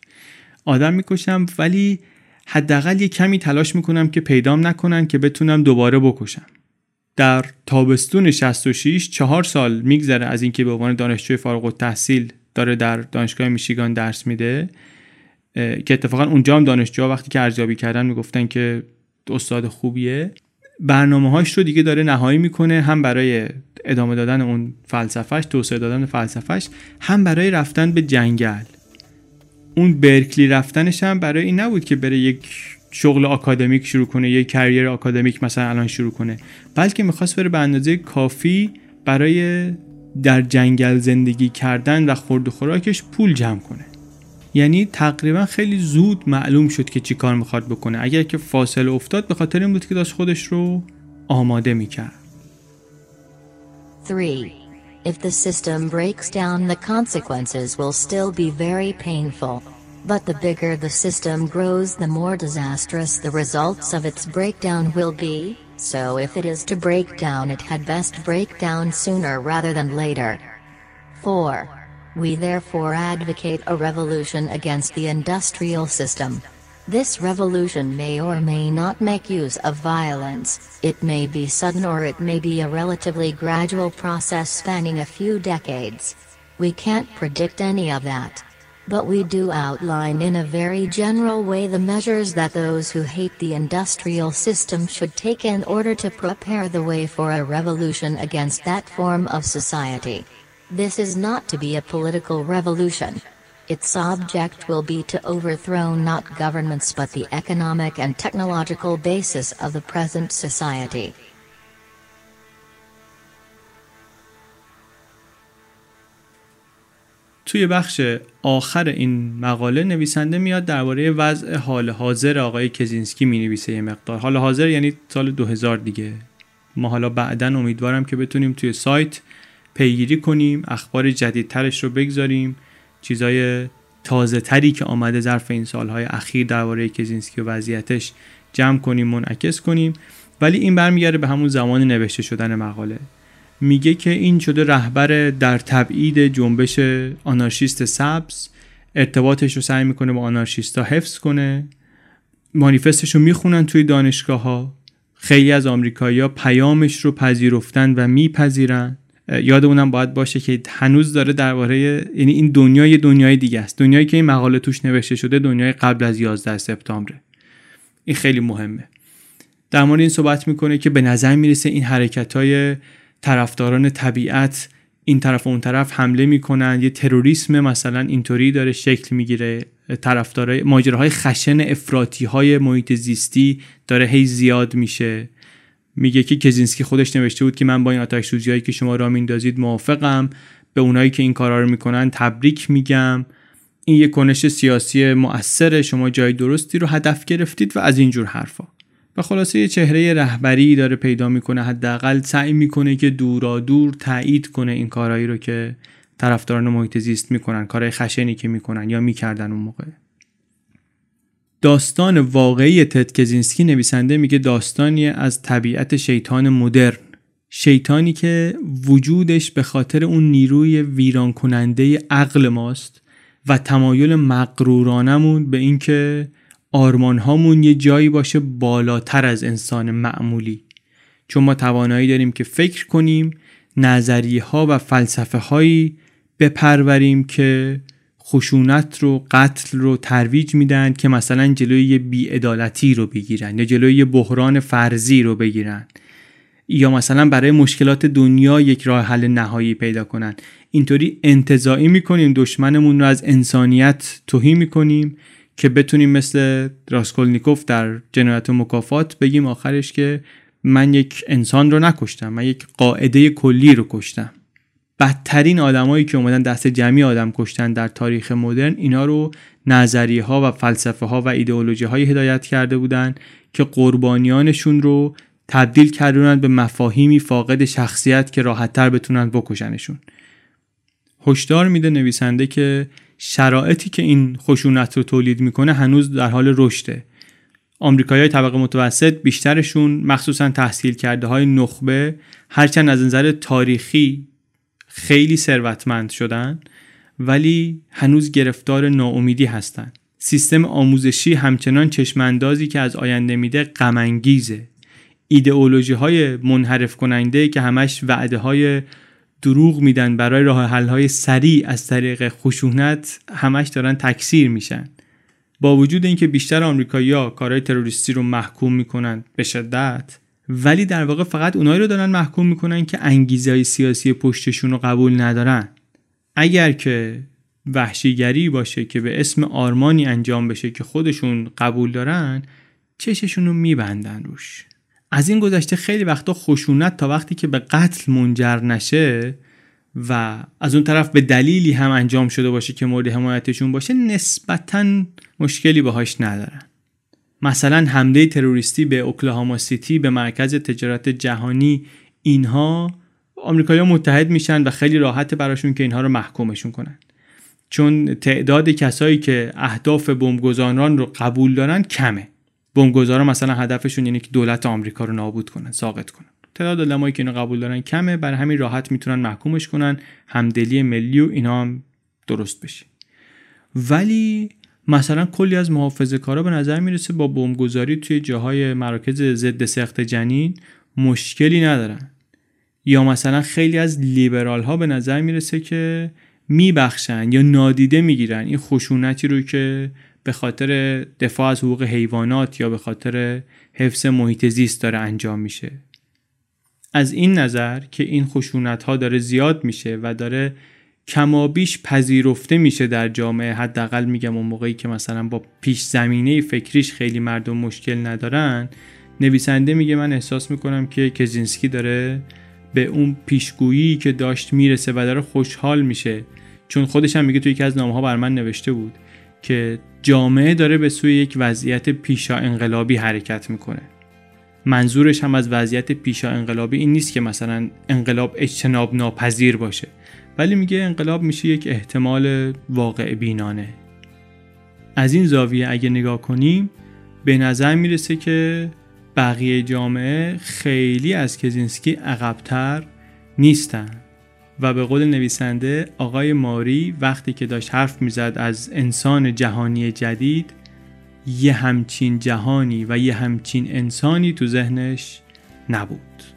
آدم می‌کشم ولی حداقل یه کمی تلاش می‌کنم که پیدام نکنن که بتونم دوباره بکشم. در تابستون 66 چهار سال میگذره از اینکه به عنوان دانشجوی فارغ التحصیل داره در دانشگاه میشیگان درس میده. که اتفاقا اونجا هم دانشجوها وقتی که ارزیابی کردن می‌گفتن که استاد خوبیه برنامه هاش رو دیگه داره نهایی می‌کنه هم برای ادامه دادن اون فلسفهش توسعه دادن فلسفهش هم برای رفتن به جنگل. اون برکلی رفتنش هم برای این نبود که بره یک شغل آکادمیک شروع کنه یک کریر آکادمیک مثلا الان شروع کنه. بلکه می‌خواست بره به اندازه کافی برای در جنگل زندگی کردن و خورد و خوراکش پول جمع کنه. یعنی تقریبا خیلی زود معلوم شد که چی کار می‌خواد بکنه اگر که فاصله افتاد به خاطر این بود که داشت خودش رو آماده می‌کرد 3. If the system breaks down the consequences will still be very painful. But the bigger the system grows the more disastrous the results of its breakdown will be, so if it is to break down it had best break down sooner rather than later. 4. We therefore advocate a revolution against the industrial system. This revolution may or may not make use of violence, it may be sudden or it may be a relatively gradual process spanning a few decades. We can't predict any of that. But we do outline in a very general way the measures that those who hate the industrial system should take in order to prepare the way for a revolution against that form of society. This is not to be a political revolution. Its object will be to overthrow not governments but the economic and technological basis of the present society. توی بخش آخر این مقاله نویسنده میاد درباره وضع حال حاضر آقای کزینسکی می نویسه یه مقدار حال حاضر یعنی سال 2000 دیگه ما حالا بعدا امیدوارم که بتونیم توی سایت پیگیری کنیم اخبار جدیدترش رو بگذاریم. چیزای تازه تری که آمده ظرف این سالهای اخیر درباره کزینسکی و وضعیتش جمع کنیم منعکس کنیم. ولی این برمیگرده به همون زمان نوشته شدن مقاله. میگه که این شده رهبر در تبعید جنبش آنارشیست سبز. ارتباطش رو سعی می‌کنه با آنارشیستا حفظ کنه. مانیفستش رو می‌خونن توی دانشگاه ها خیلی از آمریکایی‌ها پیامش رو پذیرفتن و میپذیرن. یادمونم باید باشه که هنوز داره درباره یعنی این دنیا یه دنیای دیگه است. دنیایی که این مقاله توش نوشته شده دنیای قبل از 11 سپتامبره. این خیلی مهمه. در مورد این صحبت می‌کنه که به نظر می‌رسه این حرکت های طرفداران طبیعت این طرف و اون طرف حمله می‌کنن. یه تروریسم مثلا اینطوری داره شکل می‌گیره. طرفدارای ماجراهای خشن افراطی های محیط زیستی داره هی زیاد میشه. میگه که کزینسکی خودش نوشته بود که من با این آتش سوزی هایی که شما را میندازید موافقم. به اونایی که این کارا رو می‌کنن تبریک میگم. این یه کنش سیاسی مؤثر شما جای درستی رو هدف گرفتید و از اینجور حرفا. و خلاصه یه چهره رهبری داره پیدا می‌کنه. حداقل سعی می‌کنه که دورا دور تایید کنه این کارهایی رو که طرفداران محیط زیست می‌کنن کارهای خشنی که می‌کنن یا می‌کردن اون موقع. داستان واقعی تد کزینسکی نویسنده میگه داستانی از طبیعت شیطان مدرن. شیطانی که وجودش به خاطر اون نیروی ویران کننده عقل ماست و تمایل مقرورانمون به اینکه آرمان هامون یه جایی باشه بالاتر از انسان معمولی. چون ما توانایی داریم که فکر کنیم نظریه ها و فلسفه هایی بپروریم که خشونت رو قتل رو ترویج میدن که مثلا جلوی یه بیعدالتی رو بگیرن یا جلوی یه بحران فرضی رو بگیرن یا مثلا برای مشکلات دنیا یک راه حل نهایی پیدا کنن. اینطوری انتظاعی می‌کنیم دشمنمون رو از انسانیت توهی می‌کنیم که بتونیم مثل راسکولنیکوف در جنایت مکافات بگیم آخرش که من یک انسان رو نکشتم من یک قاعده کلی رو کشتم. بدترین آدمایی که اومدن دست جمعی آدم کشتن در تاریخ مدرن اینا رو نظریه ها و فلسفه ها و ایدئولوژی های هدایت کرده بودن که قربانیانشون رو تبدیل کردن به مفاهیمی فاقد شخصیت که راحتتر بتونن بکشنشون. هشدار میده نویسنده که شرایطی که این خشونت رو تولید می‌کنه هنوز در حال رشده. آمریکایی‌های طبقه متوسط بیشترشون مخصوصا تحصیل کرده های نخبه هرچند از نظر تاریخی خیلی ثروتمند شدن ولی هنوز گرفتار ناامیدی هستند. سیستم آموزشی همچنان چشماندازی که از آینده میده غمانگیزه. ایدئولوژی های منحرف کننده که همش وعده های دروغ میدن برای راه حل های سریع از طریق خشونت همش دارن تکثیر میشن با وجود اینکه بیشتر آمریکایی‌ها کارهای تروریستی رو محکوم می‌کنن به شدت ولی در واقع فقط اونایی رو دارن محکوم می‌کنن که انگیزه سیاسی پشتشون رو قبول ندارن. اگر که وحشیگری باشه که به اسم آرمانی انجام بشه که خودشون قبول دارن چششون رو میبندن روش. از این گذشته خیلی وقتا خشونت تا وقتی که به قتل منجر نشه و از اون طرف به دلیلی هم انجام شده باشه که مورد حمایتشون باشه نسبتا مشکلی باهاش ندارن. مثلا حمله تروریستی به اوکلاهاما سیتی به مرکز تجارت جهانی اینها آمریکایی‌ها متحد میشن و خیلی راحت براشون که اینها رو محکومشون کنن. چون تعداد کسایی که اهداف بمبگذاران رو قبول دارن کمه. بمبگذارا مثلا هدفشون اینه که دولت آمریکا رو نابود کنن ساقط کنن. تعداد آدمایی که اینو قبول دارن کمه برای همین راحت می‌تونن محکومش کنن. همدلی ملی و اینا هم درست بشه. ولی مثلا کلی از محافظه کارا به نظر می‌رسه با بمبگذاری توی جاهای مراکز ضد سخت جنین مشکلی ندارن. یا مثلا خیلی از لیبرال ها به نظر می‌رسه که میبخشن یا نادیده می‌گیرن این خشونتی رو که به خاطر دفاع از حقوق حیوانات یا به خاطر حفظ محیط زیست داره انجام میشه. از این نظر که این خشونت ها داره زیاد میشه و داره کمابیش پذیرفته میشه در جامعه. حداقل میگم اون موقعی که مثلا با پیش زمینه فکریش خیلی مردم مشکل ندارن نویسنده میگه من احساس می‌کنم که کزینسکی داره به اون پیشگویی که داشت می‌رسه و داره خوشحال میشه. چون خودش هم میگه توی یکی از نامه ها بر من نوشته بود که جامعه داره به سوی یک وضعیت پیشا انقلابی حرکت می‌کنه. منظورش هم از وضعیت پیشا انقلابی این نیست که مثلا انقلاب اجتناب ناپذیر باشه. ولی میگه انقلاب میشه یک احتمال واقع بینانه. از این زاویه اگه نگاه کنیم به نظر می‌رسه که بقیه جامعه خیلی از کزینسکی عقبتر نیستن. و به قول نویسنده آقای ماری وقتی که داشت حرف می‌زد از انسان جهانی جدید یه همچین جهانی و یه همچین انسانی تو ذهنش نبود.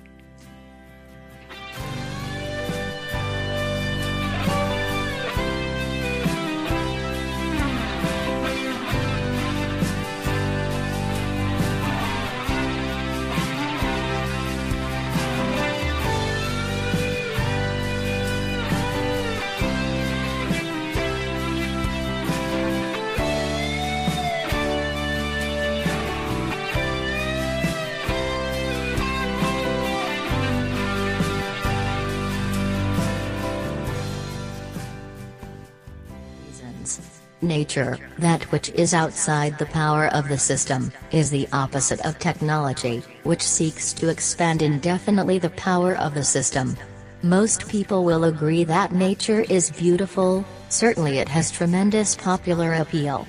Nature, that which is outside the power of the system, is the opposite of technology, which seeks to expand indefinitely the power of the system. Most people will agree that nature is beautiful, certainly it has tremendous popular appeal.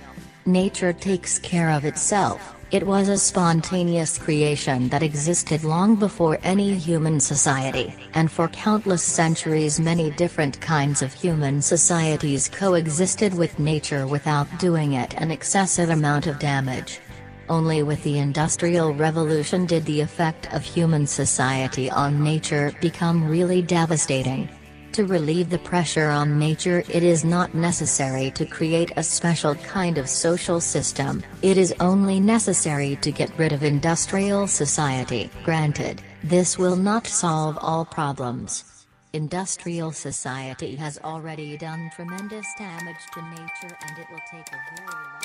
Nature takes care of itself, it was a spontaneous creation that existed long before any human society, and for countless centuries many different kinds of human societies coexisted with nature without doing it an excessive amount of damage. Only with the Industrial Revolution did the effect of human society on nature become really devastating. To relieve the pressure on nature it is not necessary to create a special kind of social system, it is only necessary to get rid of industrial society. Granted, this will not solve all problems. Industrial society has already done tremendous damage to nature and it will take a very long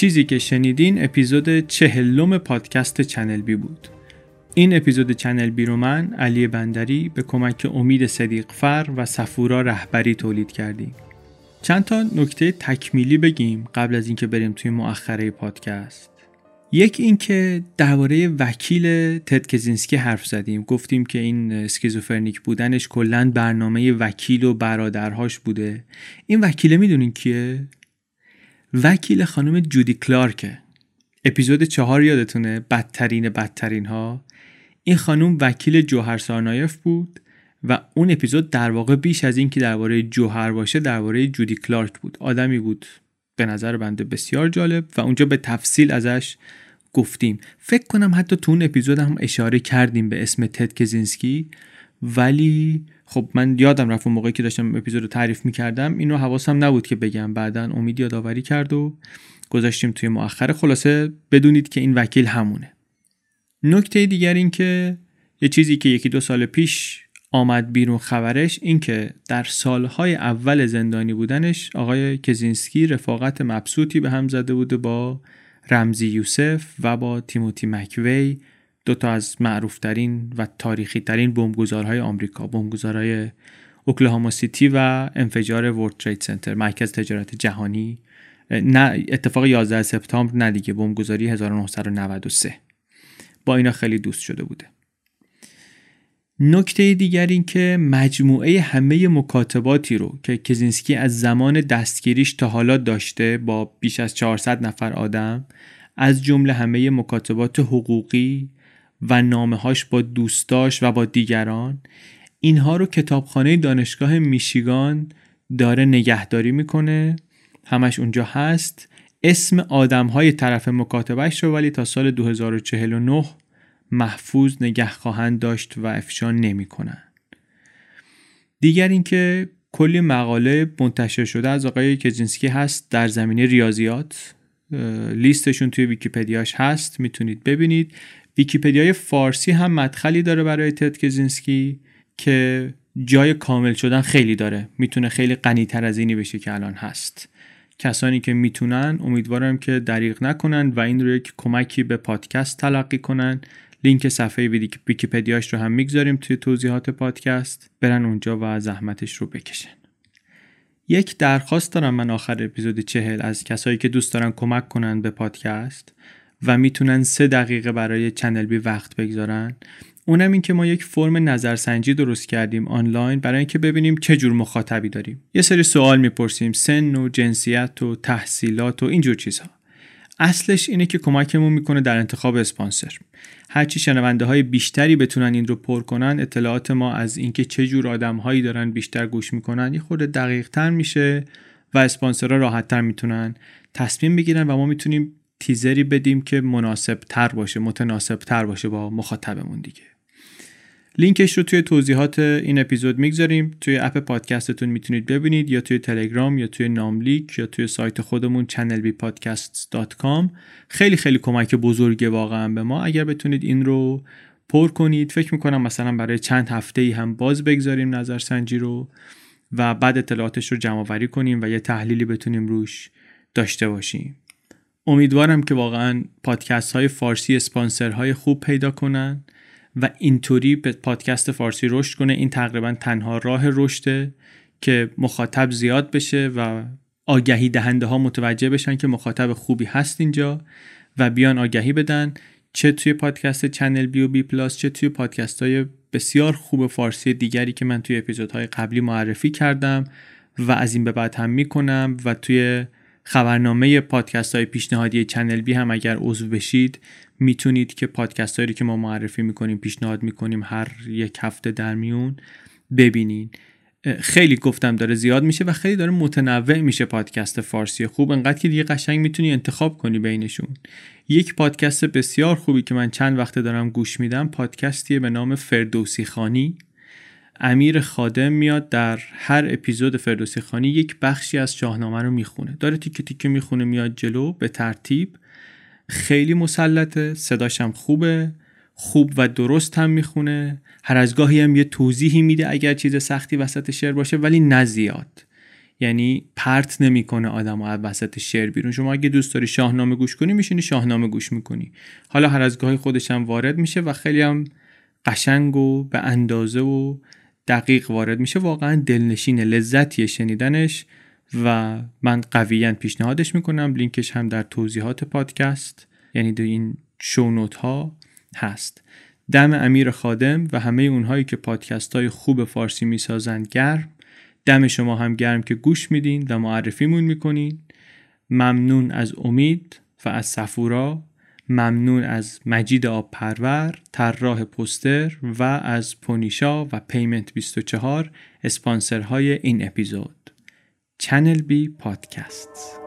چیزی که شنیدین اپیزود چهلم پادکست چنل بی بود. این اپیزود چنل بی رو من علی بندری به کمک امید صدیقفر و صفورا رهبری تولید کردیم. چند تا نکته تکمیلی بگیم قبل از اینکه بریم توی مؤخره پادکست. یک اینکه درباره وکیل تد کزینسکی حرف زدیم. گفتیم که این اسکیزوفرنیک بودنش کلا برنامه وکیل و برادرهاش بوده. این وکیله می‌دونین کیه؟ وکیل خانم جودی کلارکه. اپیزود چهار یادتونه؟ بدترین بدترین ها این خانم وکیل جوهر سارنایف بود و اون اپیزود در واقع بیش از اینکه درباره جوهر باشه درباره جودی کلارک بود. آدمی بود. به نظر بنده بسیار جالب و اونجا به تفصیل ازش گفتیم. فکر کنم حتی تو اون اپیزود هم اشاره کردیم به اسم تد کزینسکی ولی خب من یادم رفت اون موقعی که داشتم اپیزود رو تعریف می‌کردم اینو حواسم نبود که بگم. بعدا امید یادآوری کرد و گذاشتیم توی مؤخر خلاصه بدونید که این وکیل همونه. نکته دیگر این که یه چیزی که یکی دو سال پیش آمد بیرون خبرش این که در سالهای اول زندانی بودنش آقای کزینسکی رفاقت مبسوطی به هم زده بوده با رمزی یوسف و با تیموتی مکوی دو تا از معروفترین و تاریخی ترین بمبگذارهای آمریکا بمبگذارهای اوکلاهاما سیتی و انفجار ورد ترید سنتر مرکز تجارت جهانی. نه اتفاق 11 سپتامبر نه دیگه بمبگذاری 1993 با اینا خیلی دوست شده بوده. نکته دیگر این که مجموعه همه مکاتباتی رو که کزینسکی از زمان دستگیریش تا حالا داشته با بیش از 400 نفر آدم از جمله همه مکاتبات حقوقی و نامه هاش با دوستاش و با دیگران اینها رو کتابخانه دانشگاه میشیگان داره نگهداری می‌کنه. همش اونجا هست. اسم آدم های طرف مکاتبهش رو ولی تا سال 2049 محفوظ نگه خواهند داشت و افشا نمی‌کنن دیگر اینکه کلی مقاله منتشر شده از آقای کجینسکی هست در زمینه ریاضیات. لیستشون توی ویکیپدیاش هست. می‌تونید ببینید. ویکیپدیای فارسی هم مدخلی داره برای تد کزینسکی که جای کامل شدن خیلی داره. می‌تونه خیلی غنیتر از اینی بشه که الان هست. کسانی که می‌تونن امیدوارم که دریغ نکنن و این رو یک کمکی به پادکست تلقی کنن. لینک صفحه ویکیپدیاش رو هم می‌گذاریم توی توضیحات پادکست. برن اونجا و زحمتش رو بکشن. یک درخواست دارم من آخر اپیزود چهل از کسایی که دوست دارن کمک کنن به پادکست. و می‌تونن سه دقیقه برای چنل بی وقت بگذارن. اونم این که ما یک فرم نظرسنجی درست کردیم آنلاین برای اینکه ببینیم چه جور مخاطبی داریم. یه سری سوال می‌پرسیم سن و جنسیت و تحصیلات و اینجور چیزها. اصلش اینه که کمکمون می‌کنه در انتخاب اسپانسر. هرچی شنونده های بیشتری بتونن این رو پر کنن اطلاعات ما از اینکه چه جور آدم هایی دارن بیشتر گوش می‌کنن یه خورده دقیق تر میشه و اسپانسرها راحت تر می‌تونن تصمیم بگیرن و ما می‌تونیم تیزری بدیم که مناسب تر باشه متناسب تر باشه با مخاطبمون دیگه. لینکش رو توی توضیحات این اپیزود می‌گذاریم. توی اپ پادکستتون می‌تونید ببینید یا توی تلگرام یا توی ناملیک یا توی سایت خودمون channelbpodcasts.com خیلی خیلی کمک بزرگه واقعا به ما. اگر بتونید این رو پر کنید فکر می‌کنم مثلا برای چند هفته ای هم باز بگذاریم نظرسنجی رو و بعد اطلاعاتش رو جمع کنیم و یه تحلیلی بتونیم روش داشته باشیم. امیدوارم که واقعا پادکست های فارسی اسپانسر های خوب پیدا کنن و اینطوری به پادکست فارسی رشد کنه. این تقریبا تنها راه رشده که مخاطب زیاد بشه و آگهی دهنده ها متوجه بشن که مخاطب خوبی هست اینجا و بیان آگهی بدن. چه توی پادکست چنل بی و بی پلاس چه توی پادکست های بسیار خوب فارسی دیگری که من توی اپیزودهای قبلی معرفی کردم و از این به بعد هم می‌کنم و توی خبرنامه پادکست های پیشنهادی چنل بی هم اگر عضو بشید می‌تونید که پادکست هایی که ما معرفی می‌کنیم پیشنهاد می‌کنیم هر یک هفته در میون ببینین. خیلی گفتم داره زیاد میشه و خیلی داره متنوع میشه پادکست فارسی خوب. انقدر که دیگه قشنگ می‌تونی انتخاب کنی بینشون. یک پادکست بسیار خوبی که من چند وقته دارم گوش میدم پادکستیه به نام فردوسی خانی. امیر خادم میاد در هر اپیزود فردوسی خانی یک بخشی از شاهنامه رو می‌خونه. داره تیکه تیکه می‌خونه میاد جلو به ترتیب. خیلی مسلطه صداشم خوبه. خوب و درست هم می‌خونه. هر از گاهی هم یه توضیحی میده اگر چیز سختی وسط شعر باشه ولی نزیاد یعنی پرت نمی‌کنه آدم از وسط شعر بیرون. شما اگه دوست داری شاهنامه گوش کنی میشینی شاهنامه گوش می‌کنی. حالا هر از گاهی خودش هم وارد میشه و خیلی هم قشنگ و به اندازه و دقیق وارد میشه واقعا دلنشین لذتیه شنیدنش و من قویا پیشنهادش می‌کنم. لینکش هم در توضیحات پادکست یعنی در این شونوت ها هست. دم امیر خادم و همه اونهایی که پادکست های خوب فارسی می‌سازند گرم. دم شما هم گرم که گوش میدین و معرفیمون می‌کنین. ممنون از امید و از صفورا. ممنون از مجید آب پرور طراح پوستر و از پونیشا و Payment 24 اسپانسرهای این اپیزود. چنل بی پادکست.